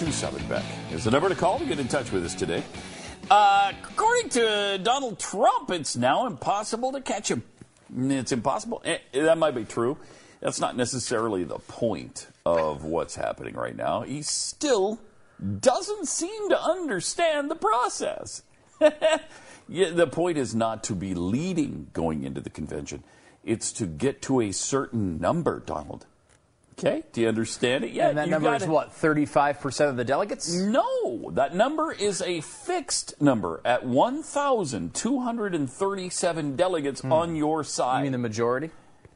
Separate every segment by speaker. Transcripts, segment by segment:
Speaker 1: 727 Beck is the number to call to get in touch with us today. Uh, according to Donald Trump, it's now impossible to catch him. It's impossible. Eh, that might be true. That's not necessarily the point of what's happening right now. He still doesn't seem to understand the process. yeah, the point is not to be leading going into the convention. It's to get to a certain number, Donald. Okay, do you understand it? yet?
Speaker 2: and that
Speaker 1: you
Speaker 2: number is what, 35% of the delegates?
Speaker 1: No, that number is a fixed number at 1,237 delegates on your side.
Speaker 2: Hmm. You mean the majority?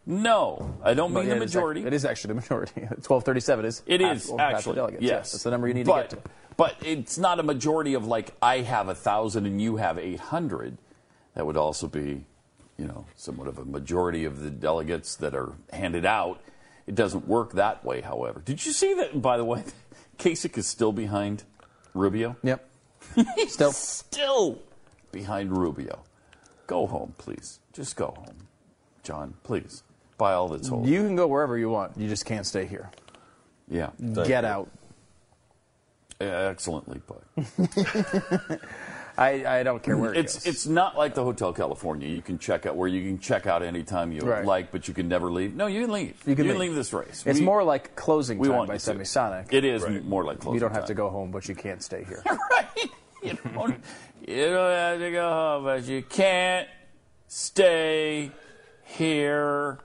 Speaker 1: no, I don't mean the
Speaker 2: it is ac-
Speaker 1: majority.
Speaker 2: It is actually the majority. 1237 is
Speaker 1: It is,
Speaker 2: half-
Speaker 1: is
Speaker 2: over half the
Speaker 1: actually
Speaker 2: delegates.
Speaker 1: yes.
Speaker 2: That's the number you need
Speaker 1: but,
Speaker 2: to get to.
Speaker 1: But it's not a majority of like I have a thousand and you have eight hundred. That would also be, you know, somewhat of a majority of the delegates that are handed out. It doesn't work that way, however. Did you see that? By the way, Kasich is still behind Rubio.
Speaker 2: Yep. Still.
Speaker 1: Still behind Rubio. Go home, please. Just go home, John. Please buy all that's whole.
Speaker 2: You can go wherever you want. You just can't stay here.
Speaker 1: yeah.
Speaker 2: Get out.
Speaker 1: Yeah, Excellently put.
Speaker 2: I, I don't care where it
Speaker 1: It's
Speaker 2: goes.
Speaker 1: it's not like the Hotel California. You can check out where you can check out anytime you
Speaker 2: Right.
Speaker 1: like, but you can never leave. No, you can leave.
Speaker 2: You can
Speaker 1: leave.
Speaker 2: leave.
Speaker 1: this race.
Speaker 2: It's
Speaker 1: We-
Speaker 2: more like closing
Speaker 1: we
Speaker 2: time
Speaker 1: want
Speaker 2: by
Speaker 1: you to.
Speaker 2: Semisonic.
Speaker 1: It is more like closing
Speaker 2: You don't have
Speaker 1: time.
Speaker 2: to go home, but you can't stay here.
Speaker 1: right. You don't, you don't have to go home, but you can't stay here.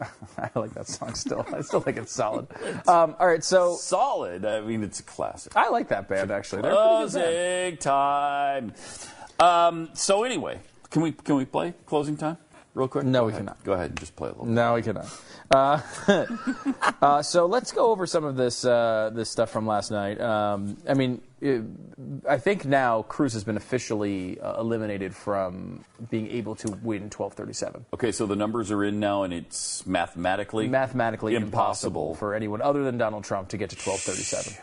Speaker 2: I like that song still. I still think it's solid. Um, all right, so
Speaker 1: Solid. I mean, it's a classic.
Speaker 2: I like that band actually. They're a pretty good
Speaker 1: Closing time. Um, so anyway, can we can we play closing time real quick?
Speaker 2: No,
Speaker 1: Go
Speaker 2: we
Speaker 1: ahead.
Speaker 2: cannot.
Speaker 1: Go ahead and just play a little.
Speaker 2: No, we cannot. Uh, uh, so let's go over some of this uh, this stuff from last night. Um, I mean, I think now Cruz has been officially uh, eliminated from being able to win 1237.
Speaker 1: Okay, so the numbers are in now, and it's mathematically
Speaker 2: Mathematically
Speaker 1: impossible.
Speaker 2: impossible for anyone other than Donald Trump to get to 1237.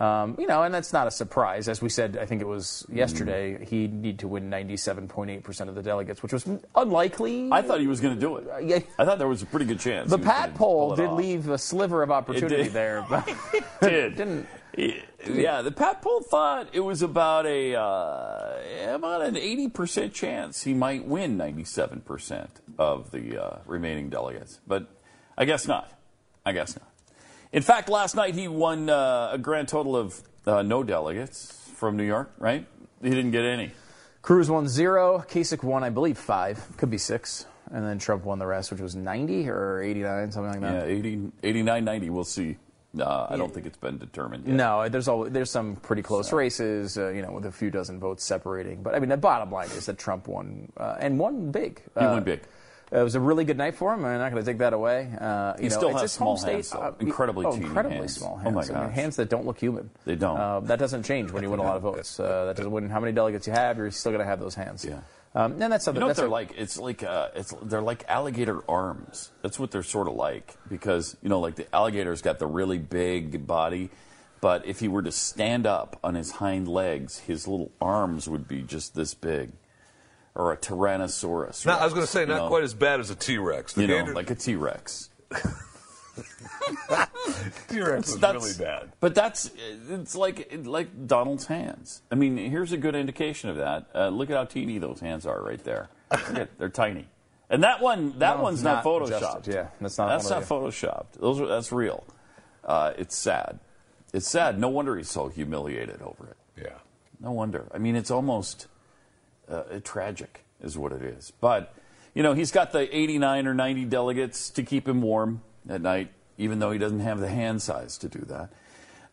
Speaker 2: Um, you know, and that's not a surprise. As we said, I think it was yesterday, he'd need to win 97.8% of the delegates, which was unlikely.
Speaker 1: I thought he was going to do it.
Speaker 2: yeah.
Speaker 1: I thought there was a pretty good chance.
Speaker 2: the Pat poll did
Speaker 1: off.
Speaker 2: leave a sliver of opportunity there, but
Speaker 1: did.
Speaker 2: didn't.
Speaker 1: Yeah, the Pat poll thought it was about a uh, about an eighty percent chance he might win ninety seven percent of the uh, remaining delegates, but I guess not. I guess not. In fact, last night he won uh, a grand total of uh, no delegates from New York. Right? He didn't get any.
Speaker 2: Cruz won zero. Kasich won, I believe, five. Could be six. And then Trump won the rest, which was 90 or 89, something like
Speaker 1: Yeah,
Speaker 2: that.
Speaker 1: 80, 89, 90, We'll see. Uh, I don't think it's been determined yet.
Speaker 2: No, there's always, there's some pretty close races, uh, you know, with a few dozen votes separating. But I mean, the bottom line is that Trump won uh, and won big.
Speaker 1: He
Speaker 2: Uh,
Speaker 1: won big.
Speaker 2: It was a really good night for him. I'm not going to take that away. Uh, you
Speaker 1: He
Speaker 2: know,
Speaker 1: still
Speaker 2: it's
Speaker 1: has small
Speaker 2: home
Speaker 1: hands,
Speaker 2: state. uh,
Speaker 1: Incredibly
Speaker 2: oh, incredibly
Speaker 1: hands.
Speaker 2: small
Speaker 1: Oh,
Speaker 2: hands.
Speaker 1: my
Speaker 2: I mean, hands that don't look human.
Speaker 1: They don't.
Speaker 2: Uh, that doesn't change when you win a lot of votes. Uh, that doesn't win how many delegates you have. You're still going to have those hands.
Speaker 1: Yeah.
Speaker 2: Um, and that's something.
Speaker 1: You know what
Speaker 2: that's
Speaker 1: they're
Speaker 2: a-
Speaker 1: like? It's like uh, it's they're like alligator arms. That's what they're sort of like because you know, like the alligator's got the really big body, but if he were to stand up on his hind legs, his little arms would be just this big, or a tyrannosaurus.
Speaker 3: Now, I was going to say, not
Speaker 1: know?
Speaker 3: quite as bad as a T Rex. The
Speaker 1: You know, like a T Rex.
Speaker 3: T Rex was
Speaker 1: That's
Speaker 3: really bad.
Speaker 1: But that's it's like like Donald's hands. I mean, here's a good indication of that. Uh, look at how teeny those hands are right there. Look at- they're tiny. And that one, that
Speaker 2: No,
Speaker 1: one's not,
Speaker 2: not
Speaker 1: photoshopped.
Speaker 2: adjusted, yeah. That's not
Speaker 1: That's not photoshopped. Those are, that's real. Uh, it's sad. It's sad. No wonder he's so humiliated over it.
Speaker 3: Yeah.
Speaker 1: No wonder. I mean, it's almost uh, tragic, is what it is. But you know, he's got the 89 or 90 delegates to keep him warm at night, even though he doesn't have the hand size to do that.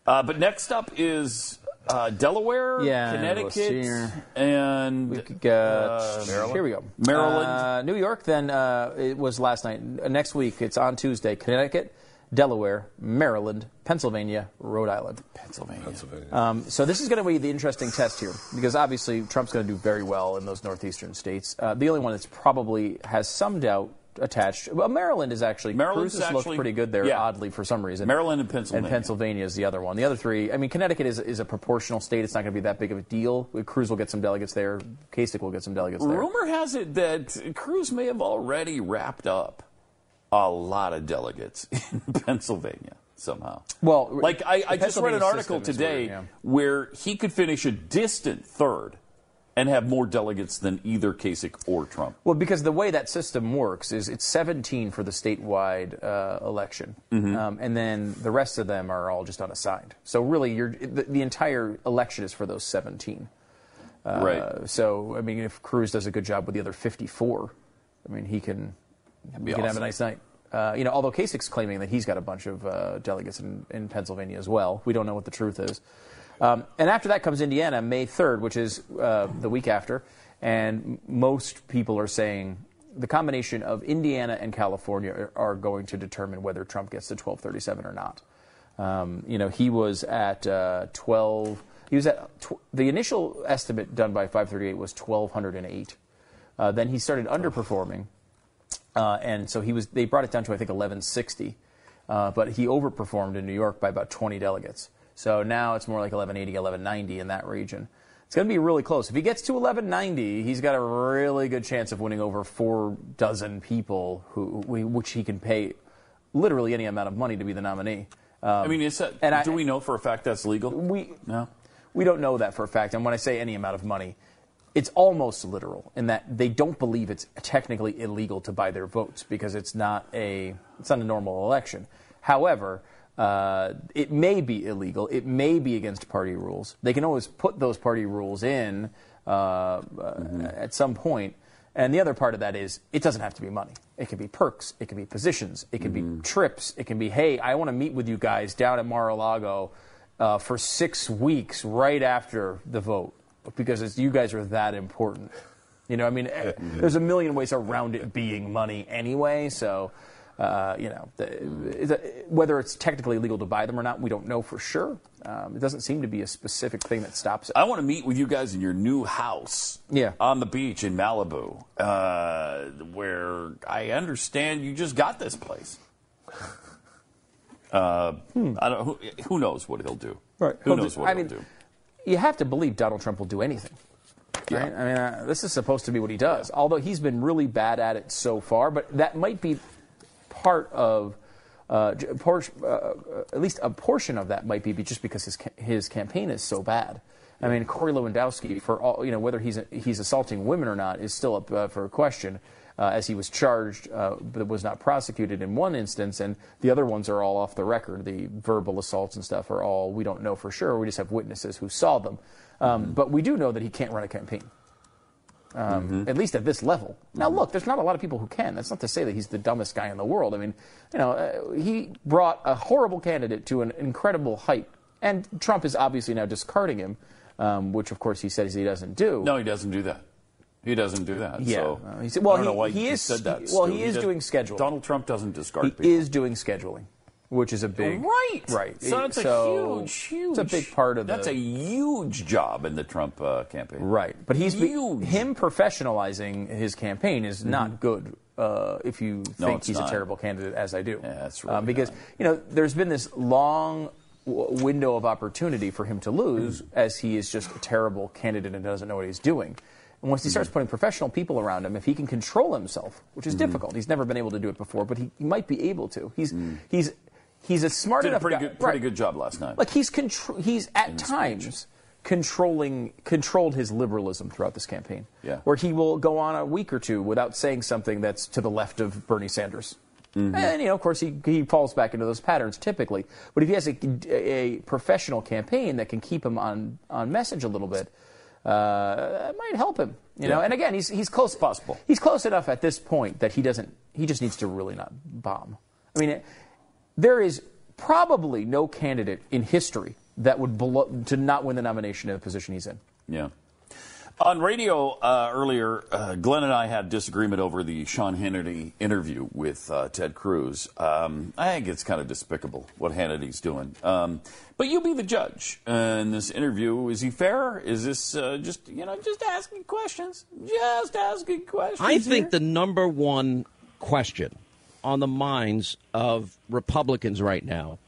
Speaker 1: Uh, but next up is uh, Delaware,
Speaker 2: Yeah,
Speaker 1: Connecticut, and
Speaker 2: We got
Speaker 1: uh,
Speaker 2: here we go.
Speaker 1: Maryland.
Speaker 2: Uh, New York. Then uh, it was last night. Uh, Next week, it's on Tuesday. Connecticut, Delaware, Maryland, Pennsylvania, Rhode Island.
Speaker 1: Pennsylvania.
Speaker 3: Pennsylvania.
Speaker 2: Um, so this is going to be the interesting test here because obviously Trump's going to do very well in those northeastern states. Uh, the only one that's probably has some doubt attached. Well, Maryland is actually
Speaker 1: Maryland's
Speaker 2: Cruz has looked pretty good there.
Speaker 1: yeah.
Speaker 2: Oddly, for some reason,
Speaker 1: Maryland and Pennsylvania.
Speaker 2: And Pennsylvania is the other one. The other three. I mean, Connecticut is is a proportional state. It's not going to be that big of a deal. Cruz will get some delegates there. Kasich will get some delegates there.
Speaker 1: Rumor has it that Cruz may have already wrapped up a lot of delegates in Pennsylvania somehow.
Speaker 2: Well,
Speaker 1: like I, I just read an article today
Speaker 2: weird, yeah.
Speaker 1: where he could finish a distant third and have more delegates than either Kasich or Trump.
Speaker 2: Well, because the way that system works is it's 17 for the statewide uh, election,
Speaker 1: Mm-hmm.
Speaker 2: um, and then the rest of them are all just unassigned. So really, you're, the, the entire election is for those 17. Uh,
Speaker 1: right.
Speaker 2: So I mean, if Cruz does a good job with the other 54, I mean, he can he can have a nice night. Uh, you know, although Kasich's claiming that he's got a bunch of uh, delegates in, in Pennsylvania as well. We don't know what the truth is. Um, and after that comes Indiana, May 3rd, which is uh, the week after. And most people are saying the combination of Indiana and California are, going to determine whether Trump gets to 1237 or not. Um, you know, he was at uh, 12. He was at tw- the initial estimate done by 538 was 1208. Uh, then he started underperforming, uh, and so he was. They brought it down to I think 1160, uh, but he overperformed in New York by about 20 delegates. So now it's more like 1180, 1190 in that region. It's going to be really close. If he gets to 1190, he's got a really good chance of winning over four dozen people, who, which he can pay literally any amount of money to be the nominee. Um,
Speaker 1: I mean, is that,
Speaker 2: I-
Speaker 1: do we know for a fact that's legal?
Speaker 2: we
Speaker 1: no.
Speaker 2: we don't know that for a fact. And when I say any amount of money, it's almost literal in that they don't believe it's technically illegal to buy their votes because it's not a it's not a normal election. However, uh, it may be illegal. It may be against party rules. They can always put those party rules in uh, uh, at some point. And the other part of that is it doesn't have to be money. It can be perks. It can be positions. It can be trips. It can be, hey, I want to meet with you guys down at Mar-a-Lago uh, for six weeks right after the vote because it's, you guys are that important. You know, I mean, eh, there's a million ways around it being money anyway. So, uh, you know, the, whether it's technically legal to buy them or not, we don't know for sure. Um, it doesn't seem to be a specific thing that stops it.
Speaker 1: I want to meet with you guys in your new house
Speaker 2: Yeah.
Speaker 1: on the beach in Malibu, uh, where I understand you just got this place. Uh, I don't. Who, who knows what he'll do?
Speaker 2: Hmm. Right.
Speaker 1: Who
Speaker 2: He'll
Speaker 1: knows
Speaker 2: do-
Speaker 1: what
Speaker 2: I
Speaker 1: he'll
Speaker 2: mean,
Speaker 1: do?
Speaker 2: You have to believe Donald Trump will do anything.
Speaker 1: Yeah.
Speaker 2: Right? I mean, uh, this is supposed to be what he does. Although he's been really bad at it so far, but that might be part of, uh, por- uh, uh, at least a portion of that might be just because his ca- his campaign is so bad. I mean, Corey Lewandowski, for all you know, whether he's he's assaulting women or not, is still up uh, for a question. Uh, as he was charged, uh, but was not prosecuted in one instance, and the other ones are all off the record. The verbal assaults and stuff are all we don't know for sure. We just have witnesses who saw them, um, but we do know that he can't run a campaign um, at least at this level. Now, look, there's not a lot of people who can. That's not to say that he's the dumbest guy in the world. I mean, you know, uh, he brought a horrible candidate to an incredible height, and Trump is obviously now discarding him, um, which of course he says he doesn't do.
Speaker 1: No, he doesn't do that. He doesn't do that.
Speaker 2: Yeah.
Speaker 1: So
Speaker 2: Uh, he said- well,
Speaker 1: I don't know
Speaker 2: he- he
Speaker 1: you
Speaker 2: is-
Speaker 1: said that.
Speaker 2: well,
Speaker 1: Stu.
Speaker 2: he is
Speaker 1: does-
Speaker 2: doing scheduling.
Speaker 1: Donald Trump doesn't discard people.
Speaker 2: he
Speaker 1: people.
Speaker 2: is doing scheduling, which is a big
Speaker 1: Right.
Speaker 2: right.
Speaker 1: So that's
Speaker 2: So
Speaker 1: a huge, huge.
Speaker 2: It's a big part of
Speaker 1: That's
Speaker 2: the,
Speaker 1: a huge job in the Trump uh, campaign.
Speaker 2: Right, but he's
Speaker 1: Huge.
Speaker 2: him professionalizing his campaign is not good. Uh, if you
Speaker 1: Mm-hmm. No,
Speaker 2: think he's
Speaker 1: not.
Speaker 2: a terrible candidate, as I do,
Speaker 1: Yeah, that's
Speaker 2: um, because
Speaker 1: not.
Speaker 2: you know there's been this long w- window of opportunity for him to lose,
Speaker 1: Mm.
Speaker 2: as he is just a terrible candidate and doesn't know what he's doing. And once he starts
Speaker 1: Mm-hmm.
Speaker 2: putting professional people around him, if he can control himself, which is difficult, he's never been able to do it before, but he, he might be able to. He's he's he's a smart.
Speaker 1: Did a pretty
Speaker 2: guy.
Speaker 1: good, pretty
Speaker 2: right.
Speaker 1: good job last night.
Speaker 2: Like he's contr- he's at
Speaker 1: In the speech.
Speaker 2: times controlling controlled his liberalism throughout this campaign.
Speaker 1: Yeah.
Speaker 2: Where he will go on a week or two without saying something that's to the left of Bernie Sanders.
Speaker 1: Mm-hmm.
Speaker 2: And you know, of course, he, he falls back into those patterns typically. But if he has a, a professional campaign that can keep him on, on message a little bit, uh, it might help him. You know, and again, he's he's close.
Speaker 1: Possible.
Speaker 2: He's close enough at this point that he doesn't. He just needs to really not bomb. I mean, there is probably no candidate in history that would belo- to not win the nomination in the position he's in.
Speaker 1: Yeah. On radio uh, earlier, uh, Glenn and I had disagreement over the Sean Hannity interview with uh, Ted Cruz. Um, I think it's kind of despicable what Hannity's doing. Um, but you be the judge in this interview. Is he fair? Is this uh, just you know just asking questions? Just asking questions.
Speaker 4: I think
Speaker 1: here?
Speaker 4: the number one question on the minds of Republicans right now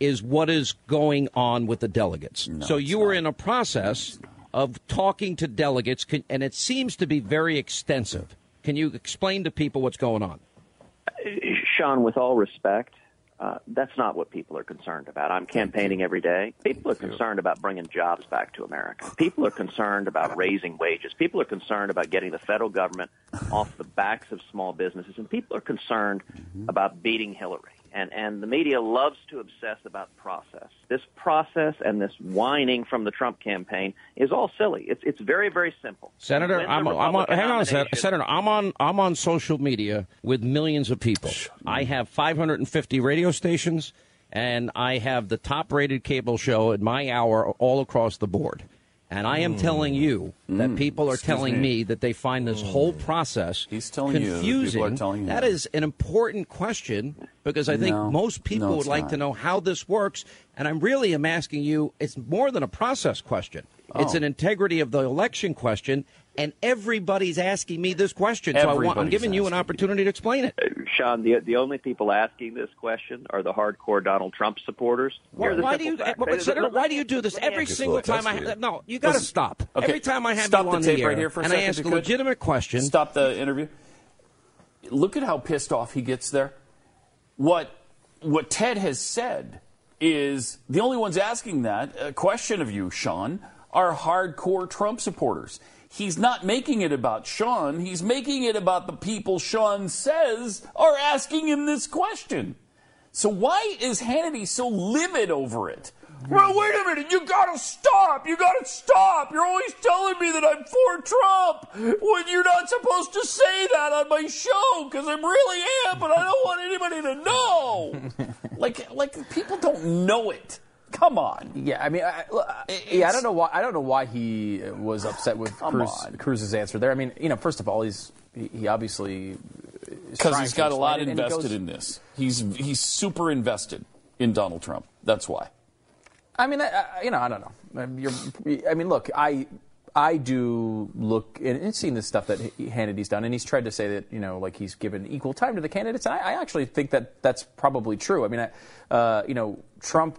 Speaker 4: is what is going on with the delegates. so you were
Speaker 1: not.
Speaker 4: in a process of talking to delegates, and it seems to be very extensive. Can you explain to people what's going on?
Speaker 5: Uh, Sean, with all respect, uh, that's not what people are concerned about. I'm campaigning every day. People are concerned about bringing jobs back to America. People are concerned about raising wages. People are concerned about getting the federal government off the backs of small businesses. And people are concerned about beating Hillary. And, and the media loves to obsess about process. This process and this whining from the Trump campaign is all silly. It's, it's very, very simple.
Speaker 4: Senator, I'm, I'm on, hang on a second. Senator, I'm on I'm on social media with millions of people. I have 550 radio stations, and I have the top-rated cable show at my hour all across the board. And I am telling hmm. you that hmm. people are telling
Speaker 1: me.
Speaker 4: me. that they find this hmm. whole process
Speaker 1: He's telling you that
Speaker 4: confusing.
Speaker 1: telling
Speaker 4: That
Speaker 1: him.
Speaker 4: is an important question because I think most people
Speaker 1: No,
Speaker 4: would
Speaker 1: it's
Speaker 4: like
Speaker 1: not.
Speaker 4: to know how this works. And I'm really am asking you. It's more than a process question. It's
Speaker 1: Oh.
Speaker 4: an integrity of the election question, and everybody's asking me this question. So I want, I'm giving you an
Speaker 1: asking
Speaker 4: opportunity to explain it.
Speaker 5: Sean, the the only people asking this question are the hardcore Donald Trump supporters.
Speaker 4: Why, why do you?
Speaker 5: simple fact.
Speaker 4: but, Senator, why do you do this every
Speaker 5: ask
Speaker 4: single
Speaker 3: It's
Speaker 4: time? I
Speaker 3: test you.
Speaker 4: no, you got to stop.
Speaker 1: okay,
Speaker 4: Every time I have
Speaker 1: stop
Speaker 4: you
Speaker 1: the tape
Speaker 4: the air
Speaker 1: right here for a
Speaker 4: and
Speaker 1: second,
Speaker 4: I ask a legitimate question.
Speaker 1: Stop the interview. Look at how pissed off he gets there. What what Ted has said is the only ones asking that uh, question of you, Sean, are hardcore Trump supporters. He's not making it about Sean. He's making it about the people Sean says are asking him this question. So why is Hannity so livid over it? Well, wait a minute. You gotta stop. You gotta stop. You're always telling me that I'm for Trump when you're not supposed to say that on my show because I really am, but I don't want anybody to know. like, like people don't know it. Come on.
Speaker 2: Yeah, I mean, I, I- yeah, I don't know why. I don't know why he was upset with Cruz. Cruz's answer there. I mean, you know, first of all, he's he, he obviously
Speaker 1: Because he's got a lot
Speaker 2: and
Speaker 1: invested
Speaker 2: goes-
Speaker 1: in this. He's he's super invested in Donald Trump. That's why.
Speaker 2: I mean, I, I, you know, I don't know. Um, You're, I mean, look, I I do look and, and seen this stuff that Hannity's done, and he's tried to say that you know, like he's given equal time to the candidates. And I, I actually think that that's probably true. I mean, I, uh, you know, Trump.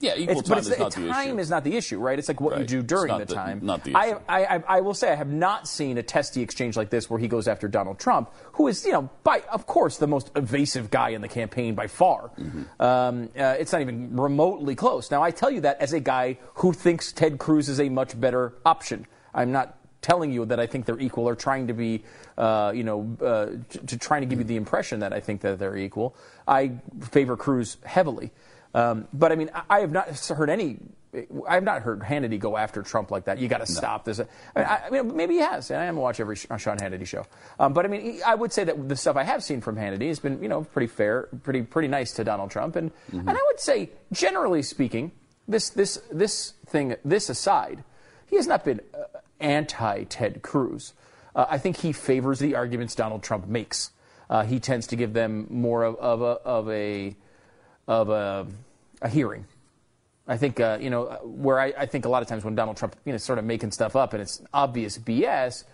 Speaker 1: Yeah, equal
Speaker 2: it's,
Speaker 1: time
Speaker 2: but it's,
Speaker 1: is not the
Speaker 2: time
Speaker 1: issue.
Speaker 2: is not the issue, right? It's like what you do during the
Speaker 1: the-
Speaker 2: time.
Speaker 1: not the
Speaker 2: I,
Speaker 1: issue.
Speaker 2: I, I, I will say I have not seen a testy exchange like this where he goes after Donald Trump, who is, you know, by of course the most evasive guy in the campaign by far.
Speaker 1: Mm-hmm.
Speaker 2: Um, uh, it's not even remotely close. Now I tell you that as a guy who thinks Ted Cruz is a much better option. I'm not telling you that I think they're equal or trying to be, uh, you know, uh, to, to trying to give you the impression that I think that they're equal. I favor Cruz heavily. Um, but I mean, I, I have not heard any. I have not heard Hannity go after Trump like that. You got to stop this. I, mean, I, I mean, maybe he has, and I haven't watched every Sh- Sean Hannity show. Um, but I mean, I would say that the stuff I have seen from Hannity has been, you know, pretty fair, pretty pretty nice to Donald Trump, and and I would say, generally speaking, this this this thing this aside, he has not been uh, anti Ted Cruz. Uh, I think he favors the arguments Donald Trump makes. Uh, he tends to give them more of, of a of a of a, a hearing. I think uh, you know where I, I think a lot of times when Donald Trump you know sort of making stuff up and it's obvious BS,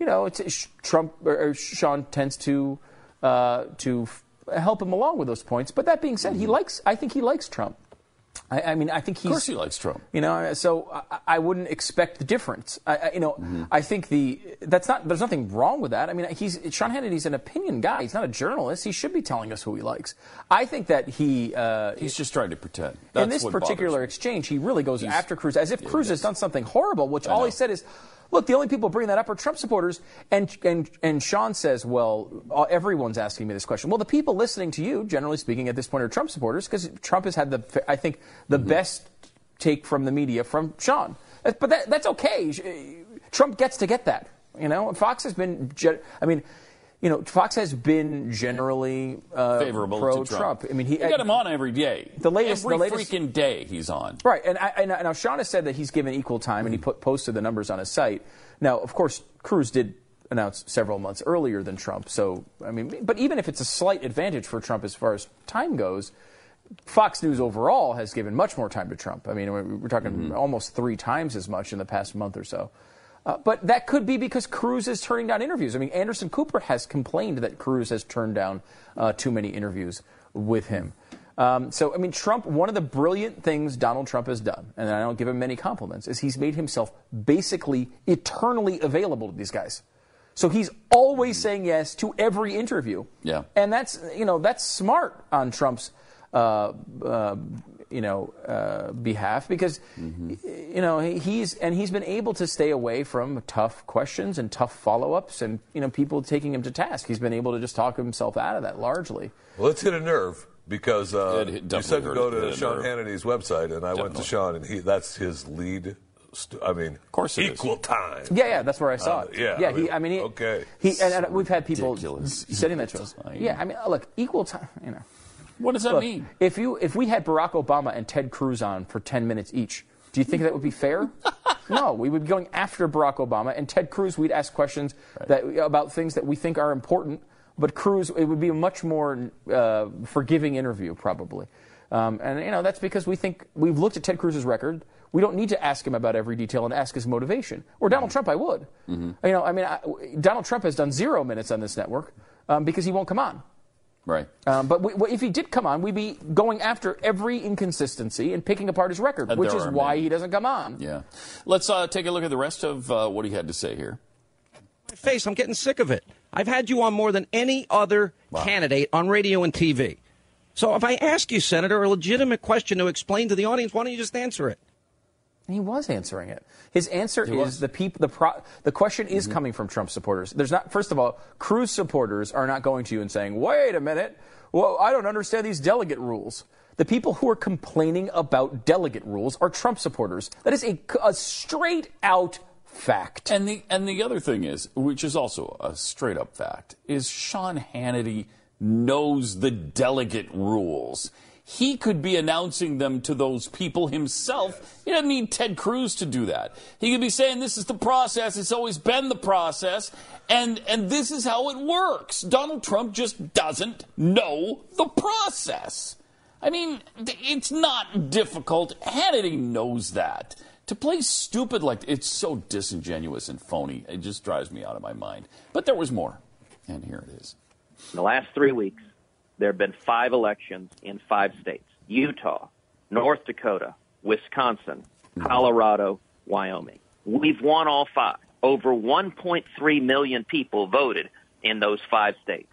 Speaker 2: you know, it's, Trump or, Sean tends to uh, to f- help him along with those points. But that being said, he likes I think he likes Trump. I, I mean, I think he's.
Speaker 1: Of course, he likes Trump.
Speaker 2: You know, so I, I wouldn't expect the difference. I, you know,
Speaker 1: Mm-hmm.
Speaker 2: I think the that's not. There's nothing wrong with that. I mean, he's Sean Hannity's an opinion guy. He's not a journalist. He should be telling us who he likes. I think that he. Uh,
Speaker 1: He's just trying to pretend. That's
Speaker 2: in this particular exchange, he really goes
Speaker 1: He's-
Speaker 2: after Cruz as if
Speaker 1: Yeah,
Speaker 2: Cruz has done something horrible. Which all he said is, "Look, the only people bringing that up are Trump supporters." And and and Sean says, "Well, uh, everyone's asking me this question." Well, the people listening to you, generally speaking, at this point, are Trump supporters because Trump has had the, I think, the
Speaker 1: Mm-hmm.
Speaker 2: best take from the media from Sean. Uh, But that, that's okay. Trump gets to get that. You know, Fox has been. I mean. You know, Fox has been generally uh,
Speaker 1: favorable
Speaker 2: pro
Speaker 1: to Trump.
Speaker 2: I mean, he
Speaker 1: You got him on every day.
Speaker 2: The latest-
Speaker 1: every
Speaker 2: the latest-
Speaker 1: freaking day he's on.
Speaker 2: Right, and, I, and now Sean has said that he's given equal time, and he put, posted the numbers on his site. Now, of course, Cruz did announce several months earlier than Trump, so I mean, but even if it's a slight advantage for Trump as far as time goes, Fox News overall has given much more time to Trump. I mean, we're, we're talking almost three times as much in the past month or so. Uh, but that could be because Cruz is turning down interviews. I mean, Anderson Cooper has complained that Cruz has turned down uh, too many interviews with him. Um, so, I mean, Trump, one of the brilliant things Donald Trump has done, and I don't give him many compliments, is he's made himself basically eternally available to these guys. So he's always saying yes to every interview.
Speaker 1: Yeah.
Speaker 2: And that's, you know, that's smart on Trump's, uh, uh, you know, uh, behalf because, you know, he's, and he's been able to stay away from tough questions and tough follow-ups and, you know, people taking him to task. He's been able to just talk himself out of that largely.
Speaker 3: Well, let's hit a nerve because uh,
Speaker 1: It hit-
Speaker 3: you said to go to
Speaker 1: a
Speaker 3: Sean
Speaker 1: nerve.
Speaker 3: Hannity's website, and I went to Sean, and he that's his lead. I mean, of
Speaker 1: course it is.
Speaker 3: equal time.
Speaker 2: Yeah, yeah, that's where I saw
Speaker 3: Uh,
Speaker 2: it.
Speaker 3: yeah,
Speaker 2: yeah.
Speaker 3: I
Speaker 2: he,
Speaker 3: mean,
Speaker 2: I mean, he,
Speaker 3: okay.
Speaker 2: He and, and we've had people
Speaker 1: ridiculous.
Speaker 2: sitting that to us. Yeah, I mean, look, equal time. You know,
Speaker 1: What does that
Speaker 2: look,
Speaker 1: mean?
Speaker 2: if you if we had Barack Obama and Ted Cruz on for ten minutes each, do you think that would be fair? no, we would be going after Barack Obama and Ted Cruz. We'd ask questions that about things that we think are important. But Cruz, it would be a much more uh, forgiving interview, probably. Um, and you know that's because we think we've looked at Ted Cruz's record. We don't need to ask him about every detail and ask his motivation. Or Donald Trump, I would. You know, I mean, I, Donald Trump has done zero minutes on this network um, because he won't come on.
Speaker 1: Right.
Speaker 2: Um, but we, if he did come on, we'd be going after every inconsistency and picking apart his record,
Speaker 1: And
Speaker 2: which is why
Speaker 1: many.
Speaker 2: he doesn't come on.
Speaker 1: Yeah. Let's uh, take a look at the rest of uh, what he had to say here.
Speaker 4: my face. I'm getting sick of it. I've had you on more than any other candidate on radio and TV. So if I ask you, Senator, a legitimate question to explain to the audience, why don't you just answer it?
Speaker 2: And he was answering it. His answer is
Speaker 1: was.
Speaker 2: the peop, the pro, the question is mm-hmm. coming from Trump supporters. There's not. First of all, Cruz supporters are not going to you and saying, "Wait a minute, well, I don't understand these delegate rules." The people who are complaining about delegate rules are Trump supporters. That is a, a straight out fact.
Speaker 1: And the and the other thing is, which is also a straight up fact, is Sean Hannity knows the delegate rules. He could be announcing them to those people himself. He doesn't need Ted Cruz to do that. He could be saying this is the process. It's always been the process, and and this is how it works. Donald Trump just doesn't know the process. I mean, it's not difficult. Hannity knows that. To play stupid like it's so disingenuous and phony. It just drives me out of my mind. But there was more, and here it is.
Speaker 5: In the last three weeks, there have been five elections in five states Utah, North Dakota, Wisconsin, Colorado, Wyoming. We've won all five. Over 1.3 million people voted in those five states.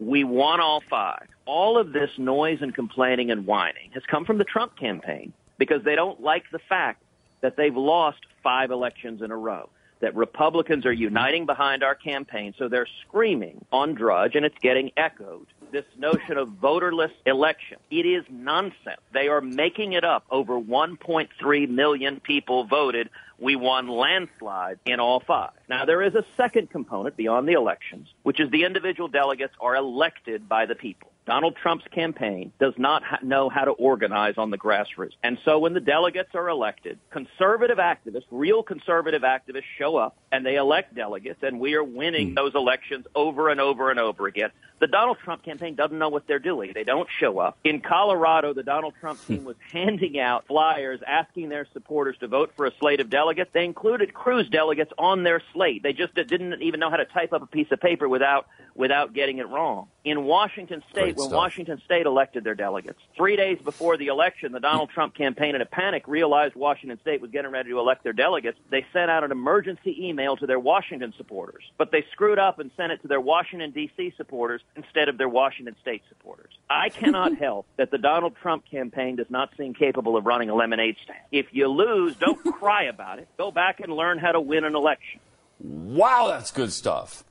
Speaker 5: We won all five. All of this noise and complaining and whining has come from the Trump campaign because they don't like the fact that they've lost five elections in a row. That Republicans are uniting behind our campaign, so they're screaming on Drudge, and it's getting echoed. This notion of voterless election. It is nonsense. They are making it up. Over 1.3 million people voted. We won landslide in all five. Now, there is a second component beyond the elections, which is the individual delegates are elected by the people. Donald Trump's campaign does not ha- know how to organize on the grassroots. And so when the delegates are elected, conservative activists, real conservative activists show up and they elect delegates and we are winning hmm. those elections over and over and over again. The Donald Trump campaign doesn't know what they're doing. They don't show up. In Colorado, the Donald Trump team was handing out flyers asking their supporters to vote for a slate of delegates. They included Cruz delegates on their slate. They just didn't even know how to type up a piece of paper without without getting it wrong. In Washington State when. Washington State elected their delegates. Three days before the election, the Donald Trump campaign, in a panic, realized Washington State was getting ready to elect their delegates. They sent out an emergency email to their Washington supporters, but they screwed up and sent it to their Washington, D.C. supporters instead of their Washington State supporters. I cannot help that the Donald Trump campaign does not seem capable of running a lemonade stand. If you lose, don't cry about it. Go back and learn how to win an election.
Speaker 1: Wow, that's good stuff.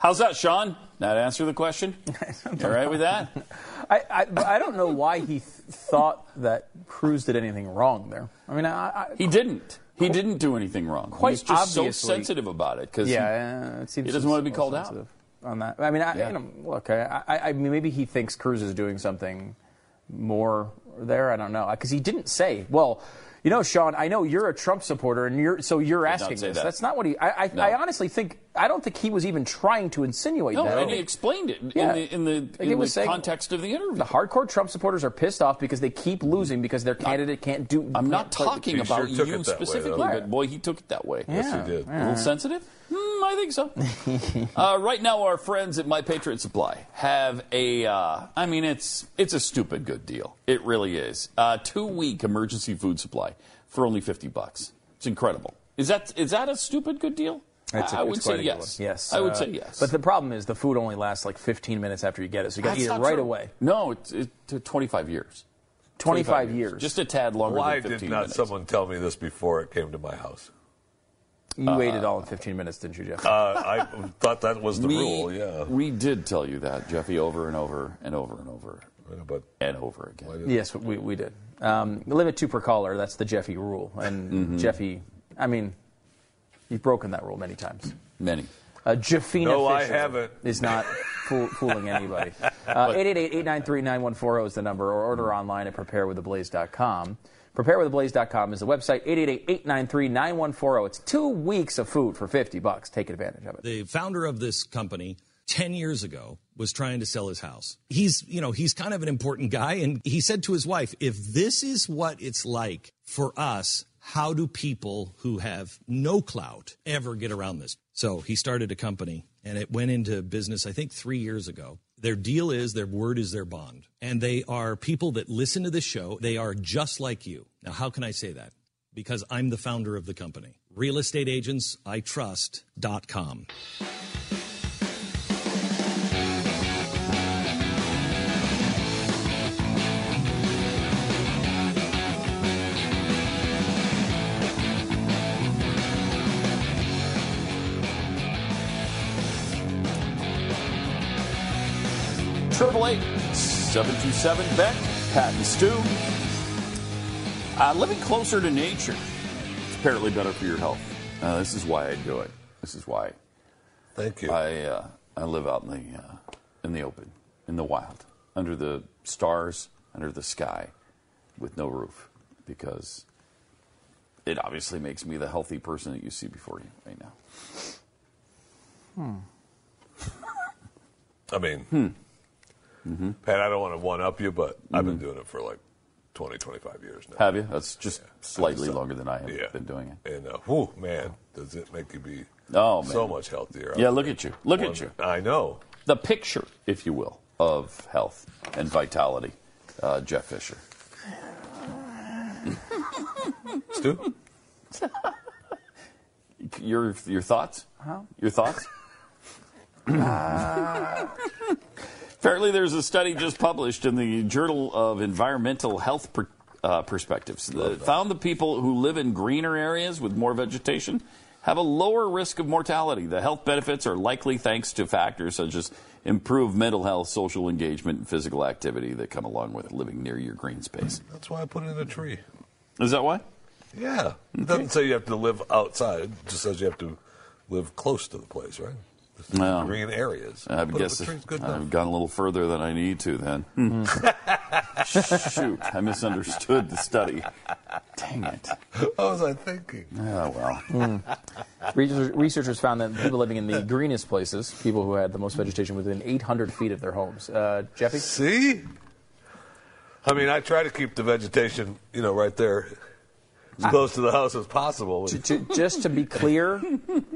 Speaker 1: How's that, Sean? That answer the question? You all right with that?
Speaker 2: I, I, I don't know why he th- thought that Cruz did anything wrong there. I mean, I, I,
Speaker 1: He didn't. He didn't do anything wrong.
Speaker 2: Quite
Speaker 1: He's just so sensitive about it because
Speaker 2: yeah, uh, it seems
Speaker 1: he doesn't want to be called out.
Speaker 2: on that. I mean, I,
Speaker 1: Yeah.
Speaker 2: you know, look, I, I, I mean, maybe he thinks Cruz is doing something more there. I don't know because he didn't say. Well, you know, Sean, I know you're a Trump supporter, and you're so you're asking this.
Speaker 1: that.
Speaker 2: That's not what he. I, I,
Speaker 1: No.
Speaker 2: I honestly think I don't think he was even trying to insinuate
Speaker 1: No,
Speaker 2: that.
Speaker 1: and he explained it in the in the,
Speaker 2: Like he
Speaker 1: in
Speaker 2: was
Speaker 1: the
Speaker 2: saying-
Speaker 1: context of the interview.
Speaker 2: the hardcore Trump supporters are pissed off because they keep losing because their candidate can't do.
Speaker 1: I'm not
Speaker 2: can't play-
Speaker 1: talking
Speaker 3: He
Speaker 1: about
Speaker 3: sure
Speaker 1: you
Speaker 3: it that way,
Speaker 1: specifically,
Speaker 3: though.
Speaker 1: but boy, he took it that way.
Speaker 3: Yes, he did.
Speaker 1: A little sensitive? Hmm, I think so. uh, right now, our friends at My Patriot Supply have a. Uh, I mean, it's it's a stupid good deal. It really is. Uh, two week emergency food supply for only fifty bucks. It's incredible. Is that is that a stupid good deal?
Speaker 2: It's a-
Speaker 1: I would
Speaker 2: it's
Speaker 1: say
Speaker 2: a good
Speaker 1: yes.
Speaker 2: one. Yes,
Speaker 1: I would
Speaker 2: uh,
Speaker 1: say yes.
Speaker 2: But the problem is the food only lasts like 15 minutes after you get it, so you got to eat it right
Speaker 1: true.
Speaker 2: away.
Speaker 1: No, it's it, to 25 years.
Speaker 2: 25 years.
Speaker 1: Just a tad longer
Speaker 3: Why
Speaker 1: than 15
Speaker 3: did not
Speaker 1: minutes.
Speaker 3: someone tell me this before it came to my house?
Speaker 2: You ate it all in 15 minutes, didn't you, Jeff?
Speaker 3: Uh, I thought that was the
Speaker 1: we,
Speaker 3: rule. Yeah,
Speaker 1: we did tell you that, Jeffy, over and over and over and over
Speaker 3: but
Speaker 1: and over again.
Speaker 2: yes, we, we did. Um, limit two per caller. That's the Jeffy rule. And
Speaker 1: Mm-hmm.
Speaker 2: Jeffy, I mean, you've broken that rule many times.
Speaker 1: Many.
Speaker 2: Uh, Jeffina
Speaker 3: No, I haven't.
Speaker 2: is not fool, fooling anybody. Uh, 888-893-9140 is the number, or order online at preparewiththeblaze.com. Preparewiththeblaze.com is the website. 888-893-9140. It's two weeks of food for 50 bucks. Take advantage of it.
Speaker 6: the founder of this company 10 years ago was trying to sell his house. He's, you know, he's kind of an important guy and he said to his wife, "If this is what it's like for us, how do people who have no clout ever get around this?" So, he started a company and it went into business I think 3 years ago. Their deal is their word is their bond. And they are people that listen to this show. They are just like you. Now, how can I say that? Because I'm the founder of the company. realestateagentsitrust.com.
Speaker 1: 727 Beck, Pat and Stu. Uh, living closer to nature. It's apparently better for your health. Uh, this is why I do it. This is why.
Speaker 3: Thank you.
Speaker 1: I uh, I live out in the uh, in the open, in the wild, under the stars, under the sky, with no roof, because it obviously makes me the healthy person that you see before you right now. Hmm.
Speaker 3: I mean.
Speaker 1: Hmm.
Speaker 3: Mm-hmm. Pat, I don't want to one up you, but I've been doing it for like 20, 25 years now.
Speaker 1: Mm-hmm. Have you? That's just slightly
Speaker 3: just-
Speaker 1: longer than I have
Speaker 3: Yeah.
Speaker 1: been doing it.
Speaker 3: And, uh, whew, man, does it make you be
Speaker 1: Oh,
Speaker 3: so much healthier?
Speaker 1: Yeah, look at you. Look at you.
Speaker 3: I know.
Speaker 1: The picture, if you will, of health and vitality. Uh, Jeff Fisher.
Speaker 3: Stu?
Speaker 1: Your your thoughts? Your thoughts? Apparently, there's a study just published in the Journal of Environmental Health per, uh, Perspectives that found the people who live in greener areas with more vegetation have a lower risk of mortality. The health benefits are likely thanks to factors such as improved mental health, social engagement, and physical activity that come along with living near your green space.
Speaker 3: That's why I put it in a tree.
Speaker 1: Is that why?
Speaker 3: Yeah. It doesn't say you have to live outside. It just says you have to live close to the place, right? Just
Speaker 1: Well,
Speaker 3: green areas.
Speaker 1: I
Speaker 3: Put up
Speaker 1: guess
Speaker 3: a tree's good
Speaker 1: I've gone a little further than I need to then. Shoot, I misunderstood the study. Dang it.
Speaker 3: What was I thinking?
Speaker 1: Oh, well.
Speaker 2: Hmm. Researchers, researchers found that people living in the greenest places, people who had the most vegetation within 800 feet of their homes. Uh, Jeffy?
Speaker 3: See? I mean, I try to keep the vegetation, you know, right there as close to the house as possible.
Speaker 2: To- just to be clear,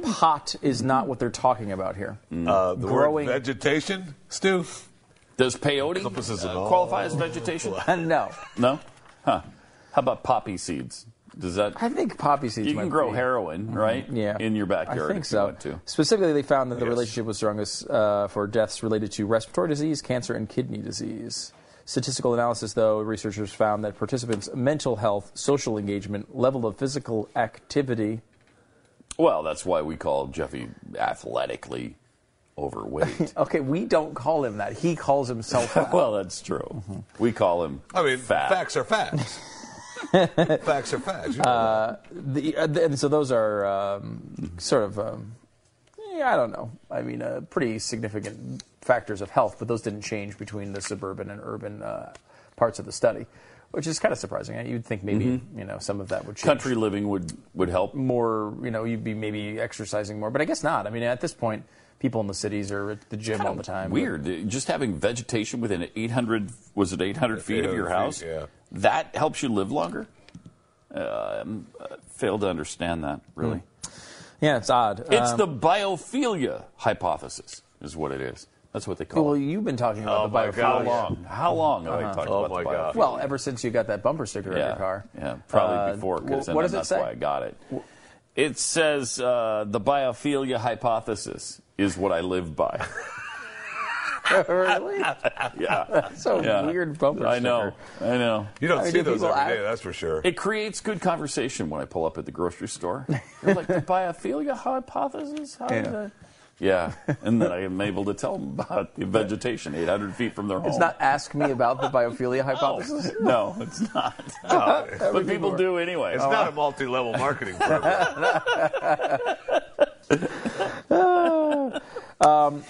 Speaker 2: pot is not what they're talking about here.
Speaker 3: Uh, the
Speaker 2: growing-
Speaker 3: word vegetation, Stu.
Speaker 1: Does peyote uh, qualify as vegetation?
Speaker 2: no,
Speaker 1: No? Huh. How about poppy seeds? Does that.
Speaker 2: I think poppy seeds.
Speaker 1: You
Speaker 2: might
Speaker 1: can grow
Speaker 2: be-
Speaker 1: heroin, right?
Speaker 2: Yeah,
Speaker 1: In your backyard.
Speaker 2: I think so.
Speaker 1: to.
Speaker 2: Specifically, they found that the
Speaker 3: Yes.
Speaker 2: relationship was strongest uh, for deaths related to respiratory disease, cancer, and kidney disease. Statistical analysis, though, researchers found that participants' mental health, social engagement, level of physical activity.
Speaker 1: Well, that's why we call Jeffy athletically overweight.
Speaker 2: Okay, we don't call him that. He calls himself that.
Speaker 1: well, that's true. We call him.
Speaker 3: I mean,
Speaker 1: fat.
Speaker 3: facts are facts. facts are facts. You know that.
Speaker 2: the, uh, and so those are um, sort of, um, yeah, I don't know. I mean, a pretty significant factors of health, but those didn't change between the suburban and urban uh, parts of the study, which is kind of surprising. You'd think maybe you know some of that would change.
Speaker 1: Country living would, would help.
Speaker 2: more, you know, you'd be maybe exercising more, but I guess not. I mean, at this point, people in the cities are at the gym all the time.
Speaker 1: Weird. Just having vegetation within 800, was it 800 feet of
Speaker 3: 800
Speaker 1: your
Speaker 3: feet,
Speaker 1: house?
Speaker 3: yeah.
Speaker 1: That helps you live longer? Uh, I'm, uh, fail to understand that, really.
Speaker 2: Yeah, it's odd.
Speaker 1: It's
Speaker 2: Um,
Speaker 1: the biophilia hypothesis, is what it is. That's what they call
Speaker 2: well,
Speaker 1: it.
Speaker 2: you've been talking about
Speaker 1: Oh
Speaker 2: the
Speaker 1: my
Speaker 2: biophilia.
Speaker 1: God, How long? How long have I talked
Speaker 3: Oh
Speaker 1: about
Speaker 3: my
Speaker 1: the
Speaker 3: God.
Speaker 2: Well, ever since you got that bumper sticker on your car.
Speaker 1: yeah, probably
Speaker 2: Uh,
Speaker 1: before,
Speaker 2: wh-
Speaker 1: because
Speaker 2: what does it
Speaker 1: that's
Speaker 2: say?
Speaker 1: why I got it. It says uh, the biophilia hypothesis is what I live by.
Speaker 2: really?
Speaker 1: yeah,
Speaker 2: So
Speaker 1: yeah.
Speaker 2: weird bumper
Speaker 1: I know,
Speaker 2: sticker.
Speaker 1: I know.
Speaker 3: You don't
Speaker 2: I mean,
Speaker 3: see
Speaker 2: do
Speaker 3: those
Speaker 2: people
Speaker 3: every
Speaker 2: act-
Speaker 3: day, that's for sure.
Speaker 1: It creates good conversation when I pull up at the grocery store. You're like the biophilia hypothesis. How
Speaker 2: Yeah.
Speaker 1: Did that-" Yeah, and then I am able to tell them about the vegetation 800 feet from their home.
Speaker 2: It's not ask me about the biophilia hypothesis.
Speaker 1: No, it's not. but people do anyway.
Speaker 3: It's not a multi-level marketing program.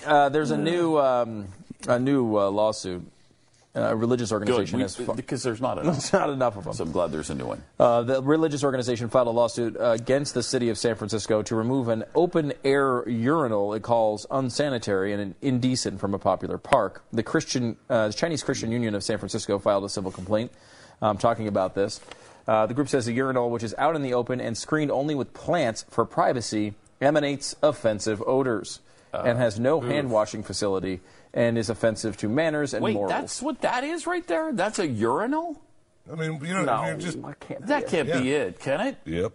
Speaker 2: Uh, there's a new um, a new uh, lawsuit. Uh, a religious organization
Speaker 1: we-
Speaker 2: has fi-
Speaker 1: because there's not enough.
Speaker 2: There's not enough of them.
Speaker 1: So I'm glad there's a new one.
Speaker 2: Uh, the religious organization filed a lawsuit uh, against the city of San Francisco to remove an open air urinal it calls unsanitary and indecent from a popular park. The Christian uh, the Chinese Christian Union of San Francisco filed a civil complaint um, talking about this. Uh, the group says the urinal, which is out in the open and screened only with plants for privacy, emanates offensive odors and has no hand washing facility and is offensive to manners and
Speaker 1: Wait,
Speaker 2: morals.
Speaker 1: that's what that is right there? That's a urinal?
Speaker 3: I mean, you know,
Speaker 2: no,
Speaker 3: you're just
Speaker 2: I can't.
Speaker 1: That can't be
Speaker 3: Yeah.
Speaker 1: it, can it?
Speaker 3: yep.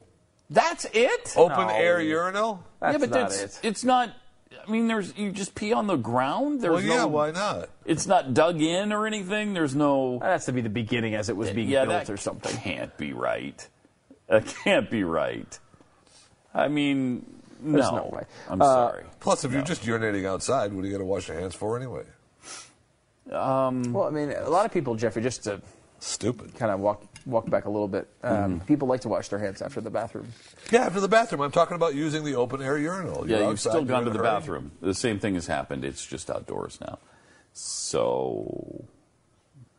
Speaker 1: That's it?
Speaker 3: Open
Speaker 2: No.
Speaker 3: air urinal.
Speaker 2: That's
Speaker 1: yeah, but
Speaker 2: not
Speaker 1: that's,
Speaker 2: it.
Speaker 1: it's not. I mean, there's you just pee on the ground. There's
Speaker 3: Well, yeah,
Speaker 1: no.
Speaker 3: why not?
Speaker 1: It's not dug in or anything. There's no.
Speaker 2: That has to be the beginning as it was being
Speaker 1: yeah,
Speaker 2: built
Speaker 1: that
Speaker 2: or something.
Speaker 1: can't be right. That can't be right. I mean, no.
Speaker 2: There's no way.
Speaker 1: I'm
Speaker 2: Uh,
Speaker 1: sorry.
Speaker 3: Plus, if you're just urinating outside, what are you going to wash your hands for anyway?
Speaker 2: Well, I mean, a lot of people, Jeffrey, just to
Speaker 3: Stupid.
Speaker 2: kind of walk walk back a little bit, um,
Speaker 1: Mm-hmm.
Speaker 2: people like to wash their hands after the bathroom.
Speaker 3: Yeah, after the bathroom. I'm talking about using the open air urinal.
Speaker 1: Yeah,
Speaker 3: You're
Speaker 1: you've still gone to the
Speaker 3: hurry.
Speaker 1: bathroom. The same thing has happened. It's just outdoors now. So,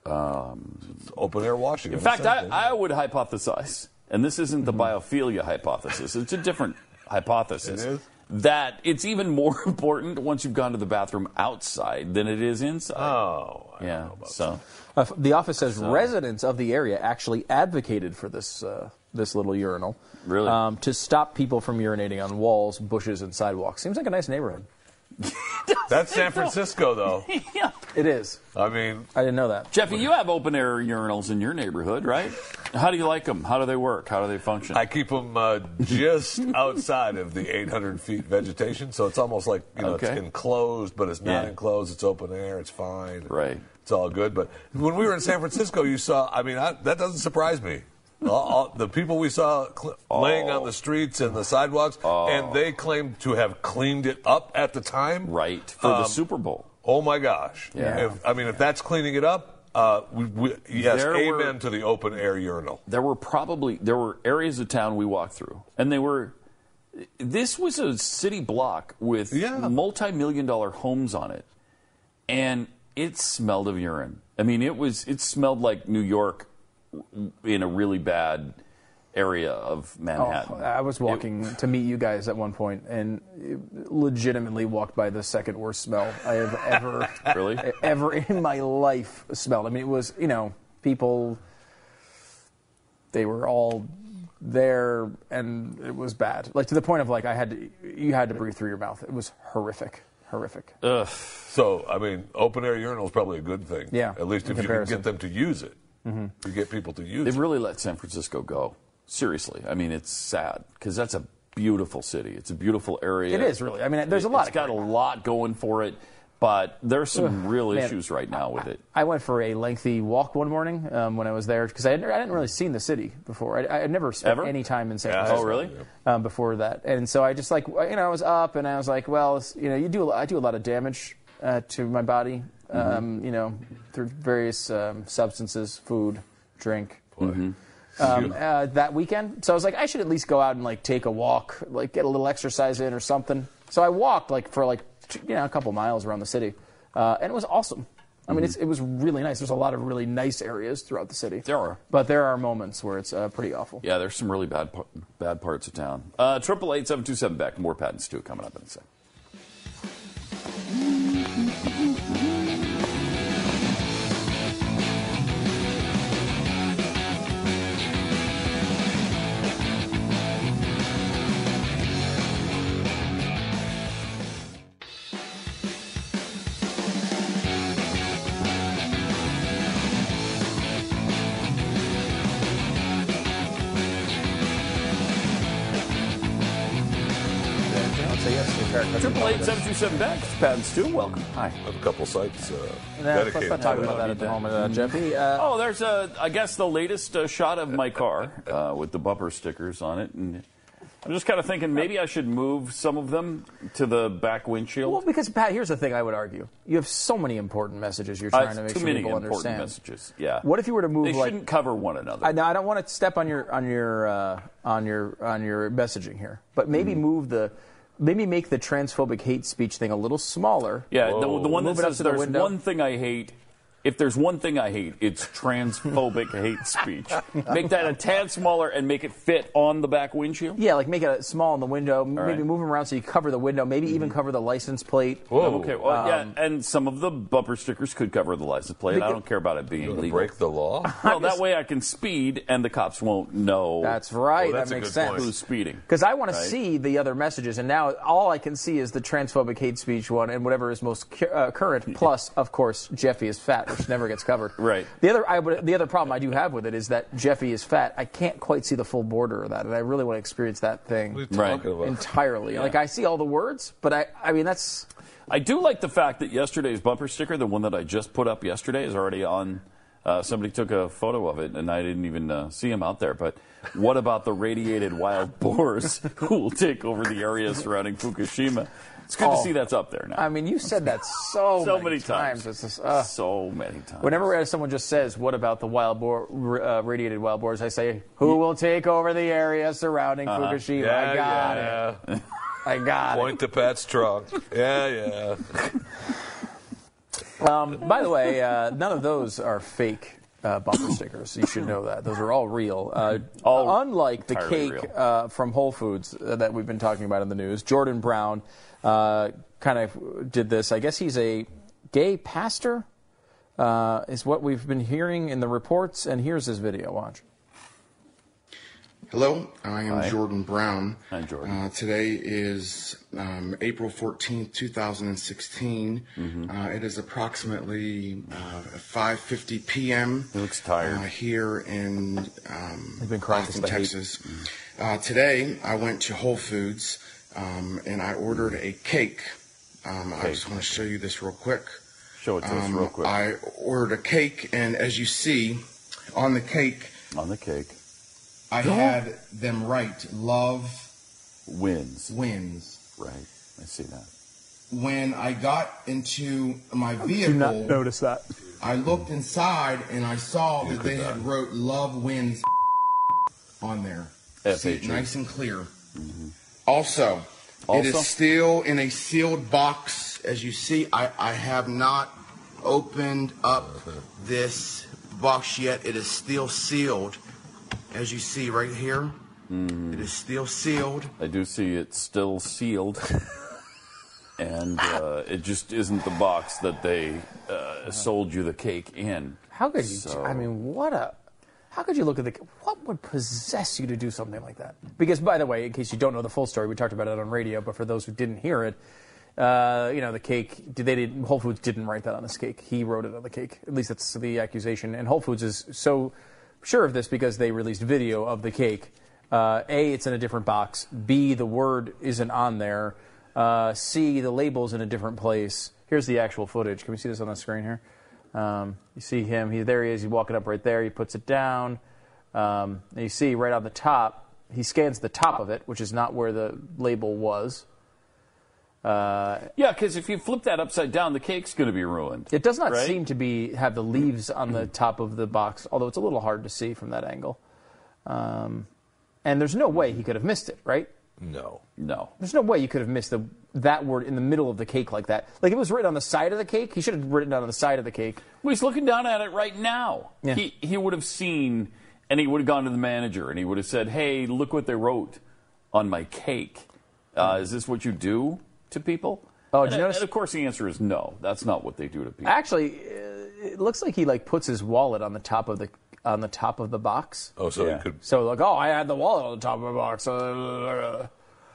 Speaker 3: It's open air washing.
Speaker 1: in fact, I, I would hypothesize, and this isn't the biophilia hypothesis. It's a different hypothesis.
Speaker 3: It is?
Speaker 1: That it's even more important once you've gone to the bathroom outside than it is inside.
Speaker 3: Oh, I don't
Speaker 1: yeah.
Speaker 3: know about
Speaker 1: So,
Speaker 2: Uh, the office says residents of the area actually advocated for this uh, this little urinal,
Speaker 1: Really?
Speaker 2: um, to stop people from urinating on walls, bushes, and sidewalks. Seems like a nice neighborhood.
Speaker 3: That's San Francisco, though.
Speaker 1: yeah.
Speaker 2: It is.
Speaker 3: I mean,
Speaker 2: I didn't know that.
Speaker 1: Jeffy, you have open air urinals in your neighborhood, right? How do you like them? How do they work? How do they function?
Speaker 3: I keep them uh, just outside of the 800 feet vegetation, so it's almost like you know
Speaker 1: Okay.
Speaker 3: it's enclosed, but it's not
Speaker 1: Yeah.
Speaker 3: enclosed. It's open air. It's fine.
Speaker 1: Right.
Speaker 3: It's all good. But when we were in San Francisco, you saw. I mean, I, that doesn't surprise me. All, all, the people we saw cl- laying on the streets and the sidewalks, and they claimed to have cleaned it up at the time.
Speaker 1: right for the
Speaker 3: Um,
Speaker 1: Super Bowl.
Speaker 3: Oh my gosh!
Speaker 1: Yeah.
Speaker 3: If, I mean, if that's cleaning it up, uh, we, we, yes,
Speaker 1: There were-
Speaker 3: amen to the open air urinal.
Speaker 1: there were probably there were areas of town we walked through, and they were. This was a city block with
Speaker 3: Yeah.
Speaker 1: multi-million dollar homes on it, and it smelled of urine. I mean, it was it smelled like New York in a really bad area of Manhattan.
Speaker 2: Oh, I was walking to meet you guys at one point and legitimately walked by the second worst smell I have ever
Speaker 1: Really?
Speaker 2: ever in my life smelled. I mean, it was you know people. They were all there, and it was bad. Like to the point of like I had to, you had to breathe through your mouth. It was horrific, horrific.
Speaker 3: So, I mean, open air urinal is probably a good thing.
Speaker 2: Yeah,
Speaker 3: At least
Speaker 2: in
Speaker 3: if you can get them to use it.
Speaker 2: Mm-hmm.
Speaker 3: You get people to use
Speaker 1: They've
Speaker 3: it.
Speaker 1: really let San Francisco go. Seriously, I mean, it's sad because that's a beautiful city. It's a beautiful area.
Speaker 2: It is really. I mean, there's a lot
Speaker 1: It's
Speaker 2: of
Speaker 1: got a lot going for it, but there's some real
Speaker 2: man.
Speaker 1: issues right now with it.
Speaker 2: I went for a lengthy walk one morning um, when I was there because I, hadn't- I hadn't really seen the city before. I, I had never spent
Speaker 1: Ever?
Speaker 2: any time in San
Speaker 3: Yeah.
Speaker 2: Francisco.
Speaker 1: Oh, really?
Speaker 2: Um, before that, and so I just like you know I was up and I was like, well, you know, you do a, I do a lot of damage uh, to my body, um, you know, through various um, substances, food, drink.
Speaker 1: Mm-hmm.
Speaker 2: Um, uh, that weekend, so I was like, I should at least go out and like take a walk, like get a little exercise in or something. So I walked like for like t- you know a couple miles around the city, uh, and it was awesome. I mean, it's, it was really nice. There's a lot of really nice areas throughout the city.
Speaker 1: There are.
Speaker 2: but there are moments where it's uh, pretty awful.
Speaker 1: Yeah, there's some really bad par- bad parts of town. Uh, Triple eight seven two seven Beck. More Pat and Stu coming up in a second. Seven Beck. It's Pat and Stu. Welcome. Hi.
Speaker 3: I have a couple sites uh,
Speaker 2: Nah, let's
Speaker 3: dedicated
Speaker 2: not talk about that at the moment, uh, Jeffy. Uh,
Speaker 1: Oh, there's a, I guess the latest uh, shot of my car uh, with the bumper stickers on it, and I'm just kind of thinking maybe I should move some of them to the back windshield.
Speaker 2: well, because Pat, here's the thing. I would argue you have so many important messages you're
Speaker 1: Uh,
Speaker 2: trying to make
Speaker 1: too
Speaker 2: sure
Speaker 1: many
Speaker 2: people
Speaker 1: important
Speaker 2: understand.
Speaker 1: messages. Yeah.
Speaker 2: What if you were to move
Speaker 1: They
Speaker 2: like
Speaker 1: shouldn't cover one another.
Speaker 2: I, now, I don't want to step on your on your uh, on your on your messaging here, but maybe
Speaker 1: Mm-hmm.
Speaker 2: move the maybe make the transphobic hate speech thing a little smaller.
Speaker 1: Yeah, the, the one that
Speaker 2: Move
Speaker 1: says
Speaker 2: to the
Speaker 1: there's
Speaker 2: window.
Speaker 1: one thing I hate. If there's one thing I hate, it's transphobic hate speech. Make that a tad smaller and make it fit on the back windshield.
Speaker 2: Yeah, like make it small in the window. maybe
Speaker 1: right. Mm-hmm.
Speaker 2: move them around so you cover the window. Maybe even cover the license plate.
Speaker 3: Whoa.
Speaker 1: Okay, well, yeah,
Speaker 2: Um,
Speaker 1: and some of the bumper stickers could cover the license plate. I don't care about it being legal.
Speaker 3: break the law?
Speaker 1: Well, that way I can speed, and the cops won't know.
Speaker 2: That's right.
Speaker 3: Well, that's
Speaker 2: that makes sense.
Speaker 3: point.
Speaker 1: who's speeding.
Speaker 2: Because I want to see the other messages, and now all I can see is the transphobic hate speech one and whatever is most cu- uh, current. Plus, of course, Jeffy is fat, which never gets covered.
Speaker 1: Right.
Speaker 2: The other, I would, the other problem I do have with it is that Jeffy is fat. I can't quite see the full border of that, and I really want to experience that thing
Speaker 3: What are you
Speaker 1: Right.
Speaker 3: talking about?
Speaker 2: entirely. Like I see all the words, but I, I mean that's.
Speaker 1: I do like the fact that yesterday's bumper sticker, the one that I just put up yesterday, is already on. Uh, somebody took a photo of it, and I didn't even uh, see him out there. But what about the radiated wild boars who will take over the area surrounding Fukushima? It's good to
Speaker 2: Oh.
Speaker 1: see that's up there now.
Speaker 2: I mean, you said that so,
Speaker 1: so many times.
Speaker 2: It's just, uh,
Speaker 1: so many times.
Speaker 2: Whenever someone just says, "What about the wild boar, uh, radiated wild boars?" I say, "Who will take over the area surrounding Fukushima?" I got
Speaker 3: yeah.
Speaker 2: it. I got it.
Speaker 3: Point to Pat's trunk. Yeah, yeah.
Speaker 2: Um, by the way, uh, none of those are fake uh, bumper stickers. You should know that those are all real. Uh,
Speaker 1: All
Speaker 2: unlike the cake uh, from Whole Foods uh, that we've been talking about in the news, Jordan Brown uh, kind of did this. I guess he's a gay pastor. Uh, is what we've been hearing in the reports, and here's his video. Watch.
Speaker 7: Hello, I am Jordan Brown.
Speaker 1: Hi, Jordan.
Speaker 7: Uh, today is um, April 14th, 2016.
Speaker 1: Mm-hmm.
Speaker 7: Uh, it is approximately uh, 5.50 p.m.
Speaker 1: He looks tired.
Speaker 7: Uh, here in um,
Speaker 2: He's been crying
Speaker 7: Austin,
Speaker 2: because of the hate.
Speaker 7: Texas. Uh, today, I went to Whole Foods um, and I ordered a cake. Um, I just want to show you this real quick.
Speaker 1: Show it to us
Speaker 7: Um,
Speaker 1: real quick.
Speaker 7: I ordered a cake, and as you see on the cake,
Speaker 1: On the cake.
Speaker 7: I had them write "Love
Speaker 1: Wins.
Speaker 7: wins."
Speaker 1: Right. I see that.
Speaker 7: When I got into my vehicle, I not notice
Speaker 2: that.
Speaker 7: I looked inside and I saw that they had wrote "Love wins" on there. See nice and clear. Also, it
Speaker 1: Also?
Speaker 7: is still in a sealed box. As you see, I, I have not opened up this box yet. It is still sealed. As you see right here,
Speaker 1: Mm-hmm.
Speaker 7: it is still sealed.
Speaker 1: I do see it's still sealed. and uh, it just isn't the box that they uh, sold you the cake in.
Speaker 2: How could you?
Speaker 1: So-
Speaker 2: I mean, what a. How could you look at the? What would possess you to do something like that? Because, by the way, in case you don't know the full story, we talked about it on radio. But for those who didn't hear it, uh, you know, the cake. They? Did, Whole Foods didn't write that on this cake. He wrote it on the cake. At least that's the accusation. And Whole Foods is so sure of this because they released video of the cake. Uh, a, it's in a different box. B, the word isn't on there. Uh, C, the label's in a different place. Here's the actual footage. Can we see this on the screen here? Um, you see him. He there he is. He's walking up right there. He puts it down. Um, and you see right on the top. He scans the top of it, which is not where the label was. Uh,
Speaker 1: Yeah, because if you flip that upside down, the cake's going to be ruined.
Speaker 2: it does not
Speaker 1: Right?
Speaker 2: seem to be have the leaves on the top of the box, although it's a little hard to see from that angle. Um, and there's no way he could have missed it, right?
Speaker 3: No.
Speaker 1: No.
Speaker 2: There's no way you could have missed the, that word in the middle of the cake like that. Like it was written on the side of the cake, he should have written it on the side of the cake.
Speaker 1: Well, he's looking down at it right now.
Speaker 2: Yeah.
Speaker 1: He he would have seen, and he would have gone to the manager, and he would have said, "Hey, look what they wrote on my cake. Uh, is this what you do to people?"
Speaker 2: Oh,
Speaker 1: and,
Speaker 2: did you notice-
Speaker 1: and of course, the answer is no. That's not what they do to people.
Speaker 2: Actually, uh, it looks like he like puts his wallet on the top of the on the top of the box.
Speaker 3: Oh, so
Speaker 1: Yeah.
Speaker 3: he could.
Speaker 2: So like, oh, I had the wallet on the top of the box. Uh,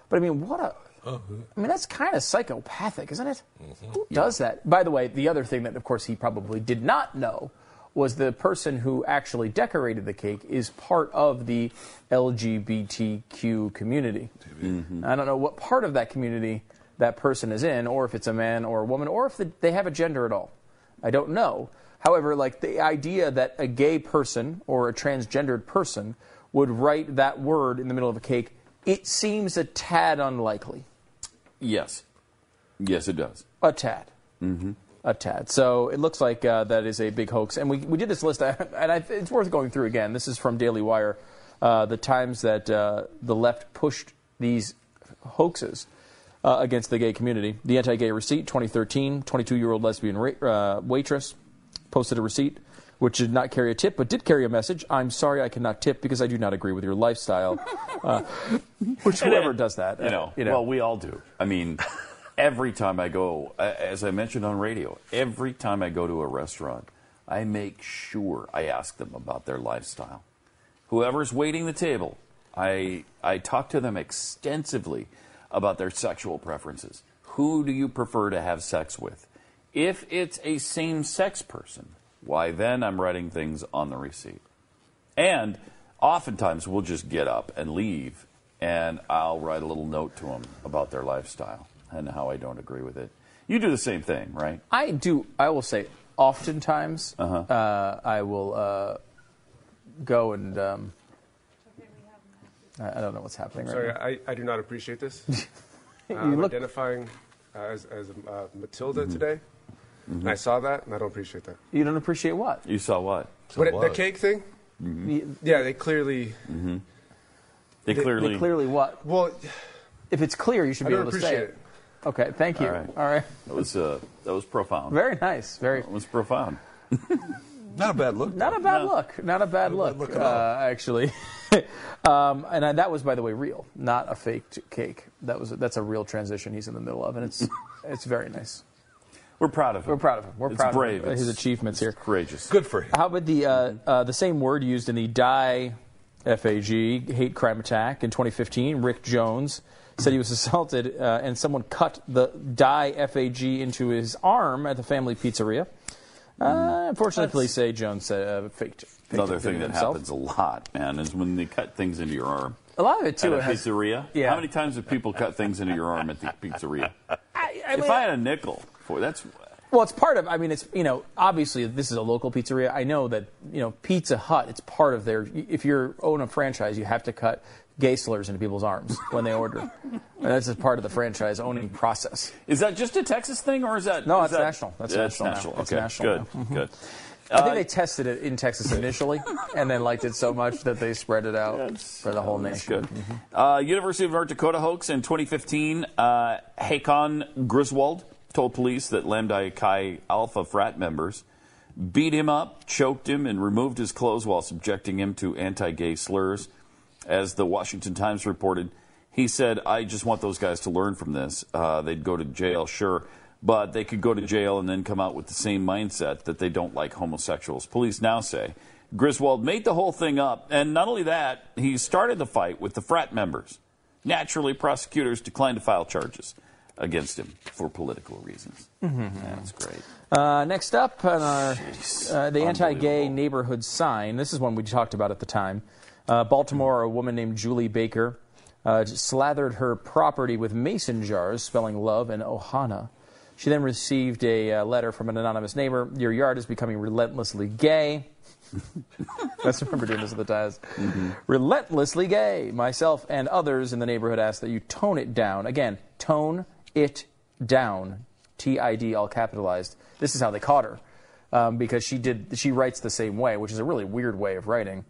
Speaker 2: but I mean, what a. I mean, that's kind of psychopathic, isn't it? Mm-hmm. Who does that? By the way, the other thing that, of course, he probably did not know was the person who actually decorated the cake is part of the LGBTQ community. Mm-hmm. I don't know what part of that community that person is in, or if it's a man or a woman, or if the, they have a gender at all. I don't know. However, like the idea that a gay person or a transgendered person would write that word in the middle of a cake, it seems a tad unlikely.
Speaker 1: Yes, yes, it does.
Speaker 2: A tad. Mm-hmm. A tad. So it looks like uh, that is a big hoax. And we, we did this list, and I, it's worth going through again. This is from Daily Wire. Uh, the times that uh, the left pushed these hoaxes uh, against the gay community. The anti gay receipt, 2013, 22 year old lesbian ra- uh, waitress posted a receipt which did not carry a tip but did carry a message I'm sorry I cannot tip because I do not agree with your lifestyle. Uh, which whoever does that,
Speaker 1: You
Speaker 2: uh,
Speaker 1: know,
Speaker 2: you know.
Speaker 1: well, we all do. I mean, every time I go, as I mentioned on radio, every time I go to a restaurant, I make sure I ask them about their lifestyle. Whoever's waiting the table, I I talk to them extensively about their sexual preferences. Who do you prefer to have sex with? If it's a same-sex person, why then I'm writing things on the receipt. And oftentimes we'll just get up and leave, and I'll write a little note to them about their lifestyle and how I don't agree with it. You do the same thing, right?
Speaker 2: I do. I will say, oftentimes,
Speaker 1: Uh-huh.
Speaker 2: uh, I will uh, go and. Um, I I don't know what's happening
Speaker 8: Sorry,
Speaker 2: right
Speaker 8: I, I do not appreciate this. Uh,
Speaker 2: You
Speaker 8: I'm
Speaker 2: look-
Speaker 8: identifying uh, as, as uh, Matilda
Speaker 1: Mm-hmm.
Speaker 8: today, and I saw that, and I don't appreciate that.
Speaker 2: You don't appreciate what?
Speaker 1: You saw what?
Speaker 8: but it- the cake thing,
Speaker 1: Mm-hmm.
Speaker 8: yeah, they clearly.
Speaker 1: They clearly.
Speaker 2: They clearly what?
Speaker 8: Well,
Speaker 2: If it's clear, you should
Speaker 8: I
Speaker 2: be
Speaker 8: don't
Speaker 2: able to
Speaker 8: appreciate
Speaker 2: say
Speaker 8: it.
Speaker 2: it. Okay, thank you.
Speaker 1: All right.
Speaker 2: All right.
Speaker 1: That was uh, that was profound.
Speaker 2: Very nice. Very.
Speaker 1: That was profound.
Speaker 3: Not a bad look.
Speaker 2: Not a bad
Speaker 1: No.
Speaker 2: look. Not a bad look.
Speaker 3: look at
Speaker 2: uh,
Speaker 3: all.
Speaker 2: actually. um, and I, that was, by the way, real, not a faked cake. That was that's a real transition he's in the middle of, and it's it's very nice.
Speaker 1: We're proud of him.
Speaker 2: We're proud of him. We're
Speaker 1: It's
Speaker 2: proud
Speaker 1: brave.
Speaker 2: of him, his
Speaker 1: It's-
Speaker 2: achievements here.
Speaker 1: Courageous.
Speaker 3: Good for him.
Speaker 2: How about the uh, uh, the same word used in the Die FAG hate crime attack in 2015? Rick Jones said he was assaulted uh, and someone cut the Die FAG into his arm at the family pizzeria. Uh, unfortunately, police say Jones uh, faked, faked
Speaker 1: Another
Speaker 2: it,
Speaker 1: thing
Speaker 2: it
Speaker 1: that
Speaker 2: himself.
Speaker 1: happens a lot, man, is when they cut things into your arm.
Speaker 2: A lot of it too
Speaker 1: At a
Speaker 2: has.
Speaker 1: pizzeria?
Speaker 2: Yeah.
Speaker 1: How many times have people cut things into your arm at the pizzeria?
Speaker 2: I, I
Speaker 1: if I had a nickel for that's
Speaker 2: Well, it's part of. I mean, it's you know, obviously this is a local pizzeria. I know that you know Pizza Hut. It's part of their. If you're own a franchise, you have to cut gay slurs into people's arms when they order. and that's just part of the franchise owning process.
Speaker 1: Is that just a Texas thing, or is that
Speaker 2: No,
Speaker 1: is
Speaker 2: it's
Speaker 1: that-
Speaker 2: national. That's
Speaker 1: That's
Speaker 2: national now.
Speaker 1: national.
Speaker 2: It's
Speaker 1: Okay,
Speaker 2: national
Speaker 1: good.
Speaker 2: Mm-hmm.
Speaker 1: good.
Speaker 2: I think
Speaker 1: Uh,
Speaker 2: they tested it in Texas initially, and then liked it so much that they spread it out for the whole
Speaker 1: That's
Speaker 2: nation.
Speaker 1: good. Uh, University of North Dakota hoax in 2015. Uh, Hakon Griswold told police that Lambda Chi Alpha frat members beat him up, choked him, and removed his clothes while subjecting him to anti-gay slurs. As the Washington Times reported, he said, "I just want those guys to learn from this. Uh, they'd go to jail, sure." But they could go to jail and then come out with the same mindset that they don't like homosexuals. Police now say Griswold made the whole thing up, and not only that, he started the fight with the frat members. Naturally, prosecutors declined to file charges against him for political reasons. That's great.
Speaker 2: Uh, next up on our uh, the anti-gay neighborhood sign. This is one we talked about at the time. Uh, Baltimore, a woman named Julie Baker uh, slathered her property with mason jars, spelling love and ohana. She then received a uh, letter from an anonymous neighbor. Your yard is becoming relentlessly gay. I remember doing this at the times. Relentlessly gay. Myself and others in the neighborhood ask that you tone it down. Again, tone it down. T I D all capitalized. This is how they caught her um, because she did. She writes the same way, which is a really weird way of writing,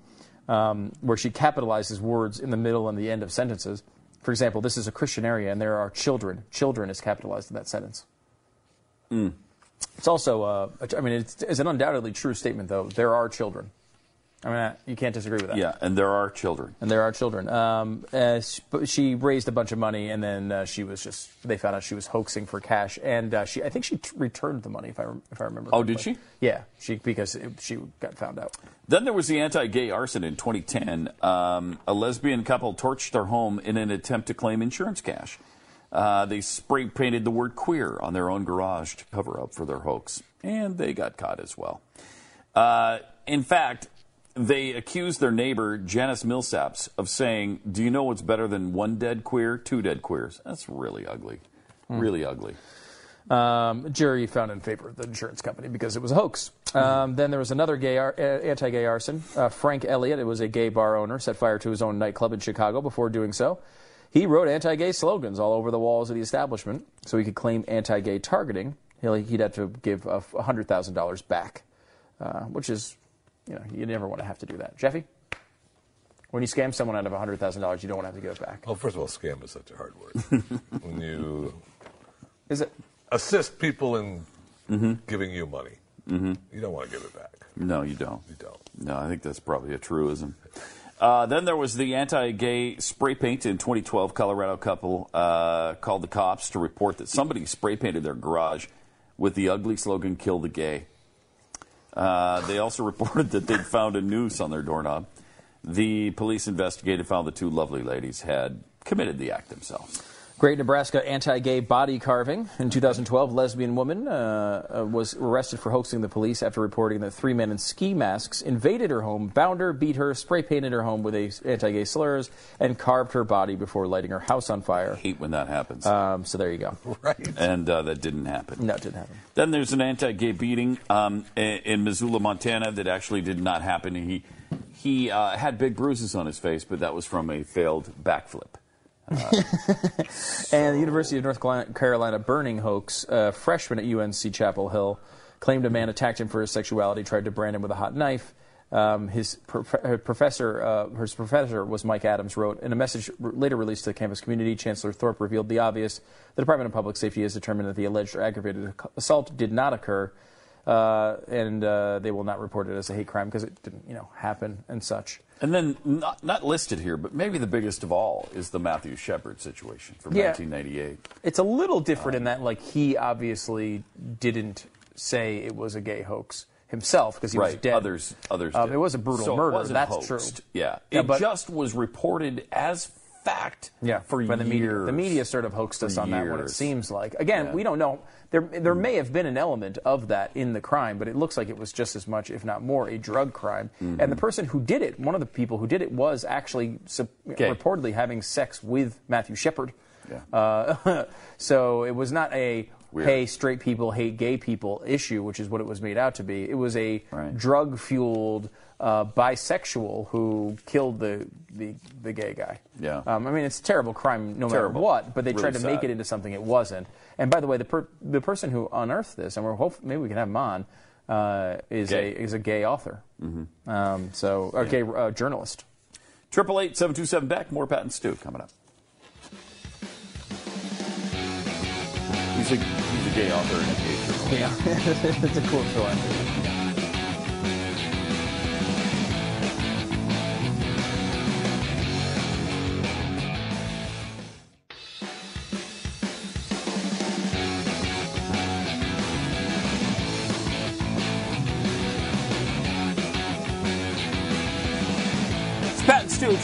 Speaker 2: um, where she capitalizes words in the middle and the end of sentences. For example, this is a Christian area, and there are children. Children is capitalized in that sentence. It's also, uh, I mean, it's, it's an undoubtedly true statement, though. There are children. I mean, you can't disagree with that.
Speaker 1: Yeah, and there are children.
Speaker 2: And there are children. Um, uh, sh- she raised a bunch of money, and then uh, she was just, they found out she was hoaxing for cash. And uh, she, I think she t- returned the money, if I, if I remember
Speaker 1: Oh, did she?
Speaker 2: Yeah, she, because it, she got found out.
Speaker 1: Then there was the anti-gay arson in 2010. Um, a lesbian couple torched their home in an attempt to claim insurance cash. Uh, they spray painted the word queer on their own garage to cover up for their hoax, and they got caught as well. Uh, in fact, they accused their neighbor Janice Millsaps of saying, "Do you know what's better than one dead queer? Two dead queers." That's really ugly, really ugly.
Speaker 2: Um, jury found in favor of the insurance company because it was a hoax. Um, then there was another gay ar- anti-gay arson. Uh, Frank Elliott, it was a gay bar owner, set fire to his own nightclub in Chicago. Before doing so, he wrote anti-gay slogans all over the walls of the establishment so he could claim anti-gay targeting. He'll, he'd have to give uh, hundred thousand dollars back, uh, which is, you know, you never want to have to do that. Jeffy, when you scam someone out of hundred thousand dollars, you don't want to have to give it back.
Speaker 3: Well, first of all, scam is such a hard word. when you
Speaker 2: Is it?
Speaker 3: assist people in
Speaker 1: Mm-hmm.
Speaker 3: giving you money, you don't want to give it back.
Speaker 1: No, you don't.
Speaker 3: You don't.
Speaker 1: No, I think that's probably a truism. Uh, then there was the anti-gay spray paint in 2012. Colorado couple uh, called the cops to report that somebody spray painted their garage with the ugly slogan "Kill the gay." Uh, they also reported that they'd found a noose on their doorknob. The police investigated, found the two lovely ladies had committed the act themselves.
Speaker 2: Great Nebraska anti-gay body carving. In 2012, lesbian woman uh, uh, was arrested for hoaxing the police after reporting that three men in ski masks invaded her home, bound her, beat her, spray painted her home with anti-gay slurs, and carved her body before lighting her house on fire.
Speaker 1: Hate when that happens.
Speaker 2: Um, so there you go.
Speaker 3: Right.
Speaker 1: and uh, that didn't happen.
Speaker 2: No, it didn't happen.
Speaker 1: Then there's an anti-gay beating um, in Missoula, Montana, that actually did not happen. He he uh, had big bruises on his face, but that was from a failed backflip.
Speaker 2: And the University of North Carolina- burning hoax. A freshman at UNC Chapel Hill claimed a man attacked him for his sexuality, tried to brand him with a hot knife. Um, his prof- uh, professor, uh, his professor was Mike Adams. Wrote in a message later released to the campus community. Chancellor Thorp revealed the obvious: the Department of Public Safety has determined that the alleged aggravated ac- assault did not occur, uh, and uh, they will not report it as a hate crime because it didn't, you know, happen and such.
Speaker 1: And then, not, not listed here, but maybe the biggest of all is the Matthew Shepard situation from
Speaker 2: Yeah.
Speaker 1: 1998.
Speaker 2: It's a little different in that, like, he obviously didn't say it was a gay hoax himself because he was
Speaker 1: right.
Speaker 2: dead.
Speaker 1: Others, others.
Speaker 2: Um,
Speaker 1: did.
Speaker 2: it was a brutal
Speaker 1: So it
Speaker 2: murder.
Speaker 1: wasn't
Speaker 2: That's
Speaker 1: hoaxed.
Speaker 2: true.
Speaker 1: Yeah.
Speaker 2: Yeah,
Speaker 1: it
Speaker 2: but-
Speaker 1: just was reported as fact.
Speaker 2: Yeah,
Speaker 1: For
Speaker 2: by the media. The media sort of hoaxed us
Speaker 1: For
Speaker 2: on that one. It
Speaker 1: years.
Speaker 2: seems like. Again, we don't know. There, there may have been an element of that in the crime, but it looks like it was just as much, if not more, a drug crime.
Speaker 1: Mm-hmm.
Speaker 2: And the person who did it, one of the people who did it, was actually sup-
Speaker 1: Gay.
Speaker 2: reportedly having sex with Matthew Shepard.
Speaker 1: Yeah.
Speaker 2: Uh, so it was not a
Speaker 1: Weird.
Speaker 2: hey straight people hate gay people issue, which is what it was made out to be. It was a
Speaker 1: Right.
Speaker 2: drug fueled uh, bisexual who killed the, the the gay guy.
Speaker 1: Yeah.
Speaker 2: Um, I mean, it's a terrible crime no
Speaker 1: Terrible.
Speaker 2: matter what, but they
Speaker 1: Really
Speaker 2: tried to make it into something it wasn't. And by the way, the per, the person who unearthed this, and we're hope maybe we can have him on, uh, is
Speaker 1: Gay.
Speaker 2: a is a gay author. Mm-hmm. Um, so a gay uh, journalist.
Speaker 1: Triple eight seven two seven Beck. More Pat and Stu coming up. He's a he's a gay author and a gay journalist.
Speaker 2: Yeah, it's a cool story.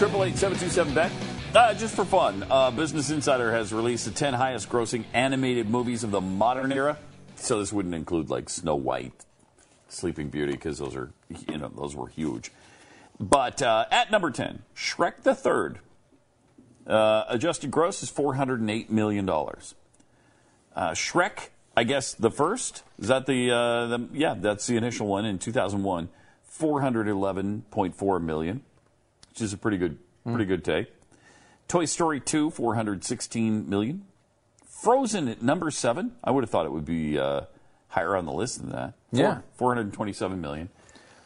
Speaker 1: Stu, 888 bet uh, Just for fun, uh, Business Insider has released the 10 highest grossing animated movies of the modern era. So this wouldn't include like Snow White, Sleeping Beauty, because those are, you know, those were huge. But uh, at number 10, Shrek the Third. Uh, adjusted gross is $408 million. Uh, Shrek, I guess the first, is that the, uh, the, yeah, that's the initial one in 2001. 411.4 million, which is a pretty good, pretty good take. Toy Story 2, 416 million. Frozen at number seven. I would have thought it would be uh, higher on the list than that.
Speaker 2: Yeah.
Speaker 1: 427 million.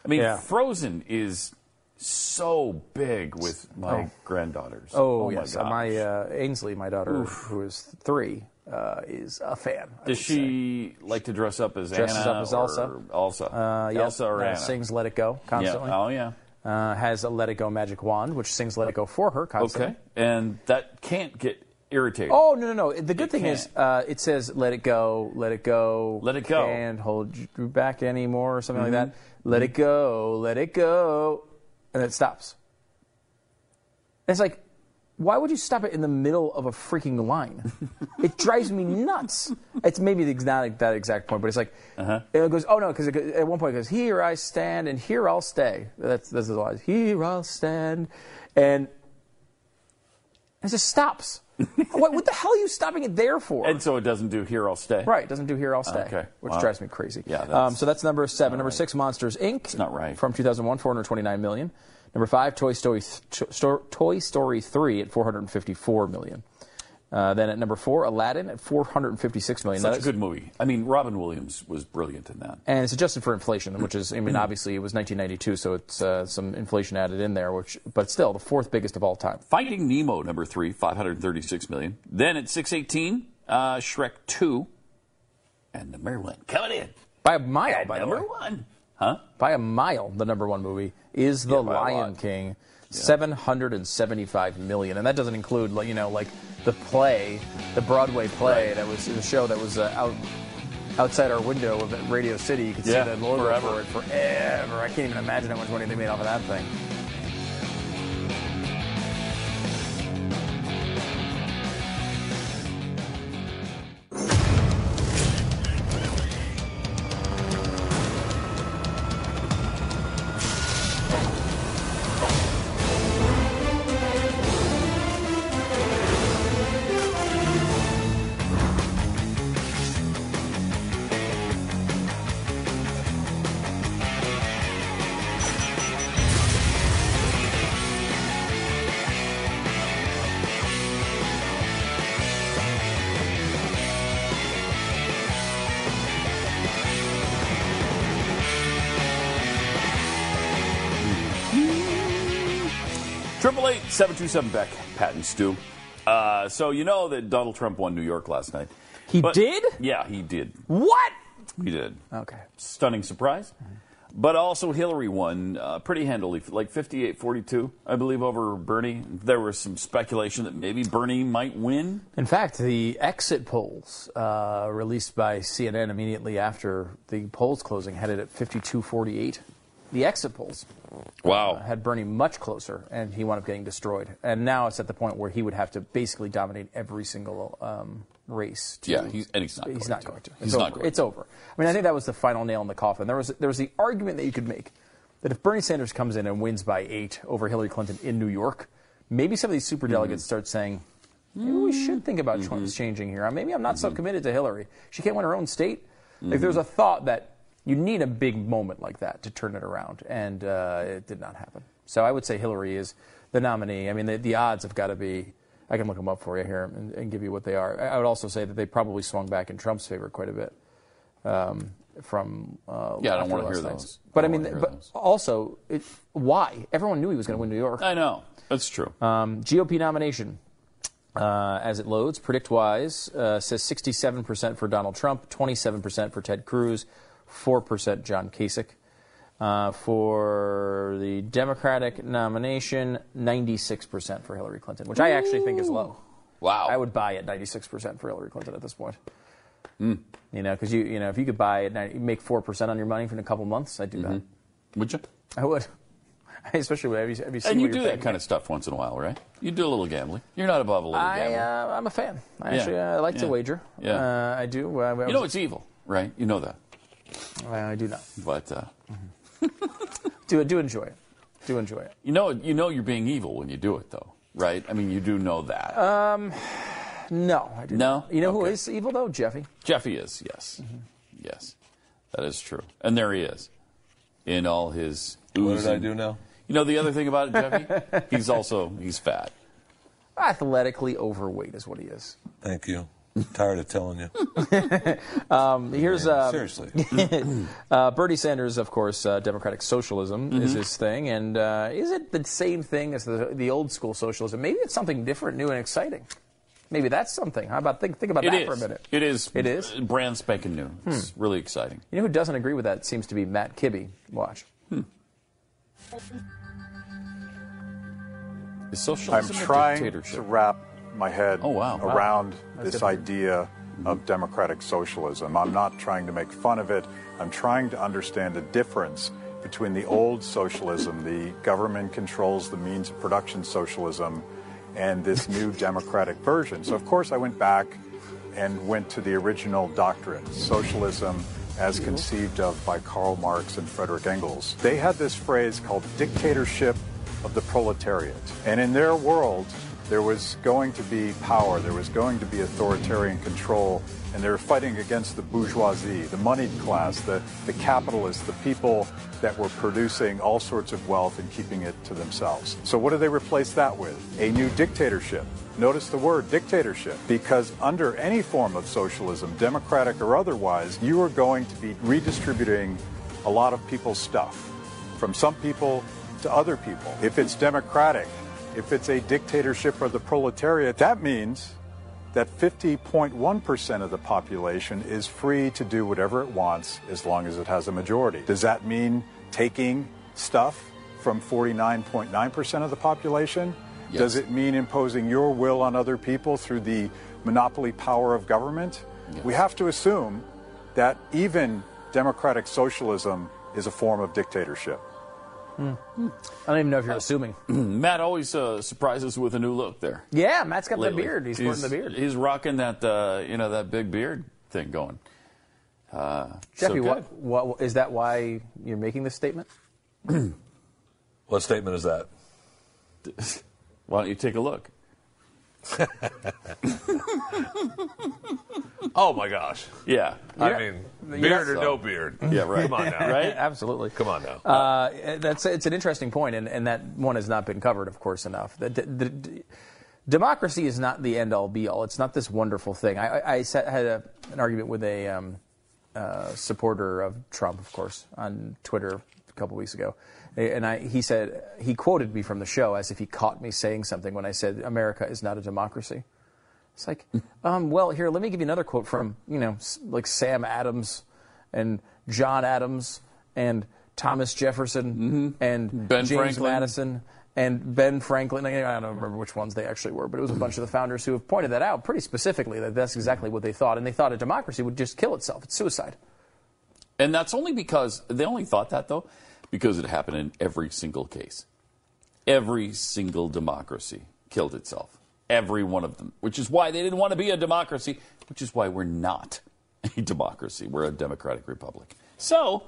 Speaker 1: I mean,
Speaker 2: Yeah.
Speaker 1: Frozen is so big with my granddaughters.
Speaker 2: Oh,
Speaker 1: my
Speaker 2: yes.
Speaker 1: gosh.
Speaker 2: My uh, Ainsley, my daughter, who is three, uh, is a fan. I
Speaker 1: Does
Speaker 2: would say.
Speaker 1: she like to dress up as
Speaker 2: Dresses
Speaker 1: Anna
Speaker 2: up as
Speaker 1: or
Speaker 2: Elsa.
Speaker 1: Elsa.
Speaker 2: Uh, yeah.
Speaker 1: Elsa or
Speaker 2: uh,
Speaker 1: Anna?
Speaker 2: Sings "Let It Go" constantly.
Speaker 1: Yeah. Oh yeah.
Speaker 2: Uh, has a "Let It Go" magic wand, which sings "Let It Go" for her constantly.
Speaker 1: Okay. And that can't get irritating.
Speaker 2: Oh no no no! The good
Speaker 1: It
Speaker 2: thing is,
Speaker 1: can't.
Speaker 2: uh, it says "Let it go, let it go,
Speaker 1: Let it go.
Speaker 2: can't hold you back anymore" or something like
Speaker 1: Mhm.
Speaker 2: that. Let it go, let it go, and it stops. It's like, why would you stop it in the middle of a freaking line? it drives me nuts. It's maybe the, not that exact point, but it's like
Speaker 1: Uh-huh.
Speaker 2: it goes. Oh no, because at one point it goes, "Here I stand, and here I'll stay." That's that's the line. Here I'll stand, and it just stops. what, what the hell are you stopping it there for?
Speaker 1: And so it doesn't do here, I'll stay.
Speaker 2: Right, it doesn't do here, I'll stay.
Speaker 1: Okay,
Speaker 2: Which
Speaker 1: wow.
Speaker 2: drives me crazy.
Speaker 1: Yeah,
Speaker 2: um, so that's number seven. Number six, Monsters Inc. It's
Speaker 1: not right.
Speaker 2: From 2001, 429 million. Number five, Toy Story, Toy Story 3 at 454 million. Uh, then at number four, Aladdin at 456 million.
Speaker 1: Such a good movie. I mean, Robin Williams was brilliant in that.
Speaker 2: and it's adjusted for inflation, which is, I mean, obviously it was 1992, so it's uh, some inflation added in there, which, but still the fourth biggest of all time.
Speaker 1: Finding Nemo, number three, 536 million. Then at 618, uh, Shrek 2. And number one, coming in.
Speaker 2: By a mile, by the
Speaker 1: number one. Huh?
Speaker 2: By a mile, the number one movie is The
Speaker 1: Yeah,
Speaker 2: Lion. King, 775 million, and that doesn't include, you know, like the play, the Broadway play that was the show that was uh, out outside our window of Radio City. You could
Speaker 1: Yeah,
Speaker 2: see the logo
Speaker 1: forever.
Speaker 2: for it forever. I can't even imagine how much money they made off of that thing.
Speaker 1: Triple eight seven two seven Beck, Pat and Stu. Uh, so you know that Donald Trump won New York last night.
Speaker 2: He
Speaker 1: But-
Speaker 2: did?
Speaker 1: Yeah, he did.
Speaker 2: What?
Speaker 1: He did.
Speaker 2: Okay.
Speaker 1: Stunning surprise. But also Hillary won uh, pretty handily, like 58-42, I believe, over Bernie. There was some speculation that maybe Bernie might win.
Speaker 2: In fact, the exit polls uh, released by CNN immediately after the polls closing had it at 52-48. The exit polls
Speaker 1: Wow.
Speaker 2: had Bernie much closer, and he wound up getting destroyed. And now it's at the point where he would have to basically dominate every single um, race. To,
Speaker 1: Yeah, he's- and he's not
Speaker 2: He's
Speaker 1: going
Speaker 2: not
Speaker 1: to.
Speaker 2: going to.
Speaker 1: He's
Speaker 2: It's
Speaker 1: not
Speaker 2: over.
Speaker 1: going
Speaker 2: It's over. I mean, I think that was the final nail in the coffin. There was there was the argument that you could make that if Bernie Sanders comes in and wins by eight over Hillary Clinton in New York, maybe some of these super delegates
Speaker 1: Mm-hmm.
Speaker 2: start saying. Maybe we should think about choice changing here. Maybe I'm not so
Speaker 1: Mm-hmm.
Speaker 2: committed to Hillary. She can't win her own state. Like there's a thought that you need a big moment like that to turn it around, and uh, it did not happen. So I would say Hillary is the nominee. I mean, the, the odds have got to be. I can look them up for you here and, and give you what they are. I would also say that they probably swung back in Trump's favor quite a bit um, from. Uh,
Speaker 1: Yeah, I don't wanna hear
Speaker 2: night's-
Speaker 1: those.
Speaker 2: But
Speaker 1: I
Speaker 2: I mean, but
Speaker 1: those.
Speaker 2: also, it, why? Everyone knew he was going to win New York.
Speaker 1: I know. That's true.
Speaker 2: Um, GOP nomination, uh, as it loads, PredictWise uh, says 67% for Donald Trump, 27% for Ted Cruz, 4% John Kasich. Uh, for the Democratic nomination, 96% for Hillary Clinton, which I actually think is low.
Speaker 1: Wow.
Speaker 2: I would buy at 96% for Hillary Clinton at this point.
Speaker 1: Hmm.
Speaker 2: You know, because you, you know, if you could buy 90, make 4% on your money for a couple months, I'd do that.
Speaker 1: Would you?
Speaker 2: I would. Especially have you, have you seen
Speaker 1: And you do that kind of stuff once in a while, right? You do a little gambling. You're not above a little
Speaker 2: I,
Speaker 1: gambling.
Speaker 2: uh, I'm a fan. I
Speaker 1: Yeah.
Speaker 2: actually uh, like to wager.
Speaker 1: Yeah.
Speaker 2: Uh, I do. Uh, I
Speaker 1: you know it's evil, right? You know that.
Speaker 2: I do not.
Speaker 1: But uh,
Speaker 2: Do do enjoy it. Do enjoy it.
Speaker 1: you know you know you're being evil when you do it, though, right? I mean, you do know that.
Speaker 2: Um, no, I do.
Speaker 1: No?
Speaker 2: Not. You know who
Speaker 1: Okay.
Speaker 2: is evil though? Jeffy.
Speaker 1: Jeffy is, yes. Yes. That is true. And there he is in all his
Speaker 3: What did I do now?
Speaker 1: You know the other thing about it, Jeffy? he's also he's fat.
Speaker 2: Athletically overweight is what he is.
Speaker 3: Thank you. Tired of telling you.
Speaker 2: Um, here's uh,
Speaker 3: Seriously.
Speaker 2: uh, Bernie Sanders, of course, uh, democratic socialism is
Speaker 1: Mm-hmm.
Speaker 2: his thing, and uh, is it the same thing as the, the old school socialism? Maybe it's something different, new, and exciting. Maybe that's something. How about think think about
Speaker 1: It
Speaker 2: that
Speaker 1: is.
Speaker 2: for a minute?
Speaker 1: It is.
Speaker 2: It is? Hmm.
Speaker 1: brand spanking new. It's really exciting.
Speaker 2: You know who doesn't agree with that seems to be Matt Kibbe. Watch.
Speaker 1: Is
Speaker 9: I'm
Speaker 1: socialism a
Speaker 9: trying
Speaker 1: dictatorship?
Speaker 9: to wrap my head
Speaker 1: Oh, wow. Wow.
Speaker 9: around
Speaker 2: That's
Speaker 9: this idea of mm-hmm. democratic socialism. I'm not trying to make fun of it. I'm trying to understand the difference between the old socialism, the government controls the means of production socialism, and this new democratic version. So, of course, I went back and went to the original doctrine, socialism as conceived of by Karl Marx and Frederick Engels. They had this phrase called dictatorship of the proletariat. And in their world, there was going to be power, there was going to be authoritarian control, and they were fighting against the bourgeoisie, the moneyed class, the, the capitalists, the people that were producing all sorts of wealth and keeping it to themselves. So, what do they replace that with? A new dictatorship. Notice the word dictatorship, because under any form of socialism, democratic or otherwise, you are going to be redistributing a lot of people's stuff from some people to other people. If it's democratic, if it's a dictatorship of the proletariat, that means that 50.1% of the population is free to do whatever it wants as long as it has a majority. Does that mean taking stuff from 49.9% of the population?
Speaker 1: Yes.
Speaker 9: Does it mean imposing your will on other people through the monopoly power of government? We have to assume that even democratic socialism is a form of dictatorship.
Speaker 2: I don't even know if you're assuming.
Speaker 1: Matt always uh, surprises with a new look there.
Speaker 2: Yeah, Matt's got
Speaker 1: lately.
Speaker 2: the beard. He's, sporting the beard.
Speaker 1: He's rocking that, uh, you know, that big beard thing going. Uh,
Speaker 2: Jeffy,
Speaker 1: good.
Speaker 2: what, what is that? Why you're making this statement?
Speaker 3: What statement is that?
Speaker 1: Why don't you take a look?
Speaker 3: Oh my gosh.
Speaker 1: Yeah.
Speaker 3: I
Speaker 2: Yeah.
Speaker 3: mean,
Speaker 2: You're
Speaker 3: beard or
Speaker 1: not-
Speaker 3: no beard.
Speaker 1: Yeah, right.
Speaker 3: Come on now.
Speaker 1: Right?
Speaker 2: Absolutely.
Speaker 3: Come on now.
Speaker 2: Uh, that's it's an interesting point, and, and that one has not been covered, of course, enough. The, the, the, democracy is not the end all be all. It's not this wonderful thing. I, I, I sat, had a, an argument with a um, uh, supporter of Trump, of course, on Twitter a couple weeks ago, and I, he said he quoted me from the show as if he caught me saying something when I said America is not a democracy. It's like, um, well, here, let me give you another quote from, you know, like Sam Adams and John Adams and Thomas Jefferson and
Speaker 1: Mm-hmm. Ben
Speaker 2: James
Speaker 1: Franklin.
Speaker 2: Madison and Ben Franklin. I I don't remember which ones they actually were, but it was a bunch of the founders who have pointed that out pretty specifically that that's exactly what they thought. And they thought a democracy would just kill itself. It's suicide.
Speaker 1: And that's only because they only thought that though, because it happened in every single case. Every single democracy killed itself. Every one of them. Which is why they didn't want to be a democracy, which is why we're not a democracy. We're a democratic republic. So,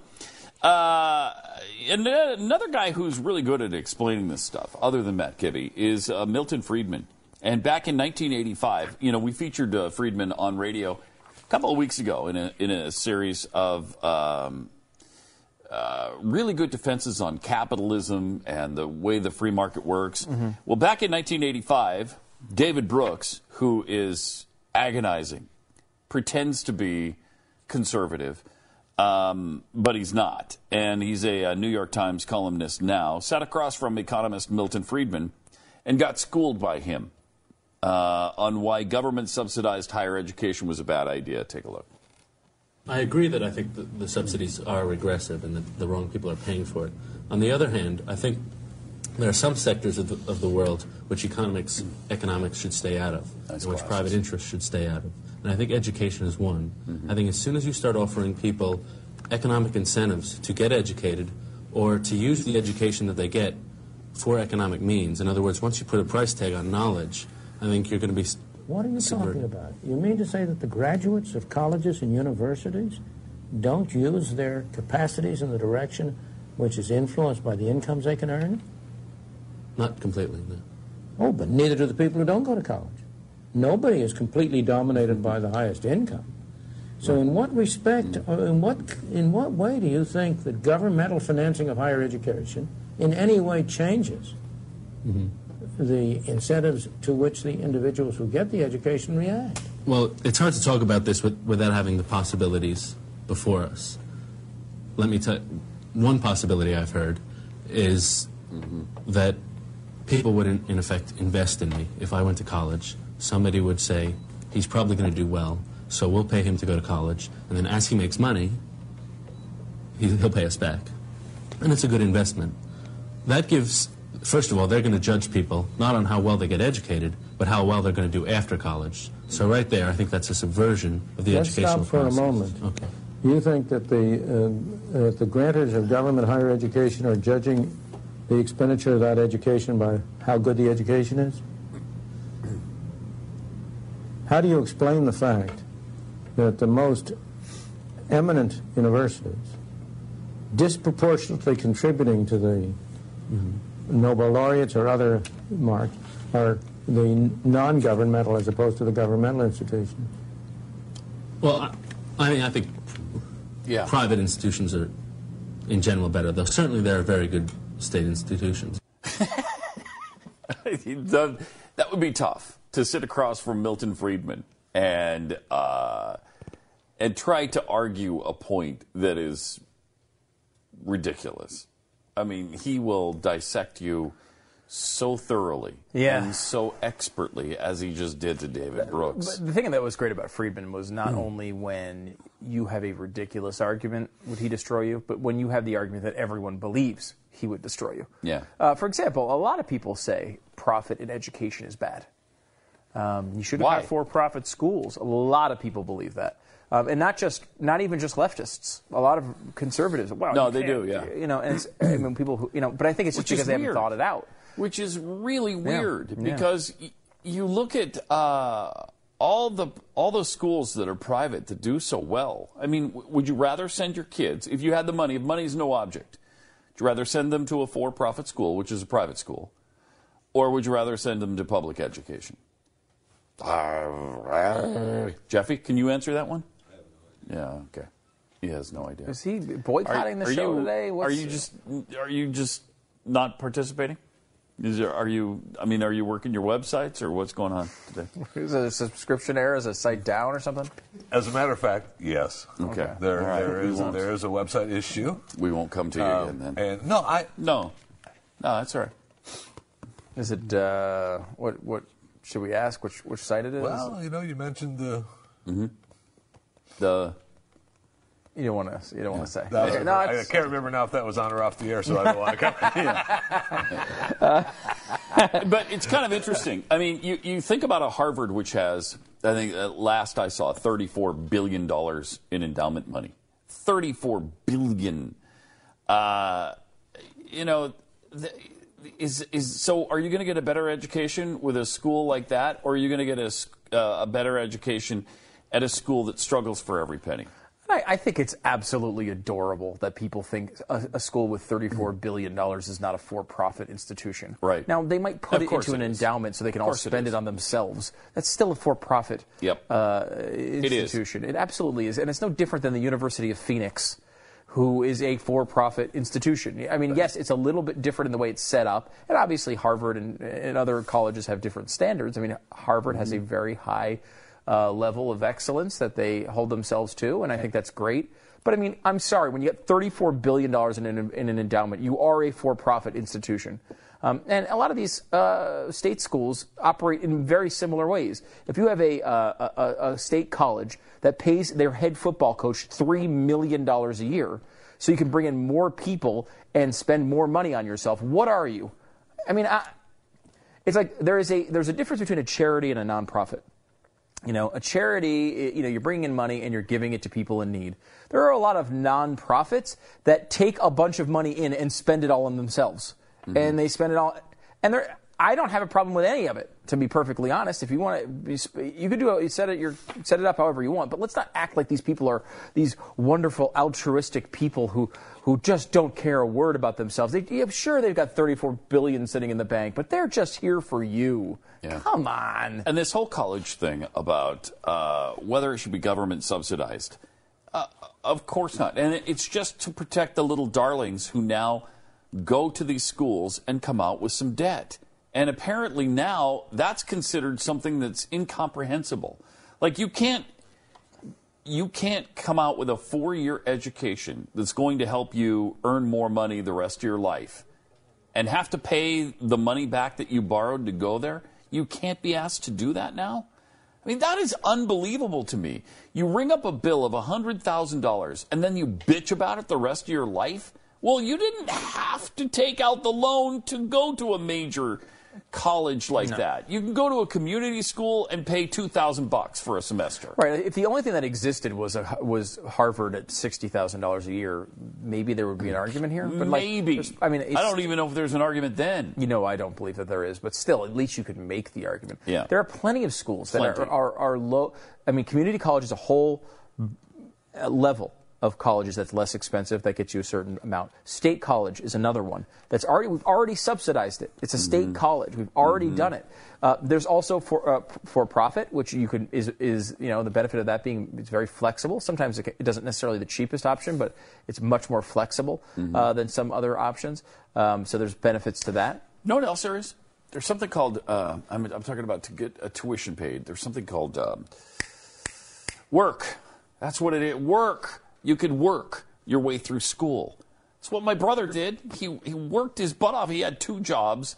Speaker 1: uh, and another guy who's really good at explaining this stuff, other than Matt Kibbe, is uh, Milton Friedman. And back in 1985, you know, we featured uh, Friedman on radio a couple of weeks ago in a, in a series of um, uh, really good defenses on capitalism and the way the free market works. Well, back in 1985, David Brooks, who is agonizing, pretends to be conservative, um, but he's not. And he's a, uh New York Times columnist now, sat across from economist Milton Friedman and got schooled by him uh, on why government subsidized higher education was a bad idea. Take a look.
Speaker 10: I agree that I think the, the subsidies are regressive and that the wrong people are paying for it. On the other hand, I think there are some sectors of the, of the world which economics, economics should stay out of, and which private interests should stay out of. And I think education is one. Mm-hmm. I think as soon as you start offering people economic incentives to get educated or to use the education that they get for economic means. In other words, once you put a price tag on knowledge, I think you're going to be.
Speaker 11: What are you talking about? You mean to say that the graduates of colleges and universities don't use their capacities in the direction which is influenced by the incomes they can earn?
Speaker 10: Not completely, no.
Speaker 11: Oh, but neither do the people who don't go to college. Nobody is completely dominated by the highest income. So, in what respect, or in what in what way do you think that governmental financing of higher education in any way changes mm-hmm. The incentives to which the individuals who get the education react?
Speaker 10: Well, it's hard to talk about this with, without having the possibilities before us. Let me tell one possibility I've heard is that people would, in, in effect, invest in me. If I went to college, somebody would say, he's probably going to do well, so we'll pay him to go to college, and then as he makes money, he, he'll pay us back. And it's a good investment. That gives, first of all, they're going to judge people not on how well they get educated, but how well they're going to do after college. So right there, I think that's a subversion of the
Speaker 11: Let's
Speaker 10: educational
Speaker 11: stop for
Speaker 10: process.
Speaker 11: a moment.
Speaker 10: Okay.
Speaker 11: You think that the, uh, uh, the grantors of government higher education are judging the expenditure of that education by how good the education is? How do you explain the fact that the most eminent universities, disproportionately contributing to the Nobel laureates or other marks, are the non-governmental as opposed to the governmental institutions?
Speaker 10: Well, I, I mean, I think
Speaker 2: Yeah.
Speaker 10: private institutions are, in general, better. Though certainly there are very good state institutions.
Speaker 1: that, that would be tough to sit across from Milton Friedman and uh, and try to argue a point that is ridiculous. I mean, he will dissect you so thoroughly
Speaker 2: Yeah.
Speaker 1: and so expertly as he just did to David Brooks.
Speaker 2: But the thing that was great about Friedman was not only when you have a ridiculous argument would he destroy you, but when you have the argument that everyone believes he would destroy you.
Speaker 1: Yeah.
Speaker 2: Uh, for example, a lot of people say profit in education is bad. Um, you shouldn't have for-profit schools. A lot of people believe that, um, and not just not even just leftists. A lot of conservatives. Wow,
Speaker 1: No, they do, yeah.
Speaker 2: You know, and I mean, people who you know, but I think it's just
Speaker 1: Which
Speaker 2: because they haven't thought it out.
Speaker 1: which is really weird
Speaker 2: Yeah.
Speaker 1: because y- you look at uh, all the all the schools that are private that do so well. I mean, w- would you rather send your kids if you had the money? If money is no object, would you rather send them to a for-profit school, which is a private school, or would you rather send them to public education? Uh, Jeffy, can you answer that one? Yeah. Okay. He has no idea.
Speaker 2: Is he boycotting the show
Speaker 1: you,
Speaker 2: today?
Speaker 1: Are
Speaker 2: What's-
Speaker 1: you just are you just not participating? Is there, are you? I mean, are you working your websites or what's going on today?
Speaker 2: Is it a subscription error? Is a site down or something?
Speaker 3: As a matter of fact, yes.
Speaker 1: Okay.
Speaker 3: There,
Speaker 1: All right.
Speaker 3: there
Speaker 1: We
Speaker 3: is a,
Speaker 1: won't.
Speaker 3: there is a website issue.
Speaker 1: We won't come to you
Speaker 3: Um,
Speaker 1: again then.
Speaker 3: And no, I
Speaker 1: no, no, that's all right.
Speaker 2: Is it uh, what? What should we ask? Which which site it is?
Speaker 3: well, you know, you mentioned the.
Speaker 1: The
Speaker 2: you don't want to. You don't want to say.
Speaker 3: that was-
Speaker 2: no,
Speaker 3: I can't remember now if that was on or off the air, so I don't want to come.
Speaker 1: but it's kind of interesting. I mean, you, you think about a Harvard, which has, I think, uh, last I saw, $34 billion in endowment money. 34 billion. Uh, you know, th- is, is, so are you going to get a better education with a school like that, or are you going to get a, s- uh, a better education at a school that struggles for every penny?
Speaker 2: I, I think it's absolutely adorable that people think a, a school with $34 billion is not a for profit institution.
Speaker 1: Right.
Speaker 2: Now, they might put
Speaker 1: Of
Speaker 2: it
Speaker 1: course
Speaker 2: into an
Speaker 1: it is.
Speaker 2: endowment so they can all
Speaker 1: course it
Speaker 2: spend
Speaker 1: is.
Speaker 2: it, on themselves. That's still a for profit
Speaker 1: Yep.
Speaker 2: uh,
Speaker 1: is.
Speaker 2: institution. It, absolutely is. And it's no different than the University of Phoenix. Who is a for-profit institution? I mean, yes, it's a little bit different in the way it's set up, and obviously Harvard and, and other colleges have different standards. I mean, Harvard has
Speaker 1: Mm-hmm.
Speaker 2: a very high uh, level of excellence that they hold themselves to, and I think that's great. But I mean, I'm sorry, when you get $34 billion in an, in an endowment, you are a for profit institution. Um, and a lot of these uh, state schools operate in very similar ways. If you have a, uh, a, a state college that pays their head football coach $3 million a year so you can bring in more people and spend more money on yourself, what are you? I mean, I, it's like there is a, there's a difference between a charity and a nonprofit. You know, a charity, you know, you're bringing in money and you're giving it to people in need. There are a lot of nonprofits that take a bunch of money in and spend it all on themselves. Mm-hmm. and they spend it all. And they're, I don't have a problem with any of it, to be perfectly honest. If you want to, you could do it. You set it, your, set it up however you want. But let's not act like these people are these wonderful altruistic people who who just don't care a word about themselves. They, yeah, sure, they've got 34 billion sitting in the bank, but they're just here for you. Come on.
Speaker 1: And this whole college thing about uh, whether it should be government subsidized, uh, of course not. And it's just to protect the little darlings who now go to these schools and come out with some debt. And apparently now that's considered something that's incomprehensible. Like you can't you can't come out with a four-year education that's going to help you earn more money the rest of your life and have to pay the money back that you borrowed to go there. You can't be asked to do that now. I mean, that is unbelievable to me. You ring up a bill of $100,000 and then you bitch about it the rest of your life? Well, you didn't have to take out the loan to go to a major college like that. You can go to a community school and pay 2000 bucks for a semester.
Speaker 2: Right. If the only thing that existed was a, was Harvard at sixty thousand dollars a year, maybe there would be an argument here. But
Speaker 1: Maybe.
Speaker 2: there's- I mean,
Speaker 1: I don't even know if there's an argument then.
Speaker 2: You know, I don't believe that there is, but still, at least you could make the argument.
Speaker 1: Yeah.
Speaker 2: There are plenty of schools that are, are, are low. I mean, community college is a whole uh, level of colleges that's less expensive that gets you a certain amount. State college is another one that's already we've already subsidized it. It's a state
Speaker 1: Mm-hmm.
Speaker 2: college. We've already done it. Uh, there's also for uh, for profit, which you could is is you know the benefit of that being it's very flexible. Sometimes it, ca- it doesn't necessarily the cheapest option, but it's much more flexible
Speaker 1: Mm-hmm.
Speaker 2: uh, than some other options. Um, so there's benefits to that.
Speaker 1: No what else there is? There's something called, uh, I'm, I'm talking about to get a tuition paid. There's something called um, work. That's what it is. Work. You could work your way through school. That's what my brother did. He, he worked his butt off. He had two jobs,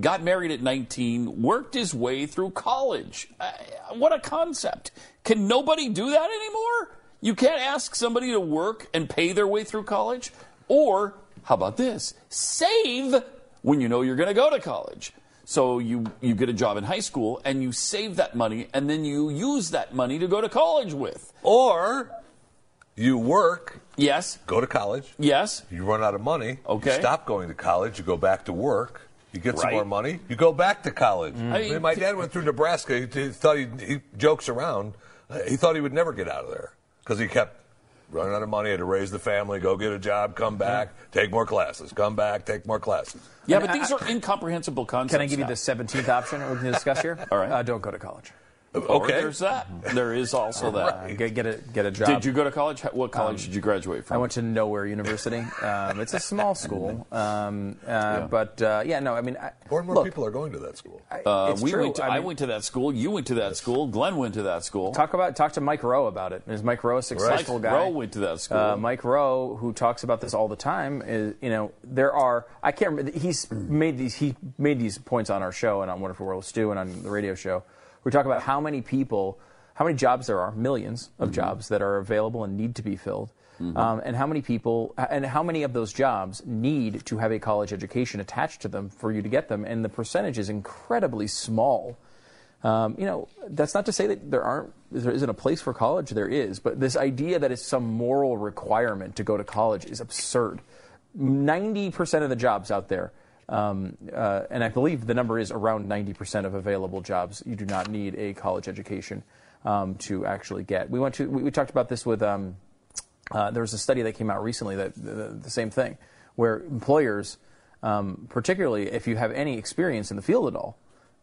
Speaker 1: got married at 19, worked his way through college. Uh, what a concept. Can nobody do that anymore? You can't ask somebody to work and pay their way through college? Or, how about this? Save when you know you're going to go to college. So you, you get a job in high school and you save that money and then you use that money to go to college with.
Speaker 3: Or you work.
Speaker 1: Yes.
Speaker 3: Go to college.
Speaker 1: Yes.
Speaker 3: You run out of money.
Speaker 1: Okay.
Speaker 3: You stop going to college. You go back to work. You get some more money. You go back to college.
Speaker 1: I
Speaker 3: I
Speaker 1: mean,
Speaker 3: mean, my dad went through Nebraska. He, he thought he, he jokes around. He thought he would never get out of there because he kept running out of money. Had to raise the family, go get a job, come back, take more classes, come back, take more classes.
Speaker 1: Yeah,
Speaker 2: And
Speaker 1: but
Speaker 2: I-
Speaker 1: these are incomprehensible concepts.
Speaker 2: Can I give you the 17th option we can discuss here?
Speaker 1: All right.
Speaker 2: Uh, don't go to college.
Speaker 1: Or
Speaker 3: Okay.
Speaker 1: there's that. There is also that.
Speaker 2: Uh, get, get, a, get a job.
Speaker 1: Did you go to college? What college did you graduate from?
Speaker 2: I went to Nowhere University. Um, it's a small school. Um, uh, But uh, yeah, no, I mean, I,
Speaker 3: More and more
Speaker 2: look,
Speaker 3: people are going to that school.
Speaker 1: Uh,
Speaker 2: it's
Speaker 1: we
Speaker 2: true.
Speaker 1: went to, I,
Speaker 2: mean,
Speaker 1: went to that school. You went to that school. Glenn went to that school.
Speaker 2: Talk about talk to Mike Rowe about it. Is Mike Rowe a successful
Speaker 1: Mike
Speaker 2: guy?
Speaker 1: Rowe went to that school.
Speaker 2: Uh, Mike Rowe, who talks about this all the time, is you know there are I can't remember he's made these he made these points on our show and on Wonderful World of Stu and on the radio show. We talk about how many people, how many jobs there are, millions of jobs that are available and need to be filled. Um, and how many people, and how many of those jobs need to have a college education attached to them for you to get them? And the percentage is incredibly small. Um, you know, that's not to say that there aren't there isn't a place for college. There is, but this idea that it's some moral requirement to go to college is absurd. Ninety percent of the jobs out there, um, uh, and I believe the number is around ninety percent of available jobs, you do not need a college education um, to actually get. We went to we, we talked about this with. Um, uh, there was a study that came out recently that the, the same thing, where employers, um, particularly if you have any experience in the field at all,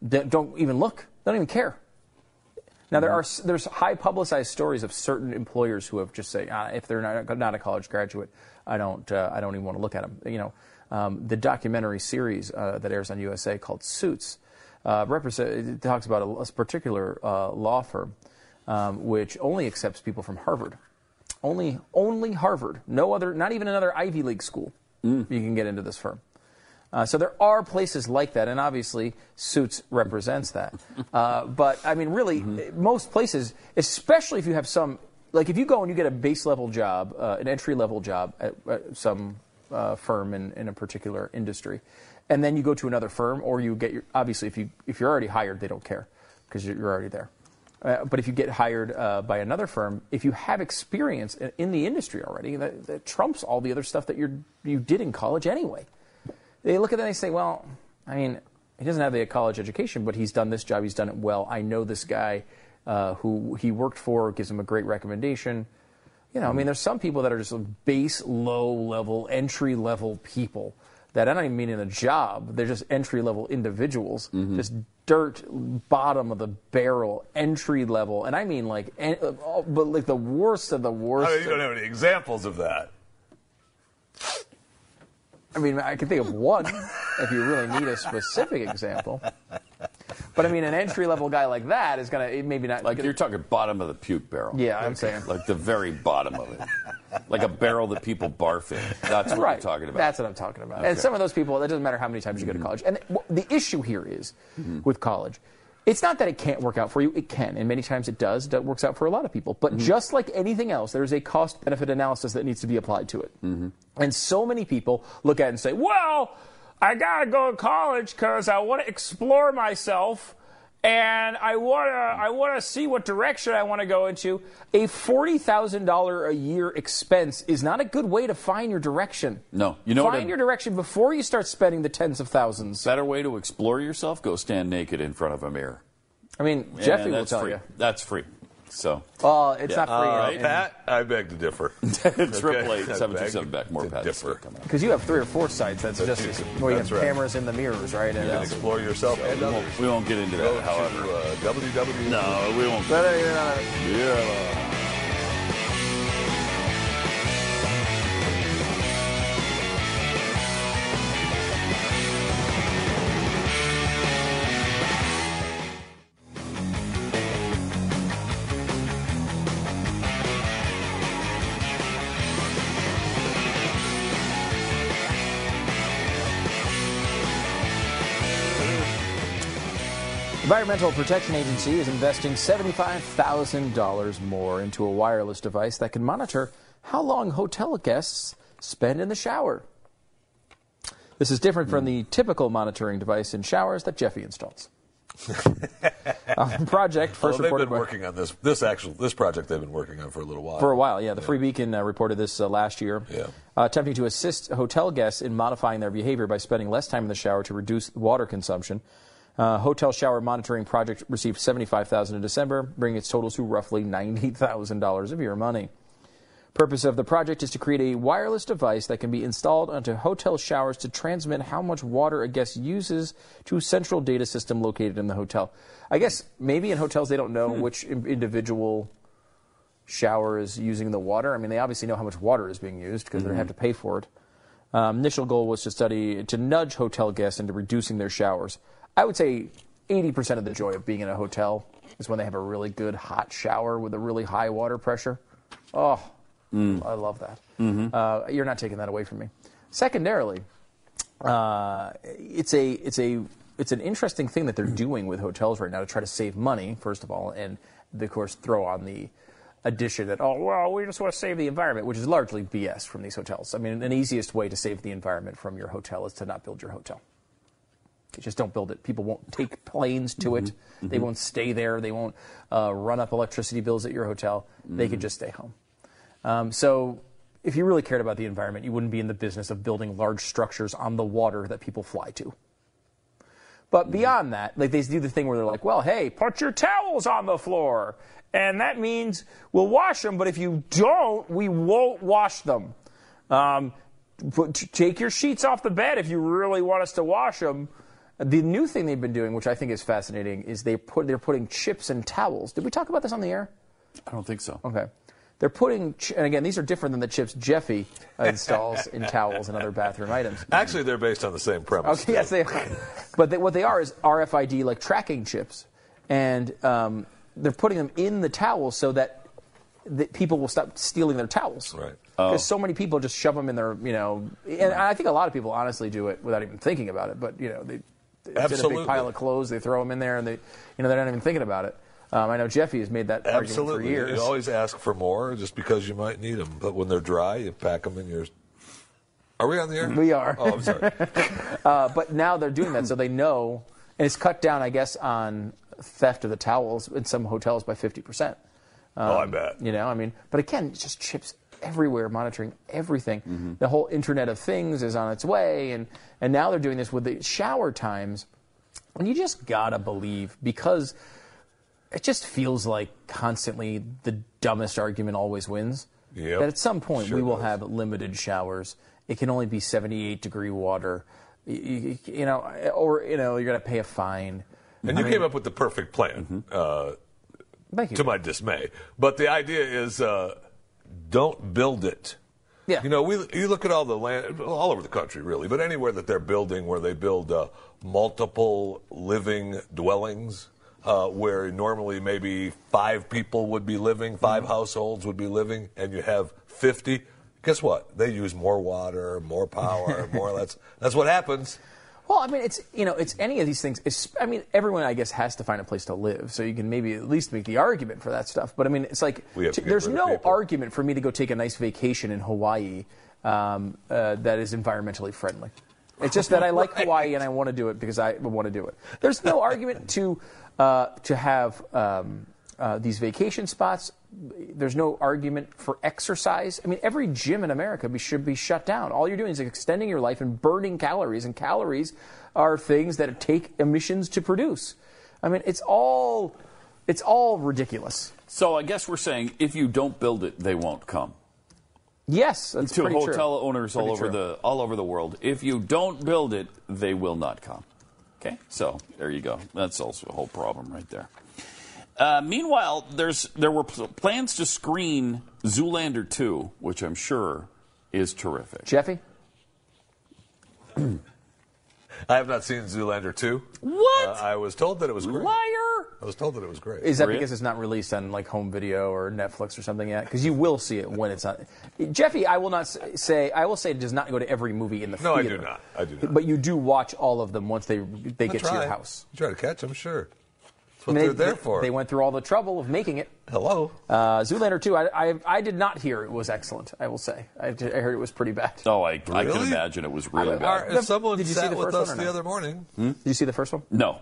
Speaker 2: don't even look, don't even care. Now there are there's high publicized stories of certain employers who have just say ah, if they're not, not a college graduate, I don't uh, I don't even want to look at them. You know, um, the documentary series uh, that airs on USA called Suits uh, represent it talks about a, a particular uh, law firm um, which only accepts people from Harvard. Only only Harvard, no other, not even another Ivy League school. You can get into this firm. Uh, so there are places like that, and obviously Suits represents that. Uh, but I mean, really, most places, especially if you have some, like if you go and you get a base level job, uh, an entry level job at, at some uh, firm in, in a particular industry, and then you go to another firm, or you get your, obviously if you if you're already hired, they don't care because you're, you're already there. Uh, but if you get hired uh, by another firm, if you have experience in, in the industry already, that, that trumps all the other stuff that you you did in college anyway. They look at that and they say, well, I mean, he doesn't have the college education, but he's done this job, he's done it well. I know this guy uh, who he worked for, gives him a great recommendation. You know, I mean, there's some people that are just base, low level, entry level people that I don't even mean in a job. They're just entry level individuals, just dirt, bottom of the barrel, entry level, and I mean like, en- uh, but like the worst of the worst.
Speaker 3: I mean, you don't have any examples of that.
Speaker 2: I mean, I can think of one if you really need a specific example. But I mean, an entry level guy like that is gonna maybe not
Speaker 1: Like you're talking bottom of the puke barrel.
Speaker 2: Yeah, I'm saying.
Speaker 1: Like the very bottom of it. Like a barrel that people barf in. That's what
Speaker 2: right.
Speaker 1: you're talking about.
Speaker 2: That's what I'm talking about.
Speaker 1: Okay.
Speaker 2: And some of those people, it doesn't matter how many times you go to mm-hmm. college. And the issue here is mm-hmm. with college, it's not that it can't work out for you. It can, and many times it does. It works out for a lot of people. But mm-hmm. just like anything else, there is a cost benefit analysis that needs to be applied to it. And so many people look at it and say, well, I got to go to college because I want to explore myself and I want to I want to see what direction I want to go into. A $40,000 a year expense is not a good way to find your direction.
Speaker 1: No. You know
Speaker 2: Find your direction before you start spending the tens of thousands.
Speaker 1: Better way to explore yourself? Go stand naked in front of a mirror.
Speaker 2: I mean, Jeffy will tell
Speaker 1: free.
Speaker 2: you.
Speaker 1: That's free. So.
Speaker 2: Well, it's
Speaker 1: Yeah.
Speaker 2: not free.
Speaker 1: Uh,
Speaker 2: and-
Speaker 3: Pat, I beg to differ.
Speaker 1: Triple eight
Speaker 3: I
Speaker 1: seven two
Speaker 3: beg
Speaker 1: seven back. More
Speaker 3: to
Speaker 1: Pat
Speaker 3: differ.
Speaker 2: Because you have three or four sites that's
Speaker 3: That's
Speaker 2: just
Speaker 3: it.
Speaker 2: where you have
Speaker 3: right.
Speaker 2: cameras in the mirrors, right? And
Speaker 3: You can
Speaker 2: uh,
Speaker 3: explore yourself and
Speaker 1: We won't, we won't get into
Speaker 3: Go
Speaker 1: that, however.
Speaker 3: to uh, www.
Speaker 1: No, we won't.
Speaker 2: but, uh,
Speaker 1: Yeah.
Speaker 2: Environmental Protection Agency is investing $75,000 more into a wireless device that can monitor how long hotel guests spend in the shower. This is different from the typical monitoring device in showers that Jeffy installs. uh, project
Speaker 3: Well,
Speaker 2: first
Speaker 3: they've been working on this. This actual this project they've been working on for a little while.
Speaker 2: For a while, yeah. The Free Beacon uh, reported this uh, last year,
Speaker 3: Yeah.
Speaker 2: uh, attempting to assist hotel guests in modifying their behavior by spending less time in the shower to reduce water consumption. Uh, hotel shower monitoring project received seventy-five thousand in December, bringing its total to roughly ninety thousand dollars of your money. Purpose of the project is to create a wireless device that can be installed onto hotel showers to transmit how much water a guest uses to a central data system located in the hotel. I guess maybe in hotels they don't know which individual shower is using the water. I mean, they obviously know how much water is being used because they have to pay for it. Um, initial goal was to study to nudge hotel guests into reducing their showers. I would say 80% of the joy of being in a hotel is when they have a really good hot shower with a really high water pressure. Oh, I love that. Uh, you're not taking that away from me. Secondarily, uh, it's a it's a it's an interesting thing that they're doing with hotels right now to try to save money, first of all, and of course throw on the addition that oh well we just want to save the environment, which is largely BS from these hotels. I mean, an easiest way to save the environment from your hotel is to not build your hotel. Just don't build it. People won't take planes to it. They won't stay there. They won't uh, run up electricity bills at your hotel. They could just stay home. Um, so, if you really cared about the environment, you wouldn't be in the business of building large structures on the water that people fly to. But beyond that, like they do the thing where they're like, "Well, hey, put your towels on the floor, and that means we'll wash them. But if you don't, we won't wash them. Um, put, take your sheets off the bed if you really want us to wash them." The new thing they've been doing, which I think is fascinating, is they put they're putting chips in towels. Did we talk about this on the air?
Speaker 1: I don't think so.
Speaker 2: Okay. They're putting, and again, these are different than the chips Jeffy uh, installs in towels and other bathroom items.
Speaker 3: Actually, they're based on the same premise.
Speaker 2: Okay, yes, they are. But they, what they are is RFID, like tracking chips. And um, they're putting them in the towels so that, that people will stop stealing their towels.
Speaker 3: Right.
Speaker 2: Because so many people just shove them in their, you know, and I think a lot of people honestly do it without even thinking about it. But, you know, they, it's in a
Speaker 3: Absolutely.
Speaker 2: big pile of clothes, they throw them in there, and they, you know, they're not even thinking about it. Um, I know Jeffy has made that argument for years.
Speaker 3: You always ask for more just because you might need them. But when they're dry, you pack them in your. Are we on the air?
Speaker 2: We are.
Speaker 3: Oh, I'm sorry.
Speaker 2: Uh, but now they're doing that, so they know, and it's cut down, I guess, on theft of the towels in some hotels by fifty percent.
Speaker 3: oh, I bet.
Speaker 2: You know, I mean, but again, it's just chips. Everywhere monitoring everything. The whole Internet of Things is on its way, and and now they're doing this with the shower times. And you just gotta believe because it just feels like constantly the dumbest argument always wins.
Speaker 3: Yep.
Speaker 2: That at some point
Speaker 3: Sure
Speaker 2: we will
Speaker 3: does.
Speaker 2: have limited showers. It can only be 78 degree water. You, you, know, or you know, you're gonna pay a fine.
Speaker 3: And
Speaker 2: I
Speaker 3: you
Speaker 2: mean-
Speaker 3: came up with the perfect plan, uh,
Speaker 2: Thank you.
Speaker 3: to my dismay. But the idea is uh, don't build it.
Speaker 2: Yeah.
Speaker 3: You know, we you look at all the land all over the country, really, but anywhere that they're building, where they build uh, multiple living dwellings, uh, where normally maybe five people would be living, 5
Speaker 2: Mm-hmm.
Speaker 3: households would be living, and you have fifty. Guess what? They use more water, more power, more. That's that's what happens.
Speaker 2: Well, I mean, it's you know, it's any of these things. It's, I mean, everyone I guess has to find a place to live, so you can maybe at least make the argument for that stuff. But I mean, it's like
Speaker 3: We have to
Speaker 2: t- there's no argument for me to go take a nice vacation in Hawaii um, uh, that is environmentally friendly. It's just that I like Hawaii and I want to do it because I want to do it. There's no argument to uh, to have um, uh, these vacation spots. There's no argument for exercise. I mean, every gym in America be, should be shut down. All you're doing is extending your life and burning calories, and calories are things that take emissions to produce. I mean, it's all it's all ridiculous.
Speaker 1: So I guess we're saying if you don't build it, they won't come.
Speaker 2: Yes, that's
Speaker 1: to hotel
Speaker 2: true.
Speaker 1: owners all over
Speaker 2: true.
Speaker 1: the all over the world. If you don't build it, they will not come. Okay, so there you go. That's also a whole problem right there. Uh, meanwhile, there's there were plans to screen Zoolander 2, which I'm sure is terrific.
Speaker 2: Jeffy,
Speaker 3: I have not seen Zoolander 2.
Speaker 1: What?
Speaker 3: Uh, I was told that it was great.
Speaker 1: Liar!
Speaker 3: I was told that it was great.
Speaker 2: Is that because it's not released on like home video or Netflix or something yet? Because you will see it when it's on. Jeffy, I will not say. I will say it does not go to every movie in the
Speaker 3: No, I
Speaker 2: theater.
Speaker 3: do not. I do not.
Speaker 2: But you do watch all of them once they they
Speaker 3: I
Speaker 2: get to your house.
Speaker 3: You try to catch them, sure. That's what
Speaker 2: I
Speaker 3: they're there
Speaker 2: they-
Speaker 3: for.
Speaker 2: They went through all the trouble of making it.
Speaker 3: Hello.
Speaker 2: Uh, Zoolander 2, I, I, I did not hear it was excellent, I will say. I heard it was pretty bad.
Speaker 1: Oh, I, I can imagine it was really
Speaker 3: Our-
Speaker 1: bad.
Speaker 3: if someone
Speaker 2: Did you see
Speaker 3: sat
Speaker 2: the
Speaker 3: with us
Speaker 2: one
Speaker 3: the
Speaker 2: no?
Speaker 3: other morning,
Speaker 2: Did you see the first one?
Speaker 1: No,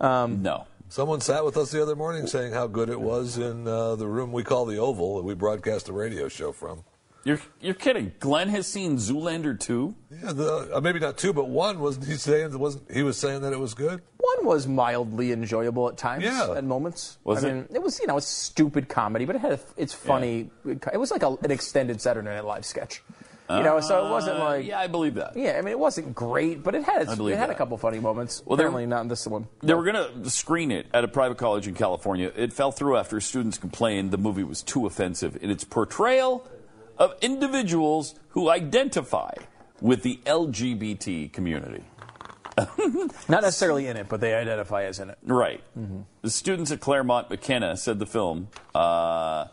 Speaker 2: Um,
Speaker 1: no.
Speaker 3: someone sat with us the other morning saying how good it was in uh, the room we call the Oval that we broadcast the radio show from.
Speaker 1: You're you're kidding. Glenn has seen Zoolander 2.
Speaker 3: Yeah, the, uh, maybe not two, but one was he saying wasn't he was saying that it was good.
Speaker 2: One was mildly enjoyable at times,
Speaker 3: Yeah.
Speaker 2: at moments.
Speaker 1: Was
Speaker 2: I
Speaker 1: it?
Speaker 2: mean, it was you know, it's stupid comedy, but it had a, it's funny. It was like a, an extended Saturday Night Live sketch. You know, so it wasn't
Speaker 1: Uh,
Speaker 2: like
Speaker 1: yeah, I believe that.
Speaker 2: yeah. I mean, it wasn't great, but it had its,
Speaker 1: I believe
Speaker 2: it had
Speaker 1: that.
Speaker 2: a couple funny moments.
Speaker 1: Well, there-
Speaker 2: Apparently, not in this one.
Speaker 1: They were going to screen it at a private college in California. It fell through after students complained the movie was too offensive in its portrayal of individuals who identify with the LGBT community.
Speaker 2: Not necessarily in it, but they identify as in it.
Speaker 1: Right. The students at Claremont McKenna said the film uh,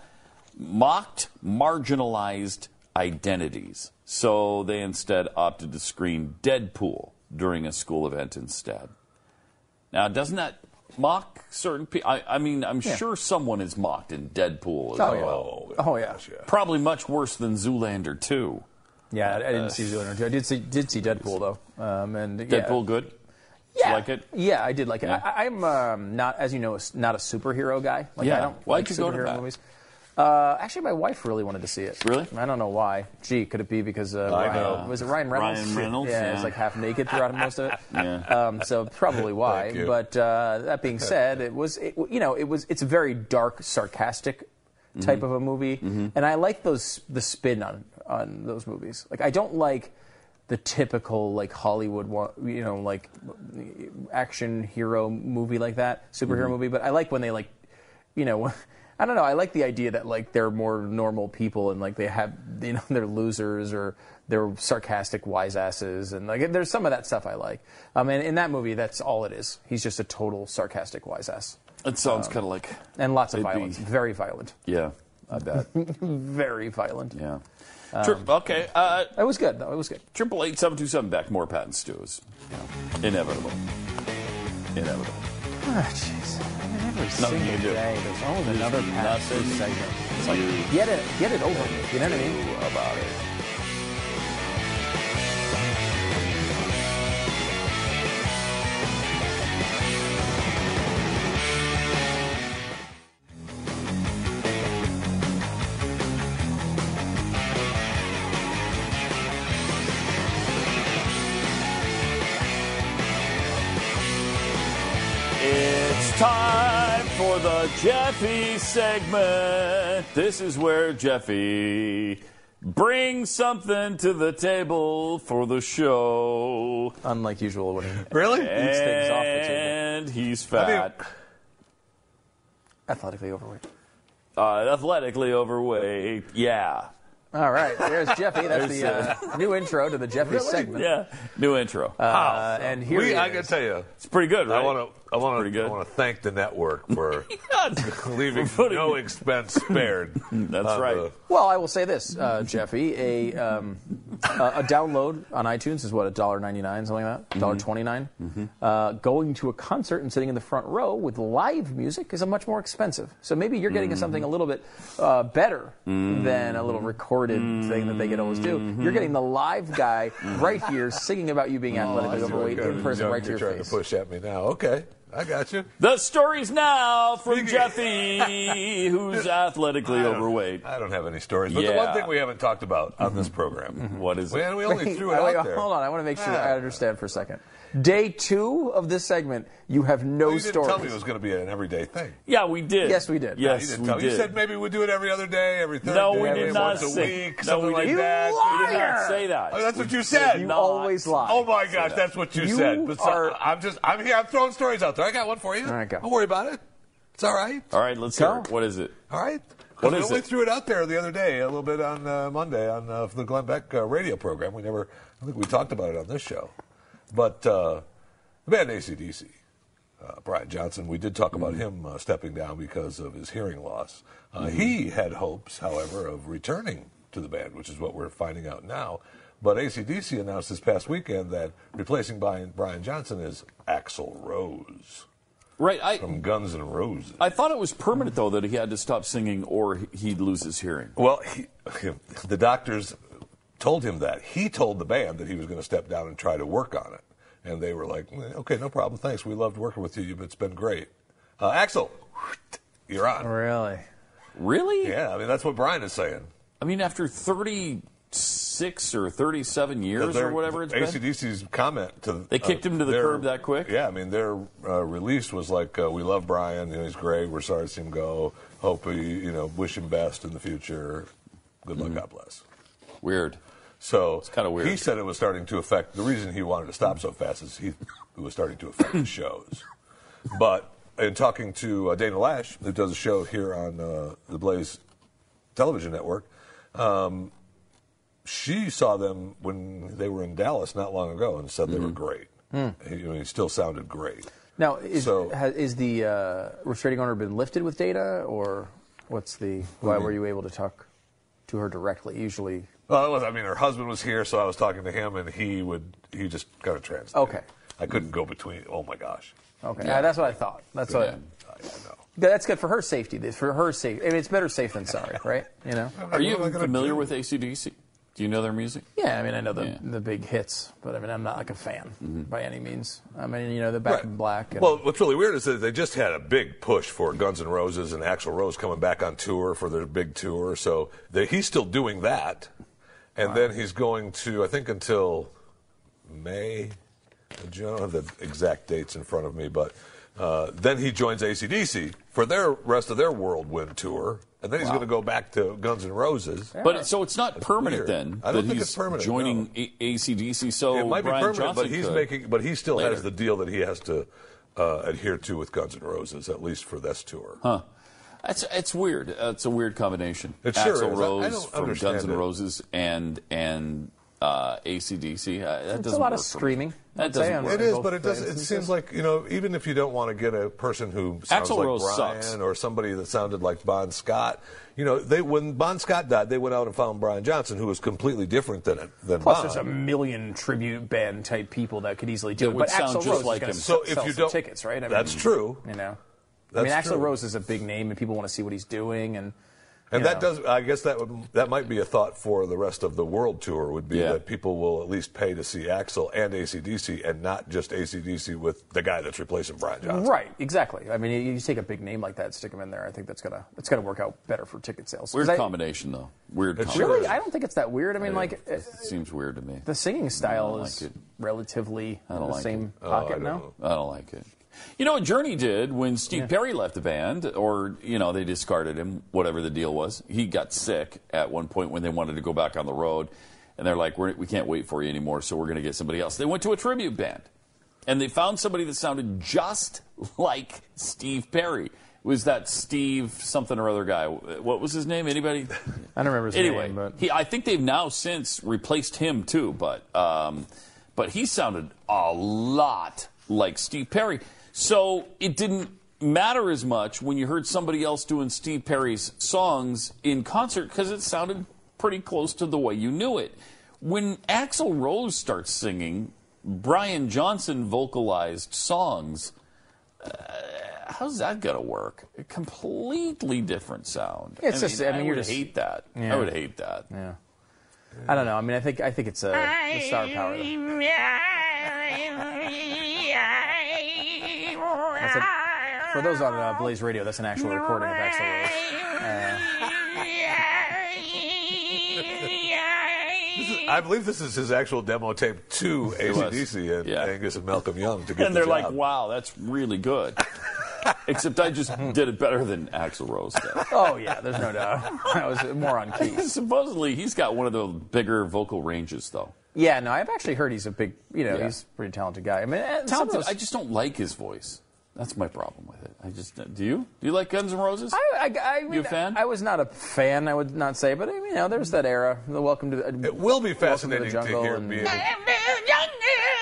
Speaker 1: mocked marginalized identities. So they instead opted to screen Deadpool during a school event instead. Now, doesn't that mock certain people? I, I mean, I'm
Speaker 2: Yeah.
Speaker 1: sure someone is mocked in Deadpool as
Speaker 2: Oh yeah.
Speaker 1: well.
Speaker 2: Oh yeah.
Speaker 1: Probably much worse than Zoolander 2.
Speaker 2: Yeah, I, I didn't see Zoolander 2. I did see did see Deadpool though. Um, and yeah.
Speaker 1: Deadpool good? Did
Speaker 2: Yeah.
Speaker 1: you like it?
Speaker 2: Yeah, I did like it.
Speaker 1: Yeah.
Speaker 2: I, I'm um, not, as you know, not a superhero guy. Like,
Speaker 1: Yeah.
Speaker 2: I don't
Speaker 1: Why'd
Speaker 2: like
Speaker 1: you go to
Speaker 2: superhero
Speaker 1: that?
Speaker 2: movies. Uh, actually, my wife really wanted to see it.
Speaker 1: Really?
Speaker 2: I don't know why. Gee, could it be because uh,
Speaker 3: I
Speaker 2: Ryan,
Speaker 3: know.
Speaker 2: was it Ryan Reynolds?
Speaker 1: Ryan Reynolds,
Speaker 2: Yeah,
Speaker 1: yeah.
Speaker 2: he's like half naked throughout most of it.
Speaker 1: Yeah.
Speaker 2: Um, so probably why. But uh, that being said, it was it, you know it was it's a very dark, sarcastic type of a movie, and I like those the spin on on those movies. Like I don't like the typical like Hollywood you know like action hero movie like that superhero movie, but I like when they like you know. I don't know. I like the idea that like they're more normal people and like they have you know they're losers or they're sarcastic wise asses and like there's some of that stuff I like. Um, and in that movie, that's all it is. He's just a total sarcastic wise ass
Speaker 1: It sounds kind of like.
Speaker 2: and lots of
Speaker 1: It'd be-
Speaker 2: violence. Very violent.
Speaker 1: Yeah, I bet.
Speaker 2: Very violent.
Speaker 1: yeah. Tri- okay. Uh,
Speaker 2: It was good though. It was good.
Speaker 1: Triple eight seven two seven back. More Pat and Stu. You know, inevitable. Inevitable.
Speaker 2: Ah, jeez. I mean, every
Speaker 1: Nothing
Speaker 2: single
Speaker 1: you do.
Speaker 2: day, there's always another past
Speaker 1: nothing
Speaker 2: segment. It's like get it, get it over. with, You know what I mean?
Speaker 1: about it. Jeffy segment. This is where Jeffy brings something to the table for the show.
Speaker 2: Unlike usual when he
Speaker 3: Really?
Speaker 2: eats things off the table.
Speaker 1: And he's
Speaker 3: I mean-
Speaker 1: fat.
Speaker 2: Athletically overweight.
Speaker 1: Uh, athletically overweight. Yeah.
Speaker 2: All right, there's Jeffy. That's the uh, new intro to the Jeffy segment.
Speaker 1: Yeah. New intro.
Speaker 2: Uh, and here
Speaker 3: we,
Speaker 2: he
Speaker 3: I
Speaker 2: is.
Speaker 3: gotta tell you,
Speaker 1: it's pretty good, right?
Speaker 3: I want to. I want to. I want to thank the network for
Speaker 1: For
Speaker 3: leaving no expense spared.
Speaker 1: That's right.
Speaker 3: the-
Speaker 2: Well, I will say this, uh, Jeffy: a um, a, a download on iTunes is what a dollar ninety nine, something like that, dollar twenty Uh, going to a concert and sitting in the front row with live music is a much more expensive. So maybe you're getting something a little bit uh, better than a little recorded thing that they can always do. You're getting the live guy right here singing about you being athletically
Speaker 3: I see
Speaker 2: overweight in person, right to
Speaker 3: you're
Speaker 2: your
Speaker 3: trying to push at me now. Okay, I got you.
Speaker 1: The stories now from
Speaker 3: Speaking-
Speaker 1: Jeffy, who's athletically
Speaker 3: I
Speaker 1: overweight.
Speaker 3: I don't have any stories, but the one thing we haven't talked about on this mm-hmm. program, mm-hmm.
Speaker 1: What is it?
Speaker 3: man, we only threw it
Speaker 2: wait,
Speaker 3: out there.
Speaker 2: Hold on, I want to make sure
Speaker 3: Yeah.
Speaker 2: I ah. understand for a second. Day two of this segment, you have no
Speaker 3: you didn't
Speaker 2: stories.
Speaker 3: tell me it was going to be an everyday thing.
Speaker 1: Yeah, we did.
Speaker 2: Yes, we did.
Speaker 3: you,
Speaker 1: Yes,
Speaker 3: didn't
Speaker 1: we did.
Speaker 3: you said maybe we'd do it every other day, every third
Speaker 1: No,
Speaker 3: day,
Speaker 1: we did not
Speaker 3: once a
Speaker 1: say-
Speaker 3: week,
Speaker 1: no,
Speaker 3: something
Speaker 1: we
Speaker 3: like
Speaker 1: didn't.
Speaker 3: that.
Speaker 1: We did not say that.
Speaker 3: Oh, that's what you said.
Speaker 2: You always lie.
Speaker 3: Oh my gosh, that's what you,
Speaker 2: You
Speaker 3: said. But so-
Speaker 2: are-
Speaker 3: I'm just, I'm here. I'm throwing stories out there. I got one for you.
Speaker 2: All right, go.
Speaker 3: Don't worry about it. It's all right.
Speaker 1: All right, let's
Speaker 2: Go.
Speaker 1: hear it. What is it?
Speaker 3: All right.
Speaker 1: What
Speaker 3: we only
Speaker 1: it?
Speaker 3: threw it out there the other day, a little bit on uh, Monday on uh, the Glenn Beck uh, radio program. We never, I think we talked about it on this show. But uh, the band ACDC, uh, Brian Johnson, we did talk about him uh, stepping down because of his hearing loss. Uh, He had hopes, however, of returning to the band, which is what we're finding out now. But ACDC announced this past weekend that replacing Brian, Brian Johnson is Axl Rose
Speaker 1: Right. I
Speaker 3: from Guns N' Roses.
Speaker 1: I thought it was permanent though that he had to stop singing or he- he'd lose his hearing.
Speaker 3: Well, he, the doctors told him that. He told the band that he was going to step down and try to work on it. And they were like, "Eh, okay, no problem. Thanks. We loved working with you. It's been great. Uh, Axl, you're on.
Speaker 2: Really?
Speaker 1: Really?
Speaker 3: Yeah, I mean, that's what Brian is saying.
Speaker 1: I mean, after 36 or 37 years
Speaker 3: Their-
Speaker 1: or whatever it's been.
Speaker 3: ACDC's comment to
Speaker 1: They kicked him to the
Speaker 3: their-
Speaker 1: curb that quick?
Speaker 3: Yeah, I mean, their uh, release was like, uh, "We love Brian. You know, he's great. We're sorry to see him go. Hope we, you know, wish him best in the future. Good luck. God bless."
Speaker 1: Weird.
Speaker 3: So it's
Speaker 1: kinda weird.
Speaker 3: He said it was starting to affect. The reason he wanted to stop so fast is he it was starting to affect the shows. But in talking to uh, Dana Loesch, who does a show here on uh, the Blaze television network, um, she saw them when they were in Dallas not long ago and said they were great. He, you know, he still sounded great.
Speaker 2: Now, is,
Speaker 3: So-
Speaker 2: ha, is the uh, restraining order been lifted with Dana, or what's the? Why were you able to talk to her directly? Usually,
Speaker 3: Well, it was, I mean, her husband was here, so I was talking to him, and he would he just kind of translated.
Speaker 2: Okay.
Speaker 3: I couldn't go between. Oh my gosh.
Speaker 2: okay, Yeah, that's what I thought. That's what.
Speaker 3: I, I know.
Speaker 2: That's good for her safety. For her safety, I mean, it's better safe than sorry, right? You know.
Speaker 1: Are you
Speaker 3: What am I gonna
Speaker 1: familiar
Speaker 3: do?
Speaker 1: with ACDC? Do you know their music?
Speaker 2: Yeah, I mean, I know the
Speaker 1: Yeah.
Speaker 2: the big hits, but I mean, I'm not like a fan mm-hmm. by any means. I mean, you know, the Back
Speaker 3: Right.
Speaker 2: in Black. And,
Speaker 3: Well, what's really weird is that they just had a big push for Guns N' Roses and Axl Rose coming back on tour for their big tour. So they, he's still doing that, and then he's going to I think until May. I don't have the exact dates in front of me, but uh, then he joins ACDC for their rest of their World whirlwind tour, and then he's going to go back to Guns N' Roses.
Speaker 1: But so it's not permanent
Speaker 3: weird.
Speaker 1: then.
Speaker 3: I don't
Speaker 1: that
Speaker 3: think
Speaker 1: he's
Speaker 3: it's permanent,
Speaker 1: Joining
Speaker 3: no.
Speaker 1: A- ACDC, so
Speaker 3: it might
Speaker 1: Brian
Speaker 3: be permanent,
Speaker 1: Johnson
Speaker 3: but he's
Speaker 1: could.
Speaker 3: making, but he still
Speaker 1: later.
Speaker 3: has the deal that he has to uh, adhere to with Guns N' Roses, at least for this tour.
Speaker 1: Huh. That's it's weird. Uh, it's a weird combination.
Speaker 3: It sure
Speaker 1: Axl
Speaker 3: is. I- I
Speaker 1: Rose
Speaker 3: don't
Speaker 1: from
Speaker 3: understand
Speaker 1: Guns N'
Speaker 3: it.
Speaker 1: Roses and and uh, ACDC. Uh, that
Speaker 2: it's
Speaker 1: doesn't
Speaker 2: a lot
Speaker 1: work
Speaker 2: of screaming.
Speaker 1: That doesn't
Speaker 2: on-
Speaker 1: work.
Speaker 3: It
Speaker 2: in
Speaker 3: is,
Speaker 2: both
Speaker 3: but it does. It seems like you know, even if you don't want to get a person who sounds
Speaker 1: Axl
Speaker 3: like
Speaker 1: Rose
Speaker 3: Brian
Speaker 1: sucks.
Speaker 3: or somebody that sounded like Bon Scott, you know, they when Bon Scott died, they went out and found Brian Johnson, who was completely different than than
Speaker 2: Plus,
Speaker 3: Bon.
Speaker 2: there's a million tribute band type people that could easily do
Speaker 1: That
Speaker 2: it.
Speaker 1: would
Speaker 2: But
Speaker 1: sound
Speaker 2: Axl
Speaker 1: just
Speaker 2: Rose
Speaker 1: like
Speaker 2: is going
Speaker 1: him.
Speaker 2: to
Speaker 3: So if
Speaker 2: sell
Speaker 3: you
Speaker 2: some
Speaker 3: don't-
Speaker 2: tickets, right? I
Speaker 3: That's true.
Speaker 2: You know, I mean, Axl
Speaker 3: true.
Speaker 2: Rose is a big name, and people want to see what he's doing. And
Speaker 3: And that
Speaker 2: know.
Speaker 3: does, I guess that would, that might be a thought for the rest of the world tour. Would be
Speaker 1: Yeah.
Speaker 3: that people will at least pay to see Axl and ACDC, and not just ACDC with the guy that's replacing Brian Johnson.
Speaker 2: Right, exactly. I mean, you, you take a big name like that, stick him in there. I think that's gonna that's gonna work out better for ticket sales.
Speaker 1: Weird
Speaker 2: I-
Speaker 1: combination though. Weird.
Speaker 3: It
Speaker 1: combination.
Speaker 2: Really, I don't think it's that weird. I mean, like
Speaker 1: it seems weird to me.
Speaker 2: the singing style
Speaker 1: I don't
Speaker 2: is
Speaker 1: like it.
Speaker 2: relatively
Speaker 1: I
Speaker 2: in
Speaker 1: don't
Speaker 2: the
Speaker 1: like
Speaker 2: same
Speaker 3: Oh, I
Speaker 2: pocket
Speaker 3: don't
Speaker 2: now.
Speaker 3: know.
Speaker 1: I don't like it. You know what Journey did when Steve Perry left the band, or you know they discarded him, whatever the deal was. He got sick at one point when they wanted to go back on the road, and they're like, We're, "We can't wait for you anymore, so we're going to get somebody else." They went to a tribute band, and they found somebody that sounded just like Steve Perry. Was that Steve something or other guy? What was his name? Anybody?
Speaker 2: I don't remember his
Speaker 1: anyway,
Speaker 2: name, but
Speaker 1: he, I think they've now since replaced him too, but um, but he sounded a lot like Steve Perry. So it didn't matter as much when you heard somebody else doing Steve Perry's songs in concert because it sounded pretty close to the way you knew it. When Axl Rose starts singing Brian Johnson vocalized songs, uh, how's that going to work? A completely different sound.
Speaker 2: It's just- I mean, you're
Speaker 1: would
Speaker 2: just-
Speaker 1: hate that.
Speaker 2: Yeah.
Speaker 1: I would hate that.
Speaker 2: Yeah. I don't know. I mean, I think I think it's a the star power. Though. That's a, for those on uh, Blaze Radio, that's an actual recording of Axl Rose. Uh,
Speaker 3: This is- I believe this is his actual demo tape to
Speaker 1: It was.
Speaker 3: ACDC and
Speaker 1: Yeah.
Speaker 3: Angus and Malcolm Young to get
Speaker 1: and they're like, "Wow, that's really good." Except I just did it better than Axl Rose did.
Speaker 2: oh yeah, there's no doubt. I was more on key.
Speaker 1: Supposedly, he's got one of the bigger vocal ranges, though.
Speaker 2: Yeah, no, I've actually heard he's a big, you know,
Speaker 1: Yeah.
Speaker 2: he's a pretty talented guy. I mean, and some of
Speaker 1: Talented.
Speaker 2: those-
Speaker 1: I just don't like his voice. That's my problem with it. I just do you? Do you like Guns N' Roses?
Speaker 2: I, I, I mean,
Speaker 1: You a fan?
Speaker 2: I was not a fan. I would not say, but you know, there's that era. The Welcome to the.
Speaker 3: It will be
Speaker 2: Welcome
Speaker 3: fascinating
Speaker 2: the
Speaker 3: to
Speaker 2: jungle
Speaker 3: hear
Speaker 2: and
Speaker 3: me.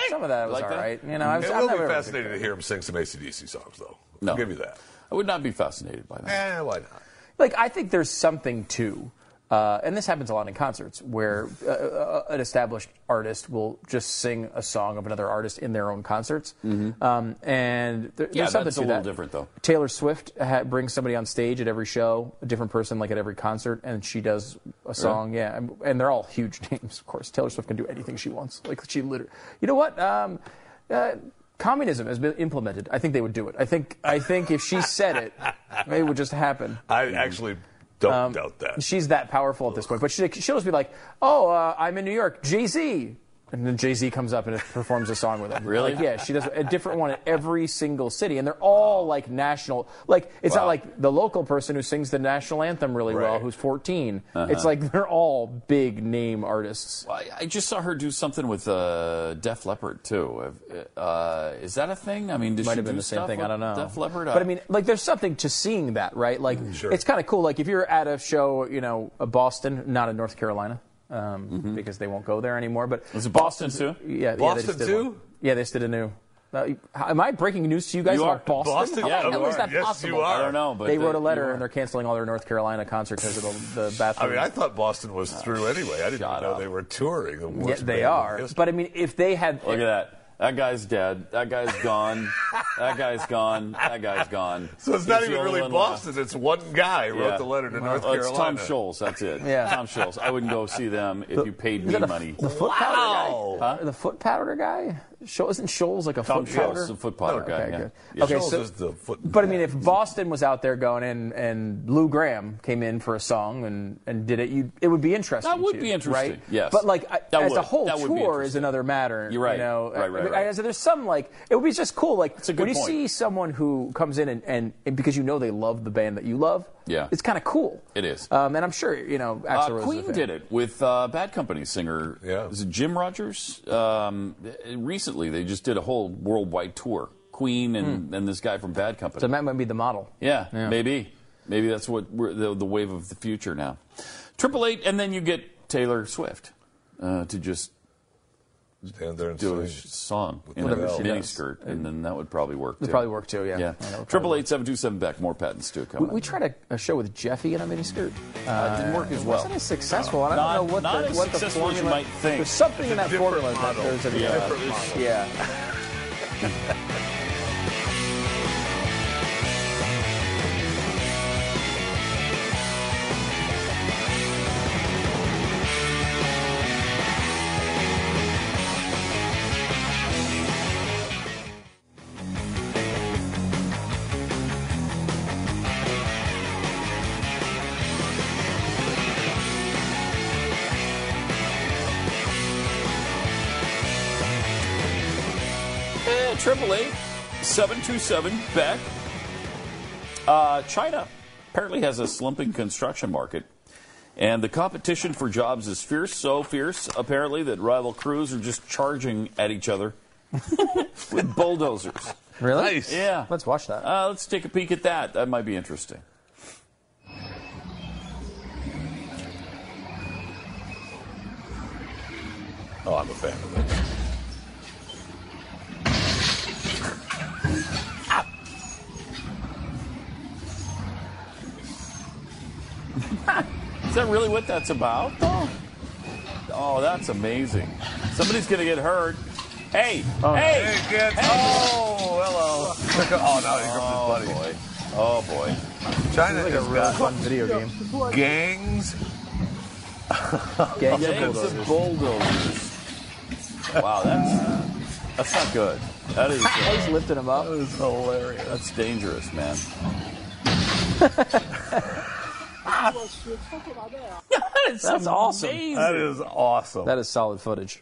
Speaker 2: some of that was
Speaker 1: Like
Speaker 2: all
Speaker 1: that?
Speaker 2: right. You know, I was,
Speaker 3: It
Speaker 2: I'm
Speaker 3: will
Speaker 2: never
Speaker 3: be
Speaker 2: a big
Speaker 3: fascinating to hear him sing some ACDC songs, though.
Speaker 1: No.
Speaker 3: I'll give you that.
Speaker 1: I would not be fascinated by that.
Speaker 3: Eh, why not?
Speaker 2: like I think there's something to, uh, and this happens a lot in concerts where uh, uh, an established artist will just sing a song of another artist in their own concerts, um, and there,
Speaker 1: Mm-hmm. Yeah,
Speaker 2: there's something
Speaker 1: that's a little
Speaker 2: that.
Speaker 1: different, though.
Speaker 2: Taylor Swift ha- brings somebody on stage at every show, a different person like at every concert, and she does a song. Yeah, and, and they're all huge names, of course. Taylor Swift can do anything she wants. Like she literally, you know what? Um, uh, communism has been implemented. I think they would do it. I think I think if she said it, it would just happen.
Speaker 3: I actually don't
Speaker 2: Um,
Speaker 3: doubt that.
Speaker 2: She's that powerful at this point. But she, she'll just be like, oh, uh, I'm in New York, Jay Z. And then Jay Z comes up and performs a song with him.
Speaker 1: Really?
Speaker 2: Like, yeah, she does a different one in every single city. And they're all like national. Like, it's
Speaker 3: Wow.
Speaker 2: not like the local person who sings the national anthem really well, who's 14.
Speaker 1: Uh-huh.
Speaker 2: It's like they're all big name artists.
Speaker 1: Well, I, just saw her do something with uh, Def Leppard too. Uh, is that a thing? I mean, does
Speaker 2: Might
Speaker 1: she
Speaker 2: have been the same thing. I don't know.
Speaker 1: Def Leppard.
Speaker 2: But I mean, like, there's something to seeing that, right? Like,
Speaker 3: Sure.
Speaker 2: it's kind of cool. Like, if you're at a show, you know, a Boston, not in North Carolina, um, because they won't go there anymore. But
Speaker 1: Was it Boston too?
Speaker 2: Yeah, yeah,
Speaker 3: Boston
Speaker 2: just did
Speaker 3: too?
Speaker 2: one. Yeah, they just did a new. Uh, am I breaking news to you guys
Speaker 1: You
Speaker 2: about
Speaker 1: are.
Speaker 2: Boston?
Speaker 3: Boston?
Speaker 2: How
Speaker 1: Yeah,
Speaker 2: the hell
Speaker 1: you
Speaker 2: is
Speaker 1: are.
Speaker 2: that
Speaker 3: Yes,
Speaker 2: possible?
Speaker 3: you are.
Speaker 1: I don't know, but
Speaker 2: they wrote a letter and they're canceling all their North Carolina concerts because of the, the
Speaker 3: I mean, I thought Boston was through anyway. I didn't know
Speaker 1: up.
Speaker 3: they were touring. The
Speaker 2: yeah, they are.
Speaker 3: history.
Speaker 2: But I mean, if they had,
Speaker 1: Look at that. That guy's dead. That guy's gone. that guy's gone. That guy's gone.
Speaker 3: so it's not
Speaker 1: He's the
Speaker 3: even really
Speaker 1: one left.
Speaker 3: Boston. It's one guy who
Speaker 1: Yeah.
Speaker 3: wrote the letter to North
Speaker 1: Oh, it's
Speaker 3: Carolina.
Speaker 1: Tom Scholz. That's it.
Speaker 2: Yeah.
Speaker 1: Tom Scholz. I wouldn't go see them if you paid me
Speaker 2: that a-
Speaker 1: money.
Speaker 2: the foot powder guy? The foot powder guy? Scho- isn't Scholz like a
Speaker 1: Tom
Speaker 2: foot powder?
Speaker 1: Scholz, the foot powder
Speaker 2: Okay,
Speaker 1: guy. Yeah.
Speaker 2: good.
Speaker 1: Yeah.
Speaker 2: Okay,
Speaker 3: Scholz
Speaker 2: so-
Speaker 3: is the foot.
Speaker 2: But I mean, if Boston was out there going and and Lou Gramm came in for a song and, and did it, you it would be interesting.
Speaker 1: That would
Speaker 2: to
Speaker 1: be interesting,
Speaker 2: right?
Speaker 1: yes.
Speaker 2: But like
Speaker 1: That
Speaker 2: as
Speaker 1: would.
Speaker 2: a whole
Speaker 1: That
Speaker 2: tour is another matter.
Speaker 1: You're right.
Speaker 2: You know,
Speaker 1: Right, right,
Speaker 2: I mean,
Speaker 1: right.
Speaker 2: I- so there's some like it would be just cool. Like
Speaker 1: a good
Speaker 2: when you
Speaker 1: point.
Speaker 2: see someone who comes in and, and, and because you know they love the band that you love.
Speaker 1: Yeah.
Speaker 2: it's kind of cool.
Speaker 1: It is.
Speaker 2: Um, and I'm sure you know. Axl
Speaker 1: Uh,
Speaker 2: Rose is a
Speaker 1: Queen
Speaker 2: fan.
Speaker 1: did it with uh, Bad Company singer.
Speaker 3: Yeah.
Speaker 1: Is it Jim Rogers? Um, recently, they just did a whole worldwide tour. Queen and, and this guy from Bad Company.
Speaker 2: So that might be the model.
Speaker 1: yeah,
Speaker 2: Yeah.
Speaker 1: maybe. Maybe that's what we're, the, the wave of the future now. Triple Eight, and then you get Taylor Swift uh, to just
Speaker 3: Stand there and
Speaker 1: do a
Speaker 3: sing.
Speaker 1: sh- song in
Speaker 2: Whatever
Speaker 1: a
Speaker 2: she
Speaker 1: mini
Speaker 2: does.
Speaker 1: skirt, and then that would probably work.
Speaker 2: Would
Speaker 1: too.
Speaker 2: probably work too, yeah.
Speaker 1: Yeah.
Speaker 2: Yeah, that would
Speaker 1: Triple
Speaker 2: probably
Speaker 1: eight seven two seven back. More Pat and Stu
Speaker 2: We,
Speaker 1: coming.
Speaker 2: we
Speaker 1: up.
Speaker 2: tried a, a show with Jeffy in a miniskirt. Uh,
Speaker 1: didn't work as
Speaker 2: it
Speaker 1: well.
Speaker 2: Wasn't as successful. I don't
Speaker 1: Not-
Speaker 2: know what
Speaker 1: not
Speaker 2: the
Speaker 1: as
Speaker 2: what the
Speaker 1: successful as you
Speaker 2: formula.
Speaker 1: might think.
Speaker 2: There's something in that
Speaker 3: different
Speaker 2: formula that
Speaker 3: model.
Speaker 2: there's a
Speaker 1: Yeah.
Speaker 2: uh,
Speaker 3: Different model.
Speaker 2: yeah.
Speaker 1: 727 Beck. Uh, China apparently has a slumping construction market. And the competition for jobs is fierce, so fierce, apparently, that rival crews are just charging at each other with bulldozers.
Speaker 2: Really?
Speaker 3: Nice.
Speaker 1: Yeah.
Speaker 2: Let's watch that.
Speaker 1: Uh, let's take a peek at that. That might be interesting.
Speaker 3: Oh, I'm a fan of this.
Speaker 1: That really what that's about? Oh, oh that's amazing. Somebody's going to get hurt. Hey, hey,
Speaker 3: Hey, kids. Oh, hello. Oh, no,
Speaker 1: Oh,
Speaker 3: here comes his buddy.
Speaker 1: boy. Oh, boy.
Speaker 3: China
Speaker 2: like a
Speaker 3: has
Speaker 2: really fun video game.
Speaker 3: gangs.
Speaker 2: Gangs
Speaker 1: Gangs of bulldozers. Wow, that's that's not good. That is uh,
Speaker 2: He's lifting him up.
Speaker 3: That is hilarious.
Speaker 1: that's dangerous, man.
Speaker 2: That's awesome.
Speaker 1: Amazing.
Speaker 3: That is awesome.
Speaker 2: That is solid footage.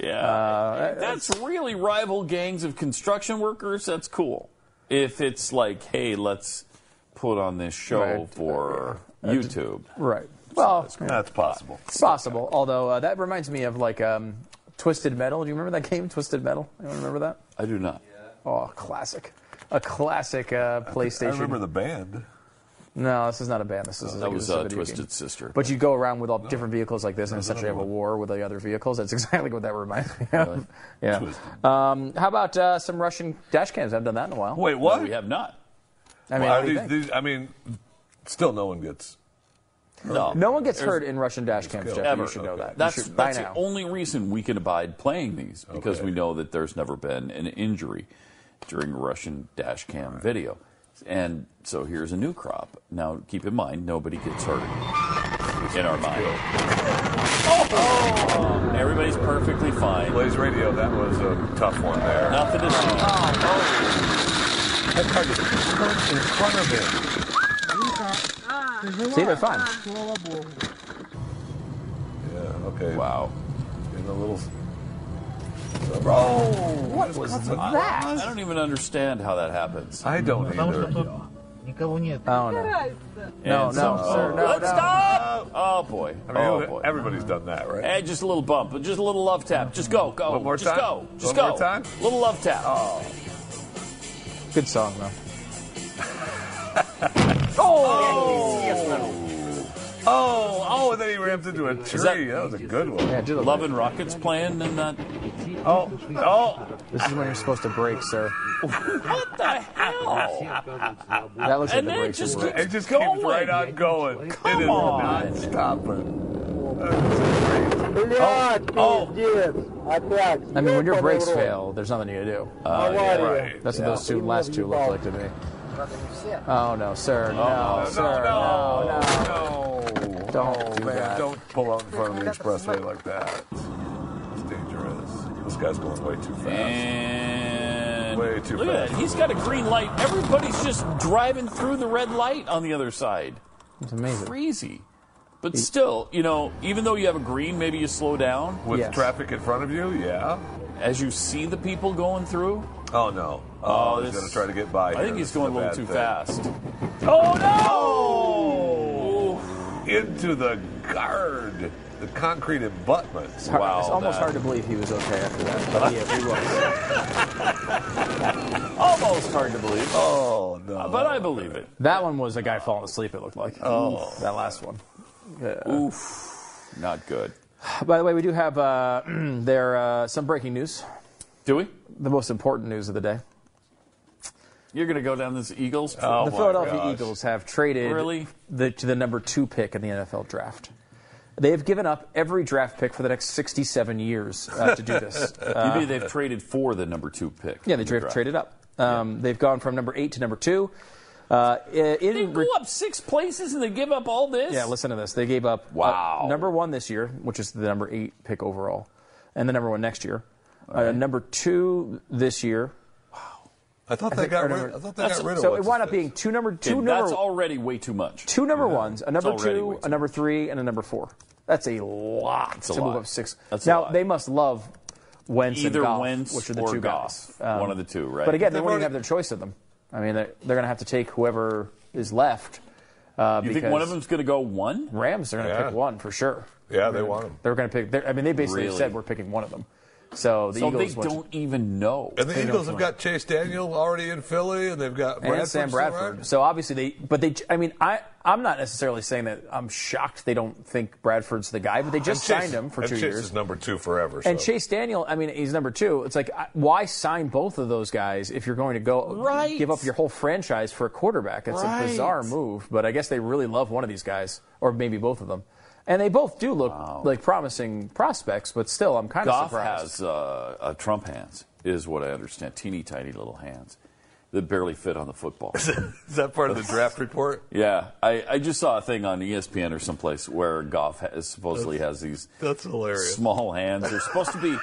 Speaker 1: Yeah,
Speaker 2: Uh,
Speaker 1: that's really rival gangs of construction workers. That's cool. If it's like, hey, let's put on this show
Speaker 2: Right.
Speaker 1: for YouTube.
Speaker 2: Right. Well,
Speaker 3: That's possible.
Speaker 2: it's possible. Although uh, that reminds me of like um, Twisted Metal. Do you remember that game, Twisted Metal? Anyone remember that?
Speaker 1: I do not.
Speaker 2: Oh, classic. A classic uh, PlayStation.
Speaker 3: I remember the band.
Speaker 2: No, this is not a band. This is
Speaker 1: That
Speaker 2: a,
Speaker 1: was
Speaker 2: this is a
Speaker 1: uh,
Speaker 2: video
Speaker 1: Twisted
Speaker 2: game.
Speaker 1: Sister.
Speaker 2: But you go around with all different vehicles like this, and essentially have a war with the other vehicles. That's exactly what that reminds me of. Yeah.
Speaker 3: Twisted.
Speaker 2: Um, how about uh, some Russian dash cams? I haven't done that in a while.
Speaker 3: Wait,
Speaker 1: No,
Speaker 3: what?
Speaker 1: we have not.
Speaker 2: I mean,
Speaker 3: Well,
Speaker 2: what do you
Speaker 3: these-
Speaker 2: think?
Speaker 3: these- I mean, still no one gets.
Speaker 1: No,
Speaker 2: no one gets
Speaker 1: There's-
Speaker 2: hurt in Russian dash cams, Jeff.
Speaker 1: Ever.
Speaker 2: You should know that. You
Speaker 1: That's,
Speaker 2: should, by
Speaker 1: that's the
Speaker 2: now.
Speaker 1: only reason we can abide playing these because
Speaker 3: Okay.
Speaker 1: we know that there's never been an injury during a Russian dash cam video. And so here's a new crop. Now, keep in mind, nobody gets hurt in our mind. Oh, everybody's perfectly fine.
Speaker 3: Blaze Radio, that was a tough one there.
Speaker 1: Nothing to see.
Speaker 3: That car just turned in front of him.
Speaker 2: See, they're fine.
Speaker 3: Yeah, okay.
Speaker 1: Wow.
Speaker 3: In a little. Bro!
Speaker 2: What was that?
Speaker 1: I don't even understand how that happens.
Speaker 3: I don't either.
Speaker 2: Oh, no. No, no, sir, no,
Speaker 1: Let's
Speaker 2: no.
Speaker 1: stop! Oh, boy.
Speaker 3: I mean,
Speaker 1: oh, boy.
Speaker 3: everybody's done that, right?
Speaker 1: Hey, just a little bump, just a little love tap. Just go, go.
Speaker 3: One more
Speaker 1: just
Speaker 3: time?
Speaker 1: go. Just
Speaker 3: One
Speaker 1: go.
Speaker 3: more time?
Speaker 1: Little love tap.
Speaker 3: Oh.
Speaker 2: Good song, though.
Speaker 3: Oh, oh, Oh, oh, and then he rammed into a tree.
Speaker 1: that-
Speaker 3: That, was a good one.
Speaker 2: Yeah, do the
Speaker 1: Love and Rockets playing and that.
Speaker 3: Oh, oh.
Speaker 2: This is when you're supposed to break, sir.
Speaker 1: What the hell?
Speaker 2: That looks like
Speaker 1: And
Speaker 2: the
Speaker 1: then
Speaker 2: breaks.
Speaker 1: just
Speaker 2: are
Speaker 3: It just
Speaker 1: Going.
Speaker 3: keeps right on going.
Speaker 1: Come
Speaker 3: it is
Speaker 1: on.
Speaker 3: not stopping. Oh, oh.
Speaker 2: I mean, when your brakes fail, there's nothing you can do.
Speaker 3: oh, yeah, right.
Speaker 2: That's what those two last two look like to me. Oh no, sir, oh, no,
Speaker 3: No,
Speaker 2: sir,
Speaker 3: no,
Speaker 2: no, no.
Speaker 3: no.
Speaker 2: Don't
Speaker 3: oh,
Speaker 2: do
Speaker 3: man,
Speaker 2: that.
Speaker 3: Don't pull out in front of the expressway like that. It's dangerous. This guy's going way too fast.
Speaker 1: And
Speaker 3: Way too
Speaker 1: look at
Speaker 3: fast.
Speaker 1: that. He's got a green light. Everybody's just driving through the red light on the other side.
Speaker 2: It's amazing.
Speaker 1: Crazy. But still, you know, even though you have a green, maybe you slow down
Speaker 3: With
Speaker 2: Yes.
Speaker 3: traffic in front of you, yeah.
Speaker 1: as you see the people going through.
Speaker 3: Oh no.
Speaker 1: Oh,
Speaker 3: Oh, he's going to try to get by.
Speaker 1: I
Speaker 3: here.
Speaker 1: think he's
Speaker 3: This
Speaker 1: going a little too
Speaker 3: thing.
Speaker 1: fast.
Speaker 3: Oh! No Into the guard, the concrete abutment.
Speaker 2: It's, hard,
Speaker 1: Wow,
Speaker 2: it's almost
Speaker 1: that-
Speaker 2: hard to believe he was okay after that. But yeah, he was.
Speaker 1: Almost hard to believe,
Speaker 3: Oh no!
Speaker 1: but I believe it.
Speaker 2: That one was a guy falling asleep. It looked like. Oh, that last one.
Speaker 1: Oof, not good.
Speaker 2: By the way, we do have uh, there uh, some breaking news.
Speaker 1: Do we?
Speaker 2: The most important news of the day.
Speaker 1: You're going to go down this Eagles?
Speaker 3: Oh,
Speaker 2: the Philadelphia
Speaker 3: gosh.
Speaker 2: Eagles have traded
Speaker 1: Really?
Speaker 2: the, to the number two pick in the NFL draft. They have given up every draft pick for the next 67 years uh, to do this. Uh,
Speaker 1: you mean they've traded for the number two pick?
Speaker 2: yeah, they
Speaker 1: in the draft.
Speaker 2: traded up. Um, They've gone from number eight to number two. Uh, in,
Speaker 1: They
Speaker 2: re-
Speaker 1: go up six places and they give up all this?
Speaker 2: Yeah, listen to this. They gave up uh,
Speaker 1: Wow.
Speaker 2: number one this year, which is the number eight pick overall, and the number one next year. Uh, number two this year.
Speaker 3: I thought
Speaker 2: I
Speaker 3: they
Speaker 2: think
Speaker 3: got
Speaker 2: our
Speaker 3: rid.
Speaker 2: number-
Speaker 3: I thought they
Speaker 1: That's-
Speaker 3: got rid of.
Speaker 2: So it wound up being two number two
Speaker 1: Okay,
Speaker 2: number
Speaker 1: that's already way too much.
Speaker 2: two number ones, a number two, a number three, and a number four. That's a lot
Speaker 1: That's a
Speaker 2: to move
Speaker 1: lot.
Speaker 2: up six.
Speaker 1: That's a
Speaker 2: now
Speaker 1: lot.
Speaker 2: they must love Wentz
Speaker 1: Either
Speaker 2: and Goff,
Speaker 1: Wentz
Speaker 2: which are the
Speaker 1: or
Speaker 2: two
Speaker 1: Goff.
Speaker 2: guys. Um,
Speaker 1: One of the two, right?
Speaker 2: But again, they
Speaker 3: They've
Speaker 2: won't even have their choice of them. I mean, they're, they're going to have to take whoever is left. Uh,
Speaker 1: you think one of them's going to go one?
Speaker 2: Rams are going to
Speaker 3: Yeah.
Speaker 2: pick one for sure.
Speaker 3: Yeah, they want them.
Speaker 2: They're going to pick. I mean, they basically
Speaker 1: Really?
Speaker 2: said we're picking one of them. So the
Speaker 1: So
Speaker 2: Eagles
Speaker 1: they don't even know.
Speaker 3: And the Eagles have got Chase Daniel already in Philly, and they've got Bradford
Speaker 2: and Sam Bradford.
Speaker 3: around.
Speaker 2: So obviously they, but they. I mean, I I'm not necessarily saying that I'm shocked they don't think Bradford's the guy, but they just
Speaker 3: Chase-
Speaker 2: signed him for
Speaker 3: and
Speaker 2: two
Speaker 3: Chase
Speaker 2: years.
Speaker 3: is number two forever.
Speaker 2: And. Chase Daniel, I mean, he's number two. It's like, why sign both of those guys if you're going to go
Speaker 1: Right.
Speaker 2: give up your whole franchise for a quarterback? It's
Speaker 1: Right.
Speaker 2: a bizarre move, but I guess they really love one of these guys, or maybe both of them. And they both do look like promising prospects, but still, I'm kind of
Speaker 1: Goff
Speaker 2: surprised.
Speaker 1: has uh, uh, Trump hands, is what I understand. Teeny tiny little hands that barely fit on the football.
Speaker 3: is that part of the draft report?
Speaker 1: yeah, I, I just saw a thing on ESPN or someplace where Goff has, supposedly has these
Speaker 3: That's hilarious.
Speaker 1: small hands. They're supposed to be,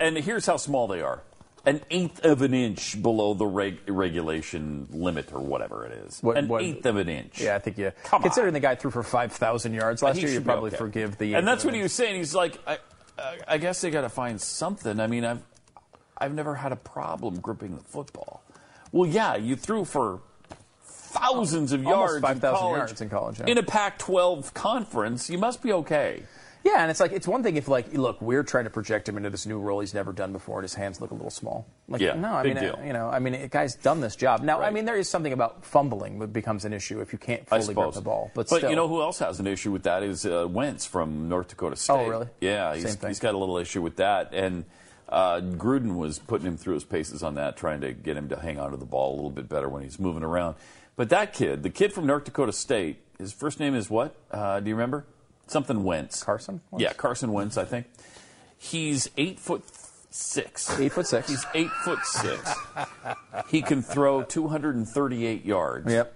Speaker 1: and here's how small they are: an eighth of an inch below the reg, regulation limit or whatever it is.
Speaker 2: What-
Speaker 1: an
Speaker 2: what-
Speaker 1: eighth of an inch.
Speaker 2: yeah, I think you.
Speaker 1: Come
Speaker 2: Considering
Speaker 1: on.
Speaker 2: the guy threw for 5,000 yards last year, you probably
Speaker 1: okay.
Speaker 2: forgive the.
Speaker 1: And that's what he was saying. He's like, I, I, I guess they got to find something. I mean, I've, I've never had a problem gripping the football. Well, yeah, you threw for thousands of
Speaker 2: Almost
Speaker 1: yards,
Speaker 2: 5,000
Speaker 1: in college,
Speaker 2: yards in college, yeah.
Speaker 1: in a Pac-12 conference. You must be okay.
Speaker 2: Yeah, and it's like it's one thing if like look, we're trying to project him into this new role he's never done before, and his hands look a little small. Like,
Speaker 1: Yeah,
Speaker 2: no, I
Speaker 1: big
Speaker 2: mean,
Speaker 1: deal.
Speaker 2: uh, you know, I mean, a guy's done this job. Now, I mean, there is something about fumbling that becomes an issue if you can't fully grip the ball. But,
Speaker 1: but
Speaker 2: still.
Speaker 1: you know who else has an issue with that is uh, Wentz from North Dakota State.
Speaker 2: Oh, really?
Speaker 1: Yeah, he's, he's got a little issue with that. And uh, Gruden was putting him through his paces on that, trying to get him to hang onto the ball a little bit better when he's moving around. But that kid, the kid from North Dakota State, his first name is what? Uh, do you remember? Something Wentz.
Speaker 2: Carson Wentz?
Speaker 1: Yeah, Carson Wentz, I think. He's eight foot six.
Speaker 2: Eight foot six.
Speaker 1: He's eight foot six. he can throw 238 yards.
Speaker 2: Yep.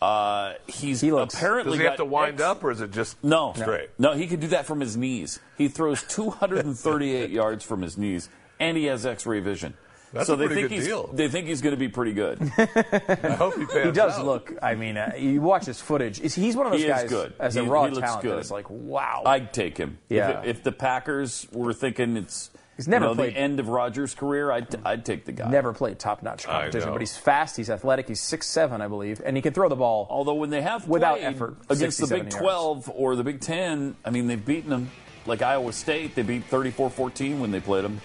Speaker 1: Uh, he's
Speaker 2: He looks-
Speaker 1: apparently
Speaker 3: Does he have to wind
Speaker 1: ex-
Speaker 3: up, or is it just
Speaker 1: No,
Speaker 3: straight?
Speaker 1: No, he can do that from his knees. He throws 238 yards from his knees, and he has X-ray vision.
Speaker 3: That's
Speaker 1: so
Speaker 3: a
Speaker 1: they think
Speaker 3: good
Speaker 1: he's
Speaker 3: deal.
Speaker 1: they think he's going to be pretty good.
Speaker 3: I hope he pans
Speaker 2: he does
Speaker 3: out.
Speaker 2: look. I mean, uh, you watch his footage. He's- He's one of those
Speaker 1: He is
Speaker 2: guys
Speaker 1: good.
Speaker 2: as a raw
Speaker 1: he looks
Speaker 2: talent.
Speaker 1: good.
Speaker 2: Is like, wow.
Speaker 1: I'd take him.
Speaker 2: Yeah.
Speaker 1: If, if the Packers were thinking it's
Speaker 2: He's never
Speaker 1: you know,
Speaker 2: played-
Speaker 1: the end of Rodgers' career, I'd I'd take the guy.
Speaker 2: Never played top-notch competition, but he's fast. He's athletic. He's six seven, I believe, and he can throw the ball.
Speaker 1: Although when they have
Speaker 2: Without effort,
Speaker 1: against the Big
Speaker 2: 70
Speaker 1: 12 or the Big 10, I mean they've beaten them. Like Iowa State, they beat 34-14 when they played them.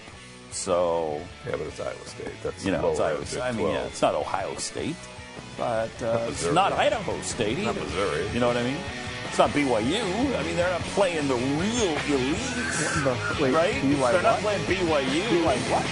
Speaker 1: So
Speaker 3: Yeah, but it's Iowa State. That's
Speaker 1: you know, it's Iowa State. I mean, yeah, it's not Ohio State, but uh, it's not Idaho State either.
Speaker 3: Not Missouri.
Speaker 1: You know what I mean? It's not BYU. I mean, they're not playing the real elite,
Speaker 2: Wait,
Speaker 1: right?
Speaker 2: BYU
Speaker 1: They're not
Speaker 2: what?
Speaker 1: playing BYU.
Speaker 2: BYU what?